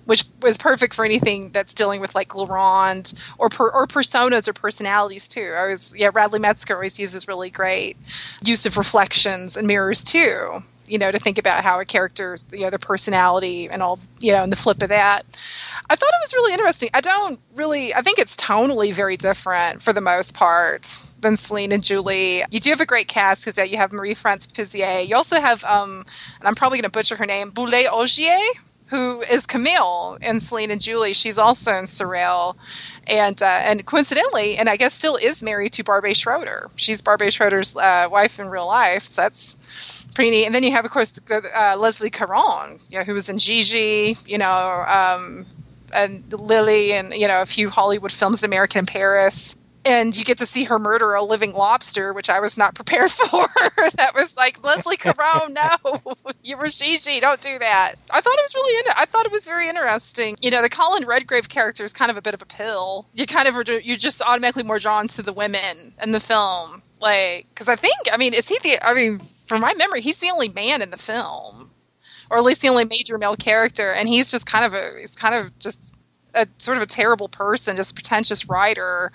which is perfect for anything that's dealing with like Laurent or per, or personas or personalities too. I was yeah, Radley Metzger always uses really great use of reflections and mirrors too you know, to think about how a character's, you know, their personality and all, you know, and the flip of that. I thought it was really interesting. I don't really, I think it's tonally very different for the most part than Celine and Julie. You do have a great cast because yeah, you have Marie France Pisier. You also have, um, and I'm probably going to butcher her name, Bulle Ogier, who is Camille in Celine and Julie. She's also in Surreal, and uh, and coincidentally, and I guess still is married to Barbet Schroeder. She's Barbet Schroeder's uh, wife in real life. So that's neat. And then you have, of course, uh, Leslie Caron, you know, who was in Gigi, you know, um, and Lili, and you know, a few Hollywood films, American in Paris. And you get to see her murder a living lobster, which I was not prepared for. that was like Leslie Caron, no, you were Gigi, don't do that. I thought it was really, in- I thought it was very interesting. You know, the Corin Redgrave character is kind of a bit of a pill. You kind of you're just automatically more drawn to the women in the film, like because I think, I mean, is he the? I mean, from my memory, he's the only man in the film, or at least the only major male character, and he's just kind of a he's kind of just a sort of a terrible person, just a pretentious writer,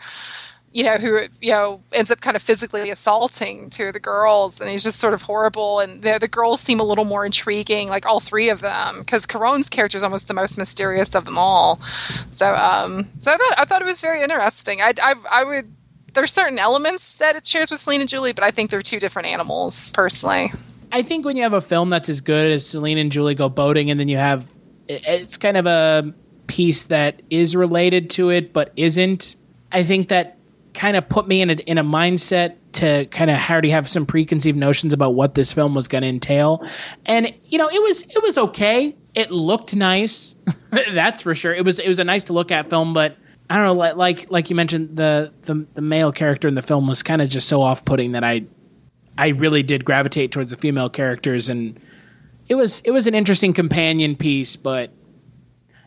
you know, who you know ends up kind of physically assaulting two of the girls, and he's just sort of horrible. And the the girls seem a little more intriguing, like all three of them, because Caron's character is almost the most mysterious of them all. So, um, so I thought I thought it was very interesting. I I, I would there's certain elements that it shares with Celine and Julie, but I think they're two different animals, personally. I think when you have a film that's as good as Celine and Julie go boating, and then you have it's kind of a piece that is related to it but isn't. I think that kind of put me in a in a mindset to kind of already have some preconceived notions about what this film was going to entail, and you know it was it was okay. It looked nice, that's for sure. It was it was a nice to look at film, but I don't know, like like like you mentioned, the the, the male character in the film was kind of just so off putting that I I really did gravitate towards the female characters, and it was it was an interesting companion piece, but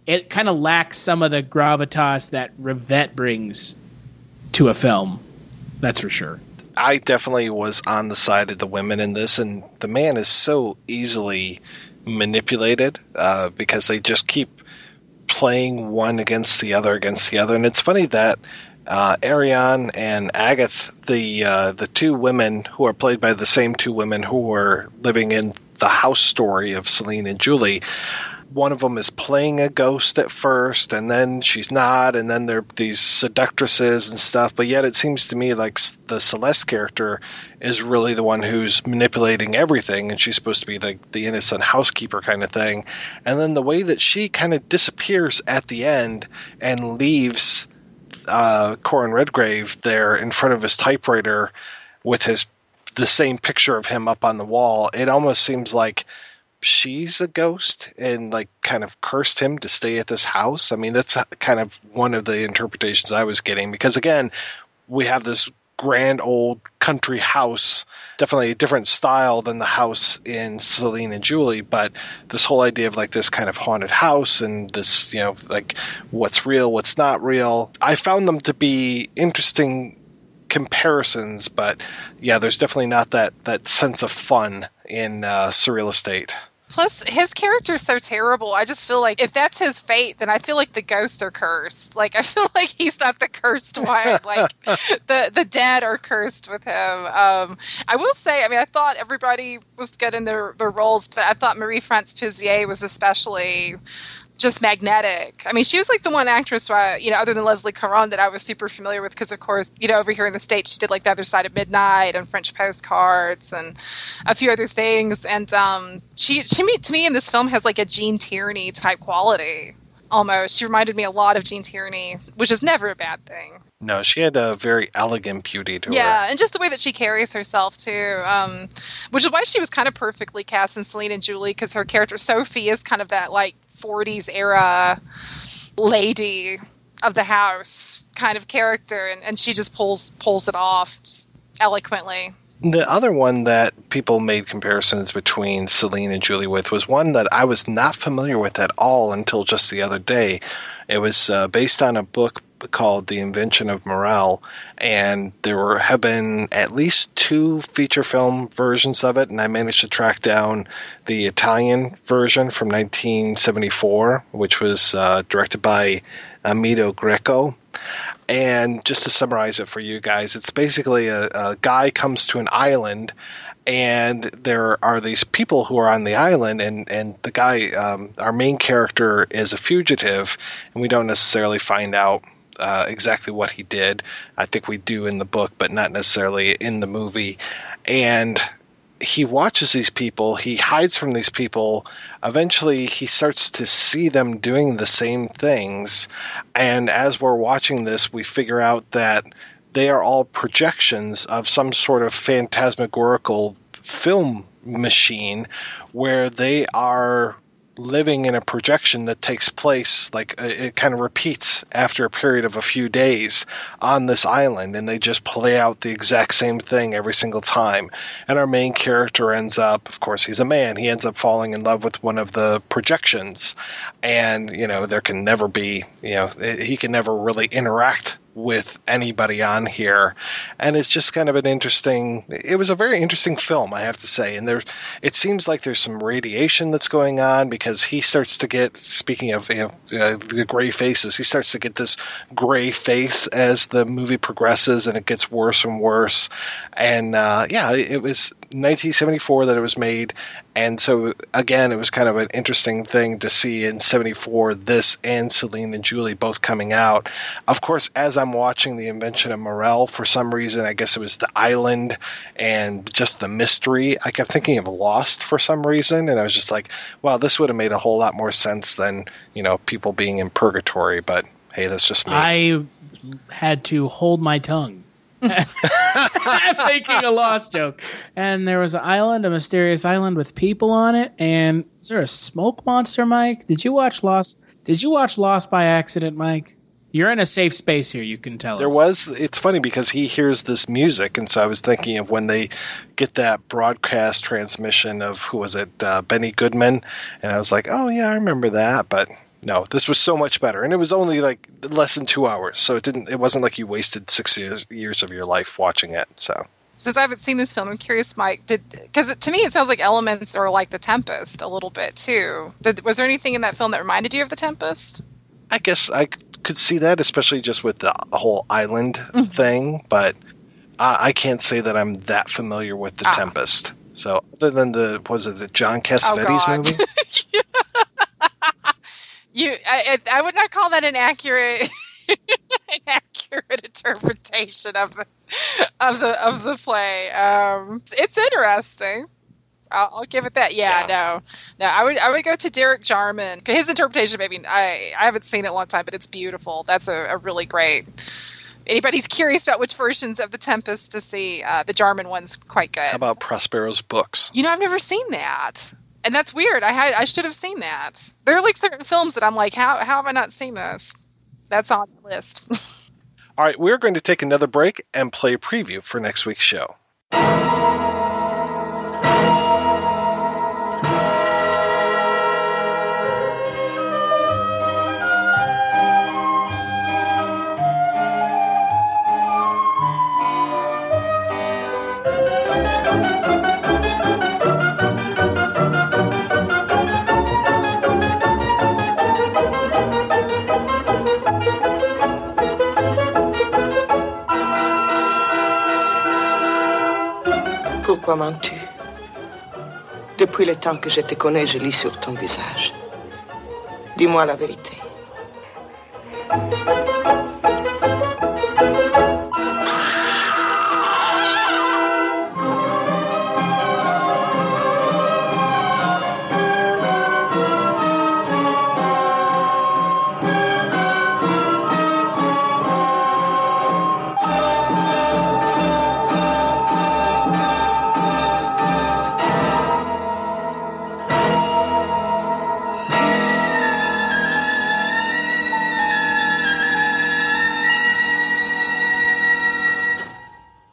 it kind of lacks some of the gravitas that Rivette brings to a film. That's for sure. I definitely was on the side of the women in this, and the man is so easily manipulated uh, because they just keep playing one against the other against the other. And it's funny that uh, Ariane and Agathe, the uh, the two women who are played by the same two women who were living in the house story of Celine and Julie, one of them is playing a ghost at first and then she's not and then they're these seductresses and stuff but yet it seems to me like the celeste character is really the one who's manipulating everything and she's supposed to be the, the innocent housekeeper kind of thing. And then the way that she kind of disappears at the end and leaves uh, Corin Redgrave there in front of his typewriter with his the same picture of him up on the wall it almost seems like she's a ghost and like kind of cursed him to stay at this house. I mean, that's uh, kind of one of the interpretations I was getting because again, we have this grand old country house, definitely a different style than the house in Celine and Julie, but this whole idea of like this kind of haunted house and this, you know, like what's real, what's not real. I found them to be interesting comparisons, but yeah, there's definitely not that that sense of fun in uh, Surreal Estate. Plus, his character's so terrible. I just feel like if that's his fate, then I feel like the ghosts are cursed. Like I feel like he's not the cursed one. like the the dead are cursed with him. Um, I will say, I mean, I thought everybody was good in their their roles, but I thought Marie France Pisier was especially just magnetic. I mean, she was like the one actress, uh, you know, other than Leslie Caron that I was super familiar with because, of course, you know, over here in the States, she did like The Other Side of Midnight and French Postcards and a few other things. And um, she, she, to me, in this film has like a Gene Tierney type quality almost. She reminded me a lot of Gene Tierney, which is never a bad thing. No, she had a very elegant beauty to yeah, her. Yeah, and just the way that she carries herself too, um, which is why she was kind of perfectly cast in Celine and Julie because her character Sophie is kind of that like 40s era lady of the house kind of character and, and she just pulls pulls it off eloquently the other one that people made comparisons between Celine and Julie with was one that I was not familiar with at all until just the other day. It was uh, based on a book called The Invention of Morel, and there were, have been at least two feature film versions of it, and I managed to track down the Italian version from 1974, which was uh, directed by Emidio Greco. And just to summarize it for you guys, it's basically a, a guy comes to an island and there are these people who are on the island and and the guy um, our main character is a fugitive and we don't necessarily find out uh, exactly what he did i think we do in the book but not necessarily in the movie and he watches these people, he hides from these people. Eventually, he starts to see them doing the same things. And as we're watching this, we figure out that they are all projections of some sort of phantasmagorical film machine where they are living in a projection that takes place like uh, it kind of repeats after a period of a few days on this island and they just play out the exact same thing every single time. And our main character ends up of course he's a man. He ends up falling in love with one of the projections. And you know there can never be you know he can never really interact with anybody on here. And it's just kind of an interesting it was a very interesting film i have to say. And there it seems like there's some radiation that's going on because he starts to get speaking of you know uh, the gray faces he starts to get this gray face as the movie progresses and it gets worse and worse. And uh, yeah it was 1974 that it was made and so again it was kind of an interesting thing to see in 74 this and celine and julie both coming out. Of course as i'm watching the invention of morel for some reason i guess it was the island and just the mystery. I kept thinking of lost for some reason and i was just like "Wow, this would have made a whole lot more sense than you know people being in purgatory but hey that's just me. I had to hold my tongue making a lost joke. And there was an island, a mysterious island with people on it. And is there a smoke monster, Mike? Did you watch Lost? Did you watch Lost by accident, Mike? You're in a safe space here. You can tell. There us. was. It's funny because he hears this music, and so I was thinking of when they get that broadcast transmission of who was it, uh, Benny Goodman, and I was like, oh yeah, I remember that, but no, this was so much better, and it was only like less than two hours, so it didn't. It wasn't like you wasted six years, years of your life watching it. So since I haven't seen this film, I'm curious, Mike. Did because to me it sounds like elements are like The Tempest a little bit too. Did, was there anything in that film that reminded you of The Tempest? I guess I could see that, especially just with the whole island Mm-hmm. thing. But I I can't say that I'm that familiar with the Ah. Tempest. So other than the was it the John Cassavetes Oh, movie? You, I, I I would not call that an accurate, an accurate interpretation of the of the of the play. Um, it's interesting. I'll, I'll give it that. Yeah, no, no. I would I would go to Derek Jarman. His interpretation, maybe I I haven't seen it in a long time, but it's beautiful. That's a, a really great. Anybody's curious about which versions of the Tempest to see, uh, the Jarman one's quite good. How about Prospero's books? You know, I've never seen that, and that's weird. I had, I should have seen that. There are like certain films that I'm like, how, how have I not seen this? That's on the list. All right, we're going to take another break and play a preview for next week's show. Pourquoi mens-tu Depuis le temps que je te connais, je lis sur ton visage. Dis-moi la vérité.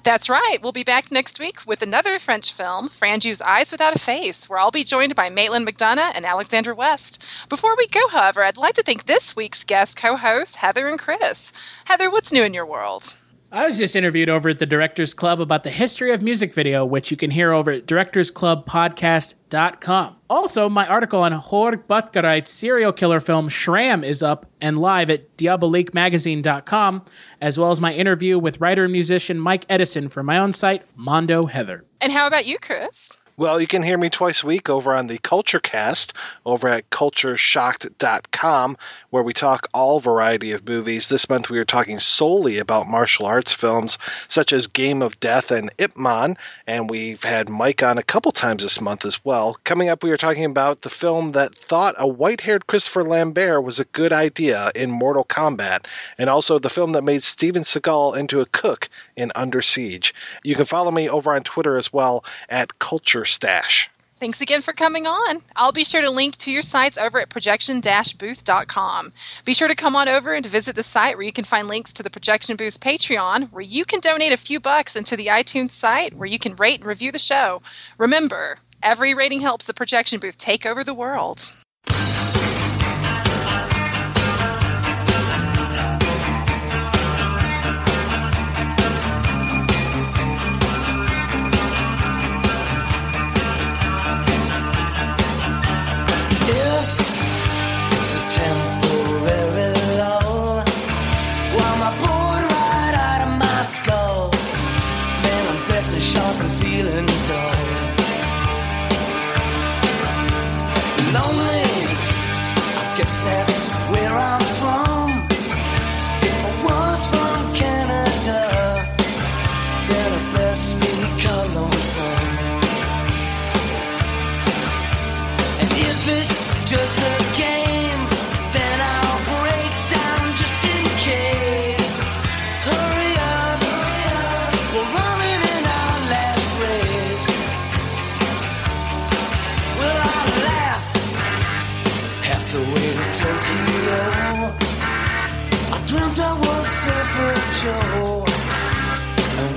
That's right. We'll be back next week with another French film, Franju's Eyes Without a Face, where I'll be joined by Maitland McDonagh and Alexander West. Before we go, however, I'd like to thank this week's guest co-hosts, Heather and Chris. Heather, what's new in your world? I was just interviewed over at the Directors Club about the history of music video, which you can hear over at directorsclubpodcast.com. Also, my article on Jörg Buttgereit's serial killer film Schramm is up and live at diabolikmagazine.com, as well as my interview with writer and musician Mike Edison for my own site, Mondo Heather. And how about you, Chris? Well, you can hear me twice a week over on the Kulturecast over at kultureshocked.com, where we talk all variety of movies. This month we are talking solely about martial arts films such as Game of Death and Ip Man, and we've had Mike on a couple times this month as well. Coming up, we are talking about the film that thought a white haired Christopher Lambert was a good idea in Mortal Kombat, and also the film that made Steven Seagal into a cook in Under Siege. You can follow me over on Twitter as well at Culture Stash. Thanks again for coming on. I'll be sure to link to your sites over at projection-booth.com. Be sure to come on over and visit the site where you can find links to the Projection Booth's Patreon, where you can donate a few bucks into the iTunes site where you can rate and review the show. Remember, every rating helps the Projection Booth take over the world.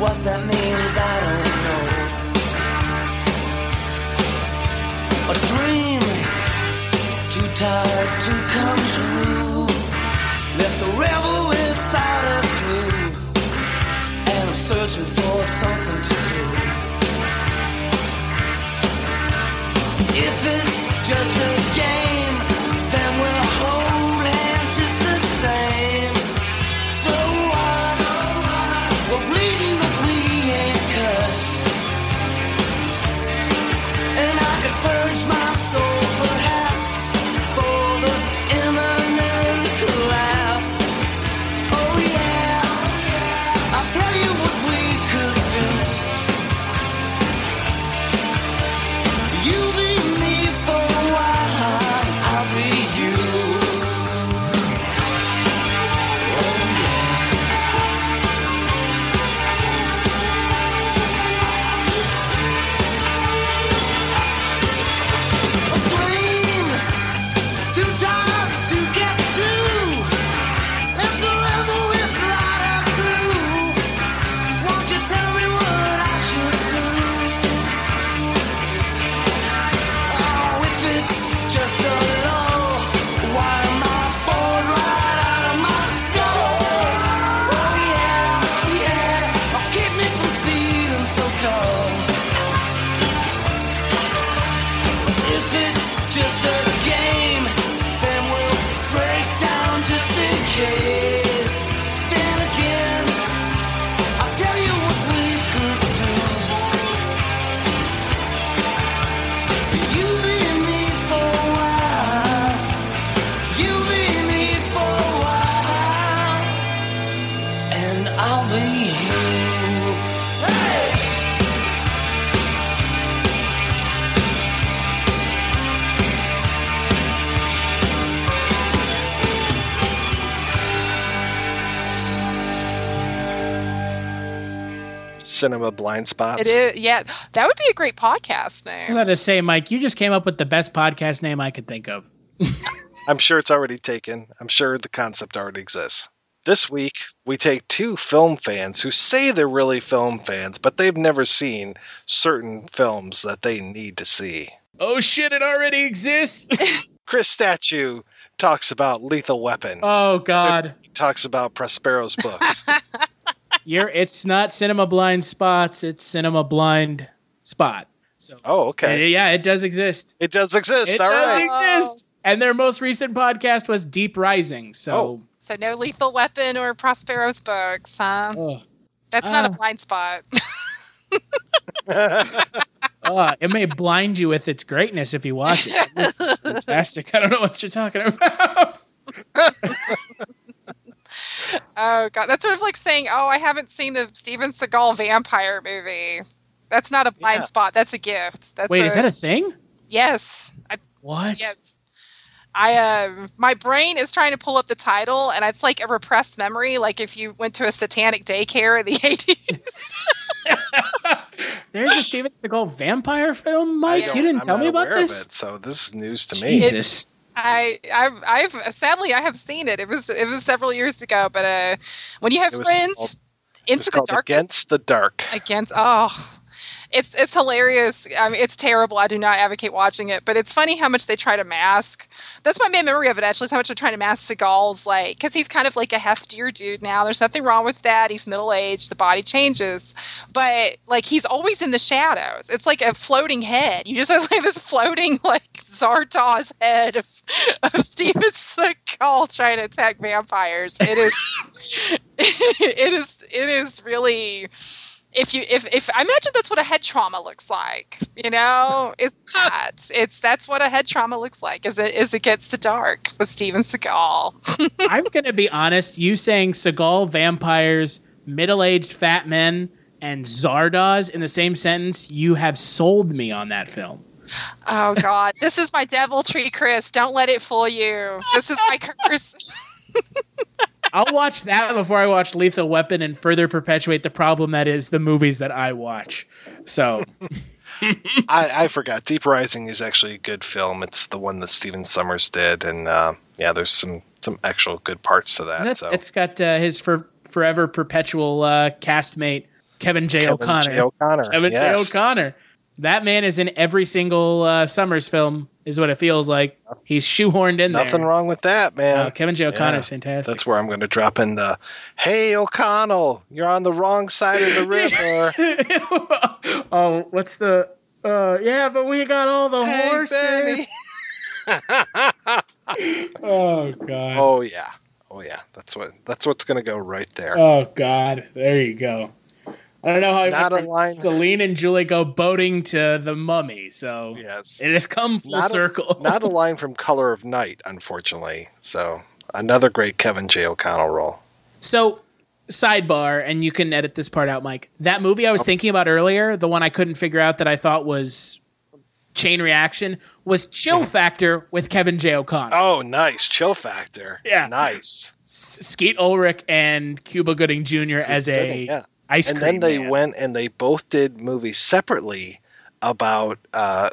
What that means I don't know. A dream too tired to come true. Left a rebel without a clue, and I'm searching. for something to do. If it's just a game, Cinema blind spots. It is, yeah. That would be a great podcast name. I was name. about to say, Mike, you just came up with the best podcast name I could think of. I'm sure it's already taken. I'm sure the concept already exists. This week, we take two film fans who say they're really film fans, but they've never seen certain films that they need to see. Oh shit, it already exists. Chris Stachiw talks about Lethal Weapon. oh god. He talks about Prospero's books. You're it's not cinema blind spots, it's cinema blind spot. So oh, okay. Yeah, it does exist. It does exist. It All does right. exist. And their most recent podcast was Deep Rising. So Oh. So no lethal weapon or Prospero's books, huh? Oh. That's not a Ah. blind spot. uh, it may blind you with its greatness if you watch it. It's fantastic. I don't know what you're talking about. oh god, that's sort of like saying, "Oh, I haven't seen the Steven Seagal vampire movie." That's not a blind Yeah. spot. That's a gift. That's Wait, is that a thing? Yes. I, What? yes. I uh, my brain is trying to pull up the title, and it's like a repressed memory. Like if you went to a satanic daycare in the eighties. There's a Steven Seagal vampire film, Mike. You didn't I'm tell not me about aware of this. it, so this is news to me. Jesus. I I've, I've sadly I have seen it. It was it was several years ago, but uh, when you have friends called- into the called Against the Dark. against oh it's it's hilarious. I mean it's terrible. I do not advocate watching it but it's funny how much they try to mask. That's my main memory of it actually is how much they're trying to mask Seagal's like because he's kind of like a heftier dude now. There's nothing wrong with that. He's middle aged the body changes. But like he's always in the shadows. It's like a floating head. You just have like this floating like Zardoz head of, of Steven Seagal trying to attack vampires. It is it is it is really if you if if I imagine that's what a head trauma looks like, you know, it's that it's that's what a head trauma looks like. Is it is it gets the dark with Steven Seagal. I'm gonna be honest. You saying Seagal vampires, middle-aged fat men, and Zardoz in the same sentence, you have sold me on that film. oh God, this is my deviltry, Chris. Don't let it fool you. This is my curse. I'll watch that before I watch Lethal Weapon and further perpetuate the problem that is the movies that I watch. So I, I forgot. Deep Rising is actually a good film. It's the one that Stephen Sommers did, and uh, yeah, there's some some actual good parts to that. So it's got uh, his for, forever perpetual uh, castmate Kevin J. Kevin O'Connor. J. O'Connor, Kevin yes. J. O'Connor. That man is in every single uh, Summers film is what it feels like. He's shoehorned in Nothing there. Nothing wrong with that, man. Uh, Kevin J. O'Connor's fantastic. That's where I'm going to drop in the, "Hey O'Connell, you're on the wrong side of the river." oh, what's the? Uh, yeah, but we got all the Hey, horses. Oh God. oh yeah, oh yeah. That's what. That's what's going to go right there. Oh God. There you go. I don't know how I Not went a line- Celine and Julie go boating to the Mummy. So yes, it has come full Not a- circle. Not a line from Color of Night, unfortunately. So another great Kevin J. O'Connell role. So, sidebar, and you can edit this part out, Mike. That movie I was oh. thinking about earlier, the one I couldn't figure out that I thought was Chain Reaction, was Chill mm. Factor with Kevin J. O'Connor. Oh, nice chill factor. Yeah. nice. Skeet Ulrich and Cuba Gooding Jr. as a Gooding, yeah. Ice and then they man. went and they both did movies separately about uh,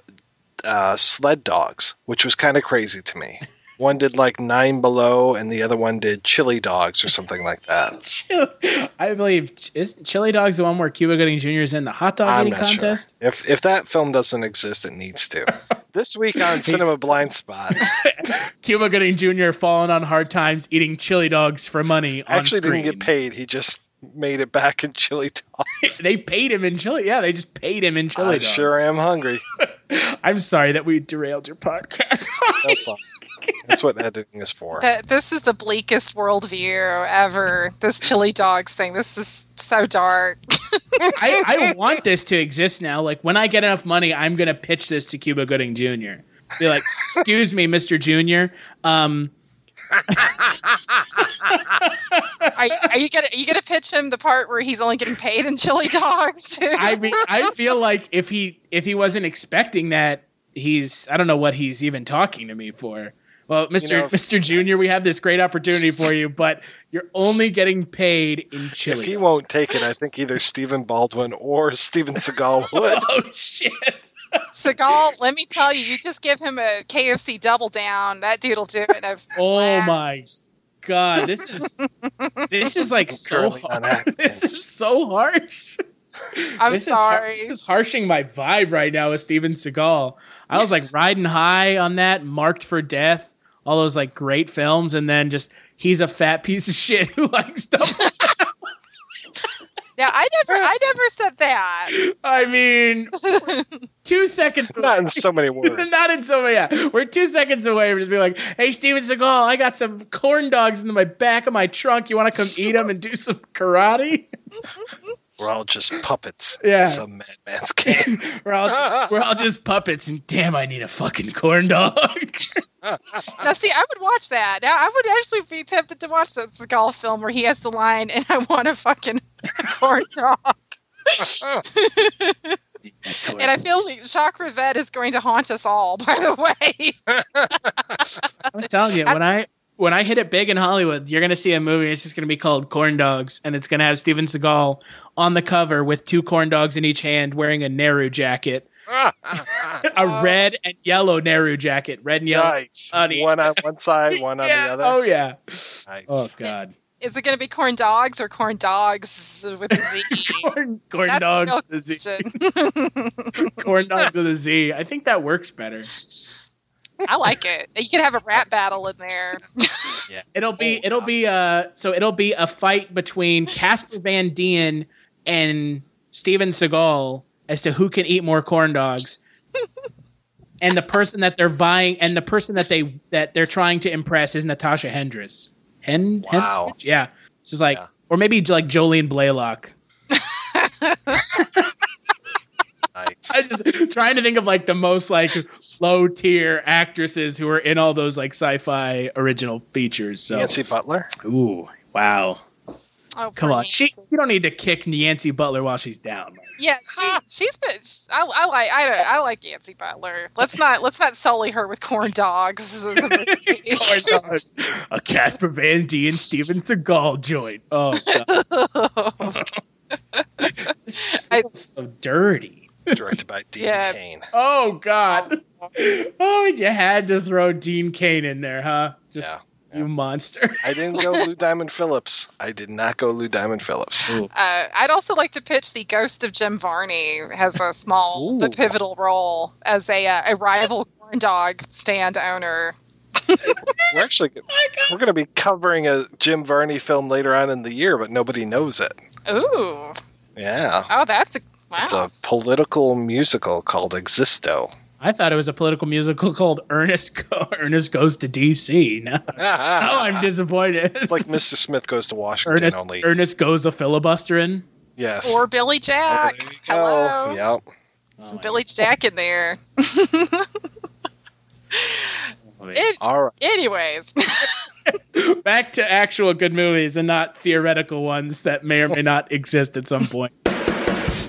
uh, sled dogs, which was kind of crazy to me. One did like Nine Below, and the other one did Chili Dogs or something like that. I believe is Chili Dogs the one where Cuba Gooding Jr. is in the hot dog I'm eating not contest. sure. If if that film doesn't exist, it needs to. this week on Cinema Blind Spot, Cuba Gooding Jr. falling on hard times eating chili dogs for money. On actually screen. didn't get paid. He just made it back in Chili Dogs. they paid him in chili. Yeah, they just paid him in chili I dogs. sure am hungry. I'm sorry that we derailed your podcast. No. That's what editing is for. That this is the bleakest worldview ever. This chili dogs thing. This is so dark. I, I want this to exist now. Like when I get enough money, I'm gonna pitch this to Cuba Gooding Jr. Be like, excuse me, Mr. Jr. Um, are, are you gonna are you gonna pitch him the part where he's only getting paid in chili dogs? Too? I mean, I feel like if he if he wasn't expecting that, he's I don't know what he's even talking to me for. Well, Mr. know, Mr. Jr., we have this great opportunity for you, but you're only getting paid in chili. If chili. he won't take it, I think either Stephen Baldwin or Steven Seagal would. oh shit! Seagal, let me tell you, you just give him a KFC double down. That dude'll do it. I've- Oh my god, this is this is like so currently on hard. This is so harsh. I'm this Is sorry. this is harshing my vibe right now with Steven Seagal. I was like riding high on that, marked for death, all those like great films, and then just he's a fat piece of shit who likes double. Yeah, I never, I never said that. I mean, two seconds. Not in so many words. Not in so many. Yeah, we're two seconds away from just being like, "Hey, Steven Seagal, I got some corn dogs in my back of my trunk. You want to come eat them and do some karate?" We're all just puppets. Yeah. in Some madman's game. we're all just, we're all just puppets, and damn, I need a fucking corn dog. Now, see, I would watch that. Now, I would actually be tempted to watch that Seagal film where he has the line, "And I want a fucking corn dog." and I feel like Jacques Rivette is going to haunt us all. By the way, I'm telling you, when I when I hit it big in Hollywood, you're gonna see a movie. It's just gonna be called Corn Dogs, and it's gonna have Steven Seagal on the cover with two corn dogs in each hand, wearing a Nehru jacket, a red and yellow Nehru jacket, red and yellow. nice. on each- One on one side, one on the other. Oh yeah. Nice. Oh god. is it going to be corn dogs or corn dogs with a Z? corn corn dogs with a Z. question. corn dogs with a Z. I think that works better. I like it. You could have a rap battle in there. yeah. It'll be it'll be uh so it'll be a fight between Casper Van Dien and Steven Seagal as to who can eat more corn dogs. and the person that they're vying and the person that they that they're trying to impress is Natasha Hendricks. Hen Wow. Henstridge? Yeah. She's like or maybe like Jolene Blalock. Nice. I just trying to think of like the most like low tier actresses who are in all those like sci-fi original features. So Nancy Butler. Ooh, wow. Oh, Come poor on, she you don't need to kick Nancy Butler while she's down. Yeah, she, she's been. I, I like. I, don't- I like Nancy Butler. Let's not. Let's not sully her with corn dogs. Corn dogs. A Casper Van Dien Steven Seagal joint. Oh, God. It's so dirty. Directed by Dean Yeah. Kane. Oh God. Oh, you had to throw Dean Cain in there, huh? Just, Yeah. You monster. I didn't go Lou Diamond Phillips. I did not go Lou Diamond Phillips. Uh, I'd also like to pitch the Ghost of Jim Varney has a small but pivotal role as a uh, a rival corn dog stand owner. We're actually we're going to be covering a Jim Varney film later on in the year, but nobody knows it. Ooh. Yeah, Oh, that's a wow. it's a political musical called Existo. I thought it was a political musical called Ernest Go- Ernest Goes to D.C. Now, now oh, I'm disappointed. It's like Mr. Smith goes to Washington Ernest, only. Ernest goes a filibustering. Yes. Or Billy Jack. Hello. Yep. Oh, some Billy Jack in there. It- All right. anyways, Back to actual good movies and not theoretical ones that may or may not exist at some point.